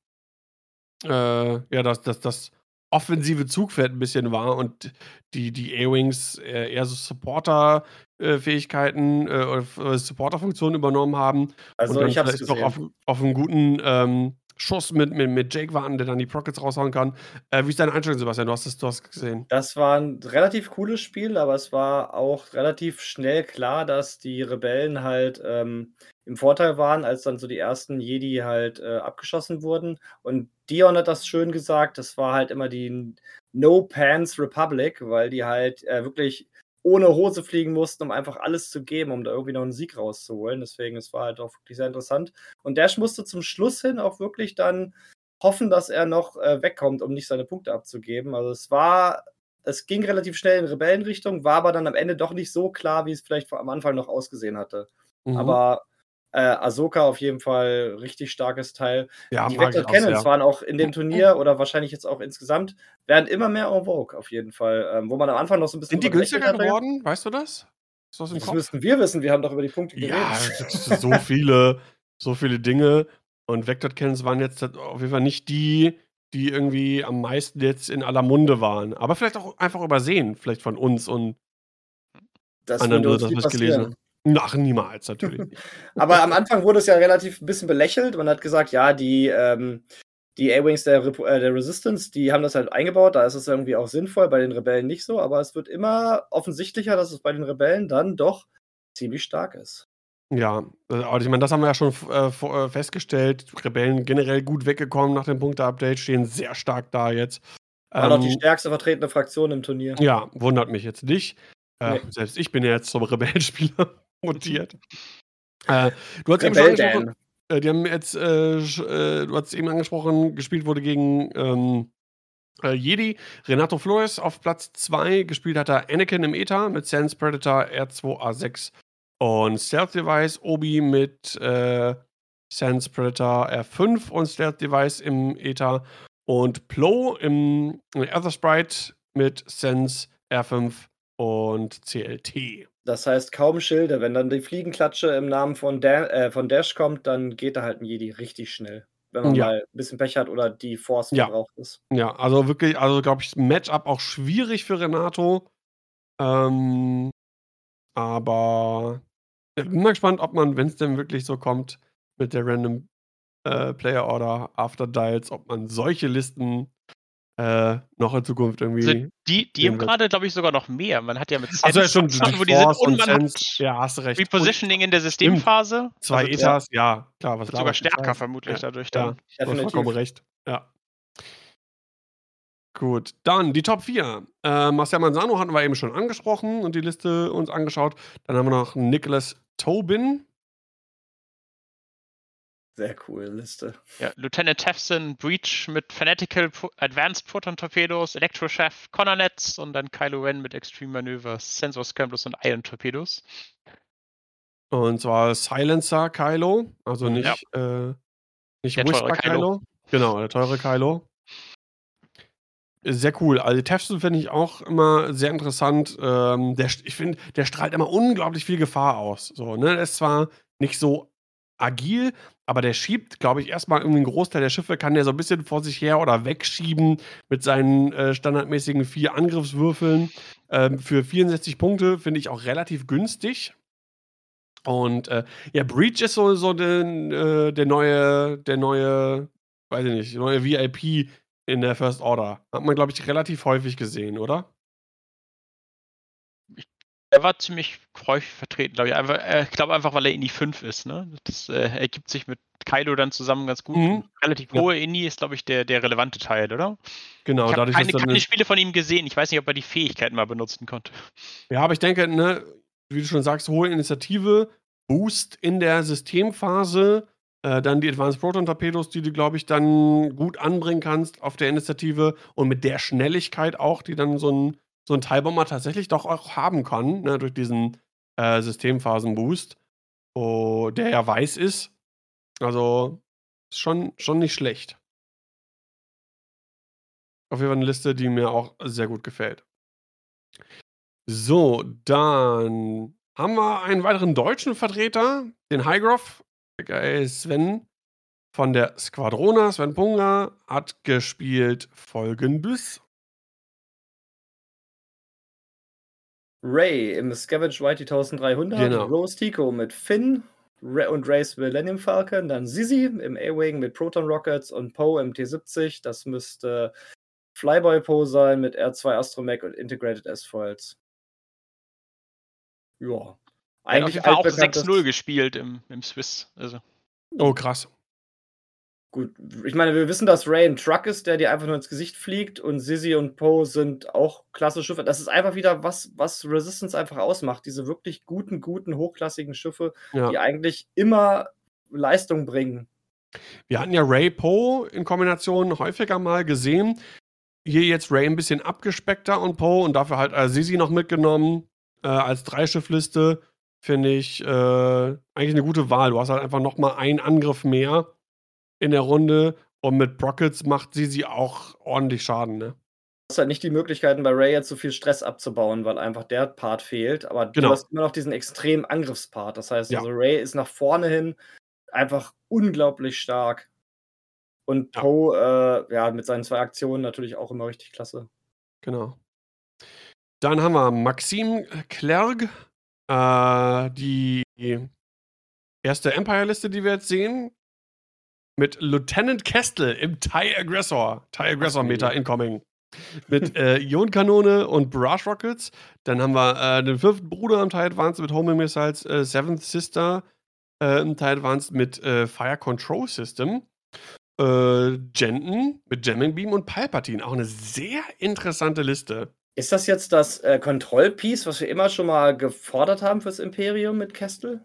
äh, ja, das, das, das offensive Zugpferd ein bisschen war und die, die A-Wings äh, eher so Supporter-Fähigkeiten äh, oder Supporter-Funktionen übernommen haben Also ich hab's vielleicht noch auf, auf einen guten ähm, Schuss mit, mit, mit Jake warten, der dann die Prockets raushauen kann. Äh, wie ist deine Einstellung, Sebastian? Du hast es du hast gesehen. Das war ein relativ cooles Spiel, aber es war auch relativ schnell klar, dass die Rebellen halt ähm, im Vorteil waren, als dann so die ersten Jedi halt äh, abgeschossen wurden. Und Dion hat das schön gesagt, das war halt immer die No Pants Republic, weil die halt äh, wirklich ohne Hose fliegen mussten, um einfach alles zu geben, um da irgendwie noch einen Sieg rauszuholen. Deswegen, es war halt auch wirklich sehr interessant. Und Dash musste zum Schluss hin auch wirklich dann hoffen, dass er noch äh, wegkommt, um nicht seine Punkte abzugeben. Also es war, es ging relativ schnell in Rebellenrichtung, war aber dann am Ende doch nicht so klar, wie es vielleicht am Anfang noch ausgesehen hatte. Mhm. Aber äh, Ahsoka auf jeden Fall richtig starkes Teil. Ja, die Vector Cannons ja. waren auch in dem Turnier oder wahrscheinlich jetzt auch insgesamt, werden immer mehr en vogue auf jeden Fall. Ähm, wo man am Anfang noch so ein bisschen. Sind die günstiger geworden? Weißt du das? das, das müssten wir wissen, wir haben doch über die Punkte geredet. Ja, so viele, so viele Dinge. Und Vector Cannons waren jetzt auf jeden Fall nicht die, die irgendwie am meisten jetzt in aller Munde waren. Aber vielleicht auch einfach übersehen, vielleicht von uns und das anderen, die das was gelesen haben. Ach, niemals, natürlich. <laughs> Aber am Anfang wurde es ja relativ ein bisschen belächelt. Man hat gesagt, ja, die, ähm, die A-Wings der, äh, der Resistance, die haben das halt eingebaut. Da ist es irgendwie auch sinnvoll, bei den Rebellen nicht so. Aber es wird immer offensichtlicher, dass es bei den Rebellen dann doch ziemlich stark ist. Ja, äh, aber ich meine, das haben wir ja schon äh, äh, festgestellt. Rebellen generell gut weggekommen nach dem Punkte-Update, stehen sehr stark da jetzt. War ähm, noch die stärkste vertretene Fraktion im Turnier. Ja, wundert mich jetzt nicht. Äh, nee. Selbst ich bin ja jetzt zum <laughs> Rebellenspieler mutiert. <laughs> äh, du hast eben schon angesprochen, äh, die haben jetzt, äh, äh, du hast eben angesprochen, gespielt wurde gegen ähm, äh, Jedi. Renato Flores auf Platz 2. Gespielt hat er Anakin im ETA mit Sans Predator R2A6 und Stealth Device. Obi mit äh, Sans Predator R5 und Stealth Device im ETA. Und Plo im Other Sprite mit Sense R5 und CLT. Das heißt kaum Schilde. Wenn dann die Fliegenklatsche im Namen von, da äh, von Dash kommt, dann geht da halt ein Jedi richtig schnell. Wenn man ja. mal ein bisschen Pech hat oder die Force ja. verbraucht ist. Ja, also wirklich, also glaube ich, Matchup auch schwierig für Renato. Ähm, aber ich bin mal gespannt, ob man, wenn es denn wirklich so kommt, mit der Random äh, Player Order After Dials, ob man solche Listen äh, noch in Zukunft irgendwie. Also die, die haben gerade, glaube ich, sogar noch mehr. Man hat ja mit Sense, also ja schon die wo die sind und man Sense, hat ja, hast recht. Repositioning in der Systemphase. Zwei also, Etas, ja, klar. Was sogar stärker ja. vermutlich ja. dadurch dann. Ja, du hast vollkommen recht. Ja. Gut, dann die Top 4. Äh, Marcel Manzano hatten wir eben schon angesprochen und die Liste uns angeschaut. Dann haben wir noch Nicholas Tobin, sehr coole Liste. Ja, Lieutenant Tefson, Breach mit Fanatical Pro Advanced Proton Torpedos, Electrochef, Connornets und dann Kylo Ren mit Extreme Manövers, Sensor Scramblers und Iron Torpedos. Und zwar Silencer Kylo, also nicht, ja. äh, nicht der Whisper Kylo. Kylo. Genau, der teure Kylo. Sehr cool. Also Tefson finde ich auch immer sehr interessant. Ähm, der, ich finde, der strahlt immer unglaublich viel Gefahr aus. So, ne? Der ist zwar nicht so agil, aber der schiebt, glaube ich, erstmal irgendwie einen Großteil der Schiffe, kann der so ein bisschen vor sich her oder wegschieben mit seinen äh, standardmäßigen vier Angriffswürfeln. Ähm, für 64 Punkte finde ich auch relativ günstig. Und äh, ja, Breach ist so, so den, äh, der neue, der neue, weiß ich nicht, neue VIP in der First Order. Hat man, glaube ich, relativ häufig gesehen, oder? Er war ziemlich häufig vertreten, glaube ich. Einfach, äh, ich glaube einfach, weil er Indie 5 ist. Ne? Das äh, ergibt sich mit Kylo dann zusammen ganz gut. Mhm. Relativ ja. hohe Indie ist, glaube ich, der, der relevante Teil, oder? Genau, ich habe keine, keine Spiele von ihm gesehen. Ich weiß nicht, ob er die Fähigkeiten mal benutzen konnte. Ja, aber ich denke, ne, wie du schon sagst, hohe Initiative, Boost in der Systemphase, äh, dann die Advanced Proton Torpedos, die du, glaube ich, dann gut anbringen kannst auf der Initiative und mit der Schnelligkeit auch, die dann so ein so ein Teilbomber tatsächlich doch auch haben kann, ne, durch diesen äh, Systemphasen-Boost, oh, der ja weiß ist. Also ist schon, schon nicht schlecht. Auf jeden Fall eine Liste, die mir auch sehr gut gefällt. So, dann haben wir einen weiteren deutschen Vertreter, den Highgroff. Sven von der Squadrona. Sven Punga hat gespielt folgendes. Ray im Scavenge Whitey 1300, genau. Rose Tico mit Finn, und Race Millennium Falcon, dann Zizi im A-Wing mit Proton Rockets und Poe im T-70. Das müsste Flyboy Poe sein mit R2 Astromech und Integrated S-Foils. Ja. Eigentlich hat auf jeden Fall auch 6-0 gespielt im, im Swiss. Also. Oh, krass. Gut, ich meine, wir wissen, dass Ray ein Truck ist, der dir einfach nur ins Gesicht fliegt und Sissy und Poe sind auch klasse Schiffe. Das ist einfach wieder was, was Resistance einfach ausmacht. Diese wirklich guten, guten, hochklassigen Schiffe, ja. die eigentlich immer Leistung bringen. Wir hatten ja Ray Poe in Kombination häufiger mal gesehen. Hier jetzt Ray ein bisschen abgespeckter und Poe und dafür halt äh, Sissy noch mitgenommen äh, als Dreischiffliste. Finde ich äh, eigentlich eine gute Wahl. Du hast halt einfach nochmal einen Angriff mehr in der Runde. Und mit Brockets macht sie sie auch ordentlich Schaden, ne? Du hast halt nicht die Möglichkeiten, bei Ray jetzt so viel Stress abzubauen, weil einfach der Part fehlt. Aber genau. du hast immer noch diesen extremen Angriffspart. Das heißt, ja. also Ray ist nach vorne hin einfach unglaublich stark. Und ja. Poe, äh, ja, mit seinen zwei Aktionen natürlich auch immer richtig klasse. Genau. Dann haben wir Maxime Clerc, äh, die erste Empire-Liste, die wir jetzt sehen mit Lieutenant Kestel im TIE Aggressor. TIE Aggressor Meter incoming. Mit äh, Ionkanone und Barrage Rockets. Dann haben wir äh, den fünften Bruder im TIE Advanced mit Homing Missiles, äh, Seventh Sister äh, im TIE Advanced mit äh, Fire Control System. Äh, Jenton mit Jamming Beam und Palpatine. Auch eine sehr interessante Liste. Ist das jetzt das äh, Kontrollpiece, was wir immer schon mal gefordert haben fürs Imperium mit Kestel?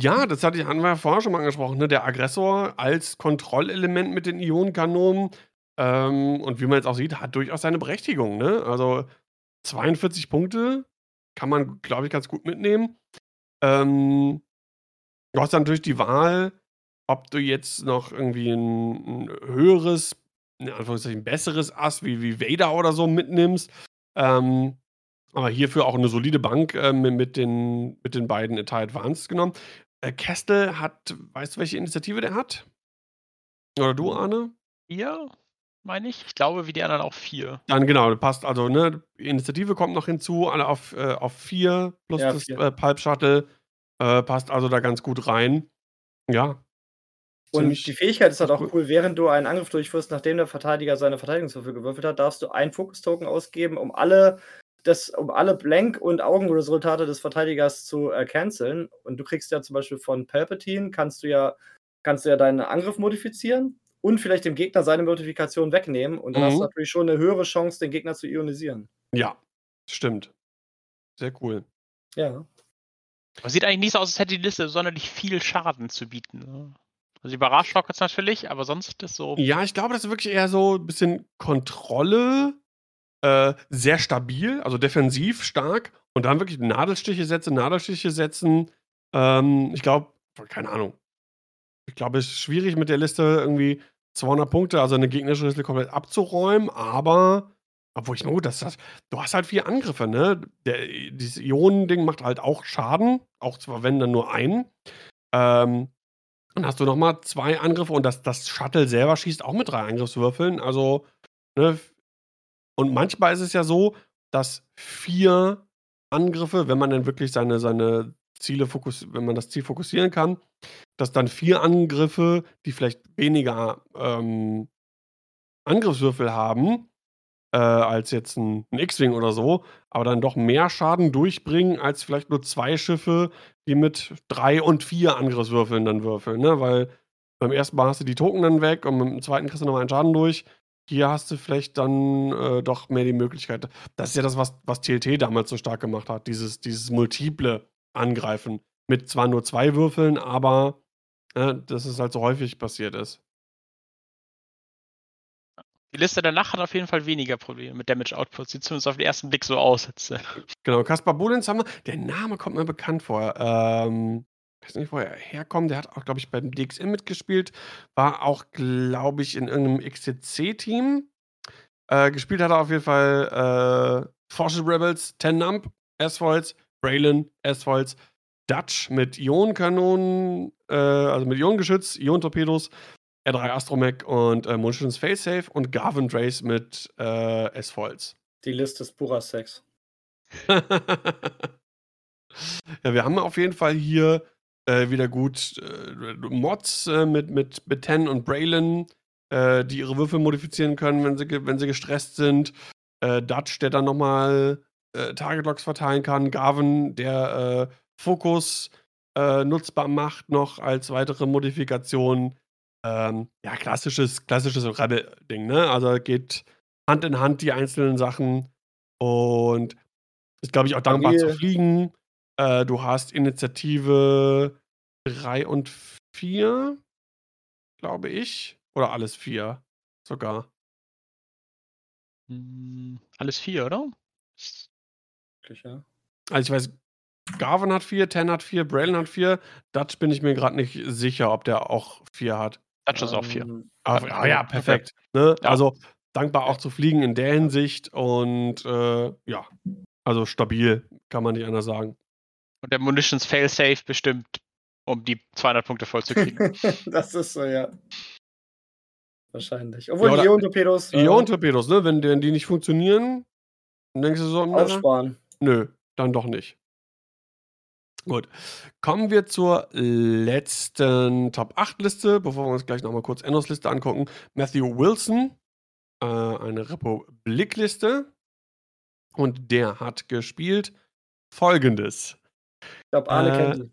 Ja, das hatte ich, ja vorher schon mal angesprochen, ne? Der Aggressor als Kontrollelement mit den Ionenkanonen. Ähm, und wie man jetzt auch sieht, hat durchaus seine Berechtigung, ne? Also 42 Punkte kann man, glaube ich, ganz gut mitnehmen. Ähm, du hast dann natürlich die Wahl, ob du jetzt noch irgendwie ein, ein höheres, in Anführungszeichen besseres Ass wie, wie Vader oder so mitnimmst. Ähm, aber hierfür auch eine solide Bank äh, mit, den, mit den beiden Eternal Advanced genommen. Äh, Kestel hat, weißt du, welche Initiative der hat? Oder du, Arne? Vier, meine ich. Ich glaube, wie die anderen auch vier. Dann genau, passt also, ne? Initiative kommt noch hinzu, alle auf, äh, auf vier plus ja, das vier. Äh, Pulp Shuttle. Äh, passt also da ganz gut rein. Ja. Und die Fähigkeit ist halt auch cool, während du einen Angriff durchführst, nachdem der Verteidiger seine Verteidigungswürfel gewürfelt hat, darfst du einen Fokus-Token ausgeben, um alle das, um alle Blank- und Augenresultate des Verteidigers zu äh, canceln. Und du kriegst ja zum Beispiel von Palpatine, kannst du ja, kannst du ja deinen Angriff modifizieren und vielleicht dem Gegner seine Modifikation wegnehmen. Und dann mhm. hast du mhm. natürlich schon eine höhere Chance, den Gegner zu ionisieren. Ja, stimmt. Sehr cool. Ja. Aber sieht eigentlich nicht so aus, als hätte die Liste sonderlich viel Schaden zu bieten. Ne? Also die Barrage Rockets natürlich, aber sonst ist das so. Ja, ich glaube, das ist wirklich eher so ein bisschen Kontrolle äh, sehr stabil, also defensiv stark und dann wirklich Nadelstiche setzen, Nadelstiche setzen. Ähm, ich glaube, keine Ahnung. Ich glaube, es ist schwierig mit der Liste irgendwie 200 Punkte, also eine gegnerische Liste komplett abzuräumen, aber obwohl ich, gut, das, das, du hast halt vier Angriffe, ne? Der, dieses Ionending macht halt auch Schaden, auch zwar wenn dann nur einen. Ähm, dann hast du nochmal zwei Angriffe und das, das Shuttle selber schießt auch mit drei Angriffswürfeln. Also, ne, und manchmal ist es ja so, dass vier Angriffe, wenn man dann wirklich seine, seine Ziele fokus, wenn man das Ziel fokussieren kann, dass dann vier Angriffe, die vielleicht weniger ähm, Angriffswürfel haben, äh, als jetzt ein, ein X-Wing oder so, aber dann doch mehr Schaden durchbringen, als vielleicht nur zwei Schiffe, die mit drei und vier Angriffswürfeln dann würfeln, ne? Weil beim ersten Mal hast du die Token dann weg und beim zweiten kriegst du nochmal einen Schaden durch hier hast du vielleicht dann äh, doch mehr die Möglichkeit. Das ist ja das, was, was TLT damals so stark gemacht hat, dieses, dieses multiple Angreifen. Mit zwar nur zwei Würfeln, aber äh, dass es halt so häufig passiert ist. Die Liste danach hat auf jeden Fall weniger Probleme mit Damage Output. Sieht zumindest auf den ersten Blick so aus. Jetzt. Genau, Kaspar Bulens haben wir. Der Name kommt mir bekannt vor. Ähm, weiß nicht, wo er herkommt. Der hat auch, glaube ich, beim DXM mitgespielt. War auch, glaube ich, in irgendeinem XTC-Team. Äh, gespielt hat er auf jeden Fall äh, Forces Rebels, Ten Nump, S-Foils, Braylon, S-Foils, Dutch mit Ionenkanonen, äh, also mit Ionengeschütz, Ionentorpedos, R3 Astromech und äh, Munitions Failsafe und Garvin Drace mit äh, S-Foils. Die Liste ist purer Sex. <laughs> ja, wir haben auf jeden Fall hier äh, wieder gut. Äh, Mods äh, mit, mit, mit Ten und Braylon, äh, die ihre Würfel modifizieren können, wenn sie, wenn sie gestresst sind. Äh, Dutch, der dann nochmal äh, Target Locks verteilen kann. Garvin, der äh, Fokus nutzbar macht, noch als weitere Modifikation. Ähm, ja, klassisches, klassisches Rebel-Ding, ne? Also geht Hand in Hand die einzelnen Sachen und ist, glaube ich, auch dankbar zu fliegen. Äh, du hast Initiative 3 und 4, glaube ich. Oder alles 4 sogar. Hm, alles 4, oder? Ja. Also ich weiß, Garvin hat 4, Ten hat 4, Braylon hat 4. Dutch bin ich mir gerade nicht sicher, ob der auch 4 hat. Dutch ist auch 4. Ähm, ah, ja, perfekt. Ne? Ja. Also dankbar auch zu fliegen in der Hinsicht und äh, ja, also stabil, kann man nicht anders sagen. Und der Munitions Failsafe bestimmt, um die 200 Punkte voll zu kriegen. <laughs> das ist so, ja. Wahrscheinlich. Obwohl ja, Ion-Torpedos. Äh, Ion-Torpedos, ne? Wenn, wenn die nicht funktionieren, dann denkst du so, aufsparen. Nö, dann doch nicht. Gut. Kommen wir zur letzten Top 8 Liste, bevor wir uns gleich nochmal kurz Endos Liste angucken. Matthew Wilson, äh, eine Republikliste. Und der hat gespielt folgendes. Ich glaube, Arne äh, kennt die.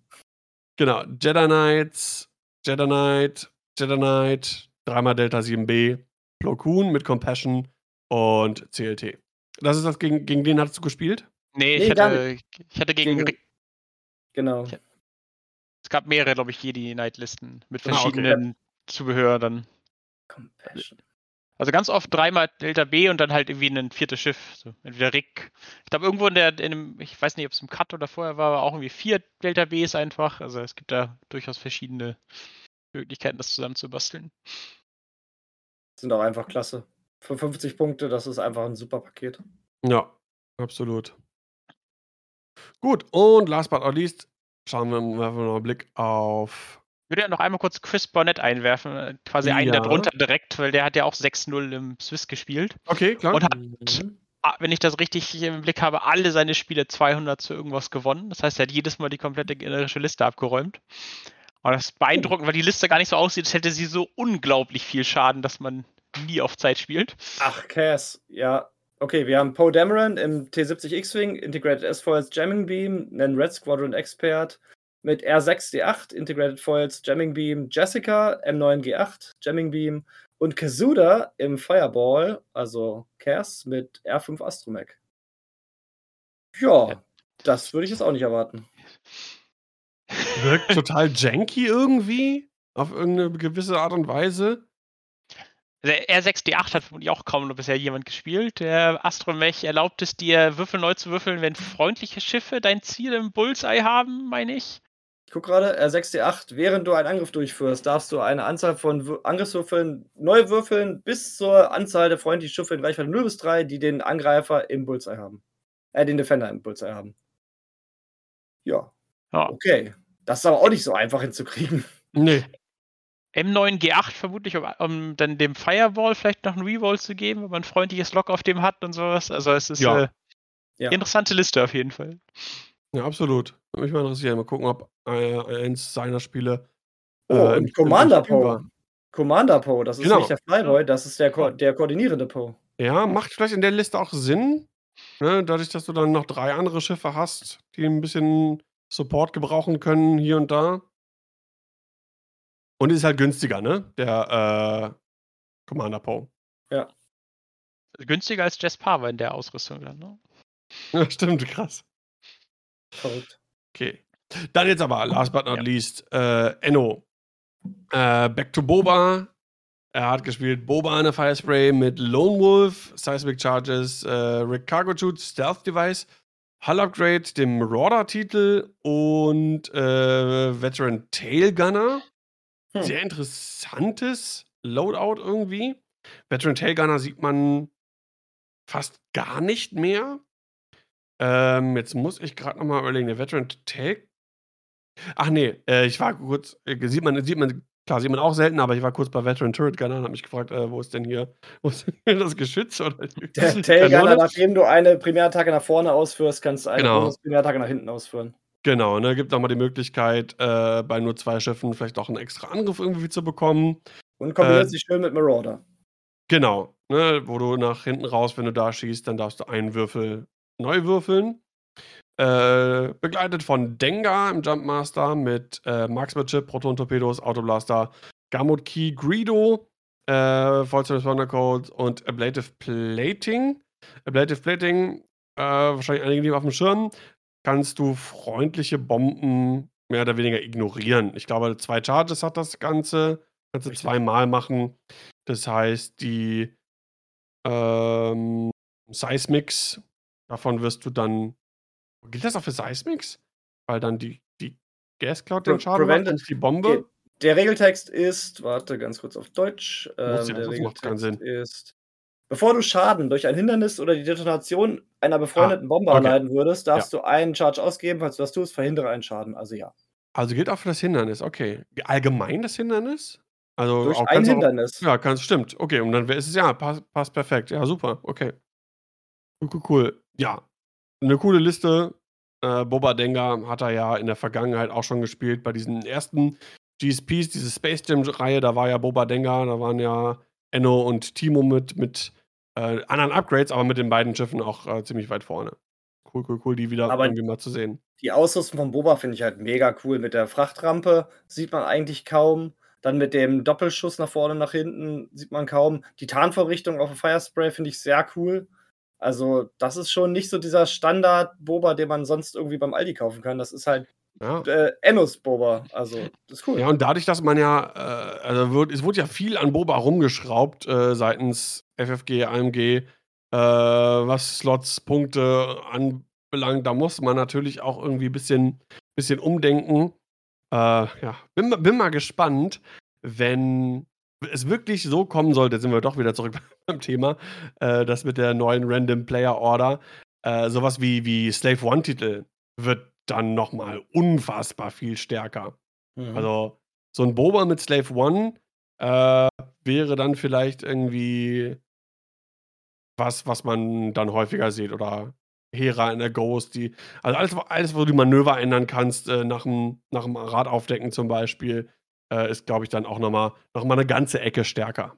Genau, Jedi Knights, Jedi Knight, Jedi Knight, dreimal Delta 7b, Plo Koon mit Compassion und CLT. Das ist das, gegen, gegen den hast du gespielt? Nee, ich, nee, hatte, ich hatte gegen, gegen Genau. es gab mehrere, glaube ich, Jedi-Night-Listen mit verschiedenen ah, okay. Zubehör dann. Compassion. Also ganz oft dreimal Delta B und dann halt irgendwie ein viertes Schiff. So, entweder Rick. Ich glaube, irgendwo in der, in einem, ich weiß nicht, ob es im Cut oder vorher war, aber auch irgendwie vier Delta Bs einfach. Also es gibt da durchaus verschiedene Möglichkeiten, das zusammen zu basteln. Sind auch einfach klasse. Für 50 Punkte, das ist einfach ein super Paket. Ja, absolut. Gut, und last but not least schauen wir mal einen Blick auf. Ich würde ja noch einmal kurz Chris Bonnet einwerfen, äh, quasi einen ja. darunter direkt, weil der hat ja auch 6-0 im Swiss gespielt. Okay, klar. Und hat, mhm. wenn ich das richtig im Blick habe, alle seine Spiele 200 zu irgendwas gewonnen. Das heißt, er hat jedes Mal die komplette generische Liste abgeräumt. Und das ist beeindruckend, weil die Liste gar nicht so aussieht, als hätte sie so unglaublich viel Schaden, dass man nie auf Zeit spielt. Ach, Cass, ja, Okay, wir haben Poe Dameron im T70 X-Wing, Integrated S-Foils Jamming Beam, einen Red Squadron Expert mit R6D8, Integrated Foils Jamming Beam, Jessica M9G8, Jamming Beam und Kazuda im Fireball, also Cass mit R5 Astromech. Ja, das würde ich jetzt auch nicht erwarten. Wirkt total <laughs> janky irgendwie, auf irgendeine gewisse Art und Weise. Der R6D8 hat vermutlich auch kaum noch bisher jemand gespielt. Der Astromech erlaubt es dir, Würfel neu zu würfeln, wenn freundliche Schiffe dein Ziel im Bullseye haben, meine ich. Ich gucke gerade, R6D8, während du einen Angriff durchführst, darfst du eine Anzahl von Angriffswürfeln neu würfeln bis zur Anzahl der freundlichen Schiffe in Reichweite 0 bis 3, die den Angreifer im Bullseye haben. Äh, den Defender im Bullseye haben. Ja. ja. Okay. Das ist aber auch nicht so einfach hinzukriegen. <laughs> Nee. M9G8 vermutlich, um, um, dann dem Firewall vielleicht noch einen Reroll zu geben, wenn man ein freundliches Lock auf dem hat und sowas. Also es ist eine ja. interessante Liste auf jeden Fall. Ja, absolut. Würde mich mal interessieren. Mal gucken, ob äh, eins seiner Spiele. Äh, oh, und Commander Poe. Commander Poe, das ist genau. nicht der Flyboy, das ist der, Ko der koordinierende Poe. Ja, macht vielleicht in der Liste auch Sinn. Ne? Dadurch, dass du dann noch drei andere Schiffe hast, die ein bisschen Support gebrauchen können hier und da. Und ist halt günstiger, ne? Der äh, Commander Poe. Ja. Günstiger als Jess Power in der Ausrüstung dann, ne? Ja, stimmt, krass. Verrückt. Okay. Dann jetzt aber, last but not ja. least, äh, Enno. Äh, Back to Boba. Er hat gespielt Boba in der Firespray mit Lone Wolf, Seismic Charges, äh, Rick Cargo Shoot, Stealth Device, Hull Upgrade, dem Marauder-Titel und äh, Veteran Tail Gunner. Hm. Sehr interessantes Loadout irgendwie. Veteran Tailgunner sieht man fast gar nicht mehr. Ähm, jetzt muss ich gerade noch mal überlegen, der Veteran Tail. Ach nee, äh, ich war kurz, äh, sieht man, sieht man, klar, sieht man auch selten, aber ich war kurz bei Veteran Turret Gunner und habe mich gefragt, äh, wo ist denn hier, <laughs> wo ist denn das Geschütz oder <laughs> Der Tail Gunner, nachdem du eine Primärattacke nach vorne ausführst, kannst du eine genau. Primärattacke nach hinten ausführen. Genau, ne, gibt nochmal die Möglichkeit, äh, bei nur zwei Schiffen vielleicht auch einen extra Angriff irgendwie zu bekommen. Und kombiniert äh, sich schön mit Marauder. Genau, ne, wo du nach hinten raus, wenn du da schießt, dann darfst du einen Würfel neu würfeln. Äh, begleitet von Dengar im Jumpmaster mit äh, Marksmanship, Proton-Torpedos, Autoblaster, Gamut Key, Greedo, äh, Vollständig Code und Ablative Plating. Ablative Plating, äh, wahrscheinlich einige auf dem Schirm, kannst du freundliche Bomben mehr oder weniger ignorieren. Ich glaube, zwei Charges hat das Ganze. Kannst du zweimal machen. Das heißt, die ähm, Seismics, davon wirst du dann. Gilt das auch für Seismics? Weil dann die, die Gas Cloud den Schaden macht und die Bombe? Der Regeltext ist, warte ganz kurz auf Deutsch. Ähm, ja, der Regeltext ist, bevor du Schaden durch ein Hindernis oder die Detonation einer befreundeten ah, Bombe okay. erleiden würdest, darfst ja. du einen Charge ausgeben. Falls du das tust, verhindere einen Schaden. Also ja. Also gilt auch für das Hindernis, okay. Allgemein das Hindernis? Also durch ein Hindernis. Auch, ja, ganz stimmt. Okay, und dann ist es ja, passt, passt perfekt. Ja, super. Okay. Cool, cool. Ja, eine coole Liste. Äh, Boba Denga hat er ja in der Vergangenheit auch schon gespielt bei diesen ersten GSPs, diese Space Jam-Reihe. Da war ja Boba Denga, da waren ja Enno und Timo mit, mit äh, anderen Upgrades, aber mit den beiden Schiffen auch äh, ziemlich weit vorne. Cool, cool, cool, die wieder aber irgendwie mal zu sehen. Die Ausrüstung von Boba finde ich halt mega cool. Mit der Frachtrampe sieht man eigentlich kaum. Dann mit dem Doppelschuss nach vorne, nach hinten sieht man kaum. Die Tarnvorrichtung auf dem Firespray finde ich sehr cool. Also, das ist schon nicht so dieser Standard-Boba, den man sonst irgendwie beim Aldi kaufen kann. Das ist halt ja. äh, Ennos-Boba. Also, das ist cool. Ja, und dadurch, dass man ja, äh, also wird, es wurde ja viel an Boba rumgeschraubt äh, seitens FFG, AMG, äh, was Slots, Punkte anbelangt. Da muss man natürlich auch irgendwie ein bisschen, bisschen umdenken. Äh, ja, bin, bin mal gespannt, wenn es wirklich so kommen sollte, sind wir doch wieder zurück <laughs> beim Thema, äh, das mit der neuen Random Player Order, äh, sowas wie, wie Slave One-Titel wird dann nochmal unfassbar viel stärker. Mhm. Also so ein Boba mit Slave One äh, wäre dann vielleicht irgendwie was, was man dann häufiger sieht oder Hera in der Ghost, die, also alles, alles wo du die Manöver ändern kannst, äh, nach, dem, nach dem Rad aufdecken zum Beispiel, äh, ist, glaube ich, dann auch nochmal noch mal eine ganze Ecke stärker.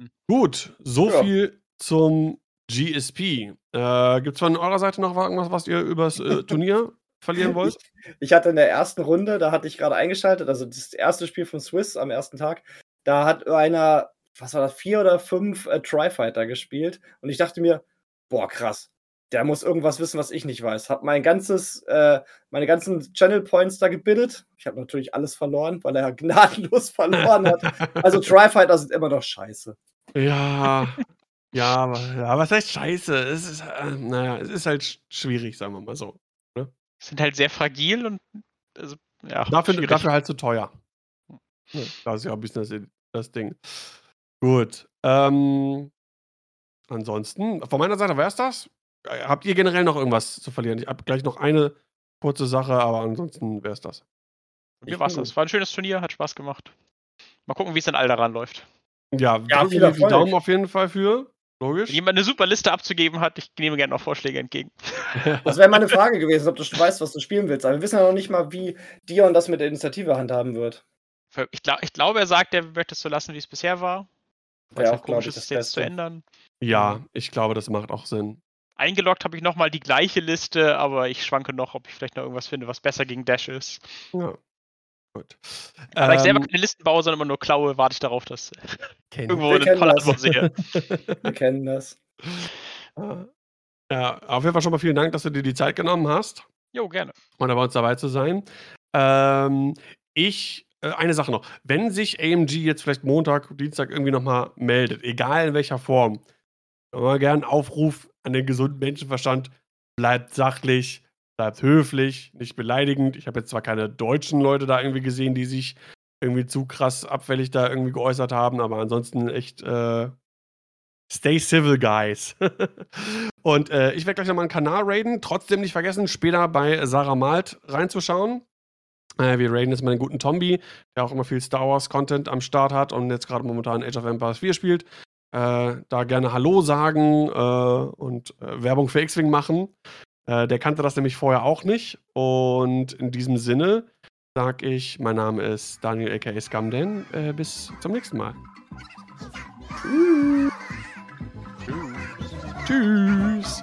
Hm. Gut, so ja. viel zum GSP. Äh, Gibt es von eurer Seite noch irgendwas, was ihr übers äh, <laughs> Turnier verlieren wollt? Ich, ich, hatte in der ersten Runde, da hatte ich gerade eingeschaltet, also das erste Spiel von Swiss am ersten Tag, da hat einer was war das, vier oder fünf äh, Tri-Fighter gespielt. Und ich dachte mir, boah, krass, der muss irgendwas wissen, was ich nicht weiß. Hab mein ganzes, äh, meine ganzen Channel Points da gebildet. Ich habe natürlich alles verloren, weil er <laughs> gnadenlos verloren hat. Also <laughs> Tri-Fighter sind immer noch scheiße. Ja, ja, aber, ja, was heißt scheiße? Es ist, äh, naja, es ist halt schwierig, sagen wir mal so. Ne? Sind halt sehr fragil und also, ja. Dafür, dafür halt zu teuer. Ja, das ist ja ein bisschen das, das Ding. Gut. Ähm, ansonsten, von meiner Seite wäre es das. Habt ihr generell noch irgendwas zu verlieren? Ich habe gleich noch eine kurze Sache, aber ansonsten wäre es das. Mir war es das. War ein schönes Turnier, hat Spaß gemacht. Mal gucken, wie es in Alderan läuft. Ja, ja viel Erfolg. Daumen auf jeden Fall für. Logisch. Wenn jemand eine super Liste abzugeben hat, ich nehme gerne noch Vorschläge entgegen. <laughs> Das wäre meine Frage gewesen, ob du weißt, was du spielen willst. Aber wir wissen ja noch nicht mal, wie Dion das mit der Initiative handhaben wird. Ich, glaub, ich glaube, er sagt, er möchte es so lassen, wie es bisher war. Weil ja, es komisch ist, es jetzt zu ändern. Ja, ich glaube, das macht auch Sinn. Eingeloggt habe ich nochmal die gleiche Liste, aber ich schwanke noch, ob ich vielleicht noch irgendwas finde, was besser gegen Dash ist. Ja. Gut. Da ähm, ich selber ähm, keine Listen baue, sondern immer nur klaue, warte ich darauf, dass <laughs> irgendwo eine tolle Antwort sehe. <laughs> Wir kennen das. <laughs> Ja, auf jeden Fall schon mal vielen Dank, dass du dir die Zeit genommen hast. Jo, gerne. Und bei uns dabei zu sein. Ähm, ich äh, eine Sache noch. Wenn sich AMG jetzt vielleicht Montag, Dienstag irgendwie nochmal meldet, egal in welcher Form, mal gerne einen Aufruf an den gesunden Menschenverstand, bleibt sachlich, bleibt höflich, nicht beleidigend. Ich habe jetzt zwar keine deutschen Leute da irgendwie gesehen, die sich irgendwie zu krass abfällig da irgendwie geäußert haben, aber ansonsten echt äh, Stay civil, guys. <laughs> und äh, ich werde gleich nochmal einen Kanal raiden. Trotzdem nicht vergessen, später bei Sarah Malt reinzuschauen. Äh, wir raiden jetzt mal den guten Tombi, der auch immer viel Star Wars-Content am Start hat und jetzt gerade momentan Age of Empires 4 spielt. Äh, da gerne Hallo sagen äh, und äh, Werbung für X-Wing machen. Äh, der kannte das nämlich vorher auch nicht. Und in diesem Sinne sage ich, mein Name ist Daniel aka Scamden. Äh, bis zum nächsten Mal. Tschüss. Tschüss.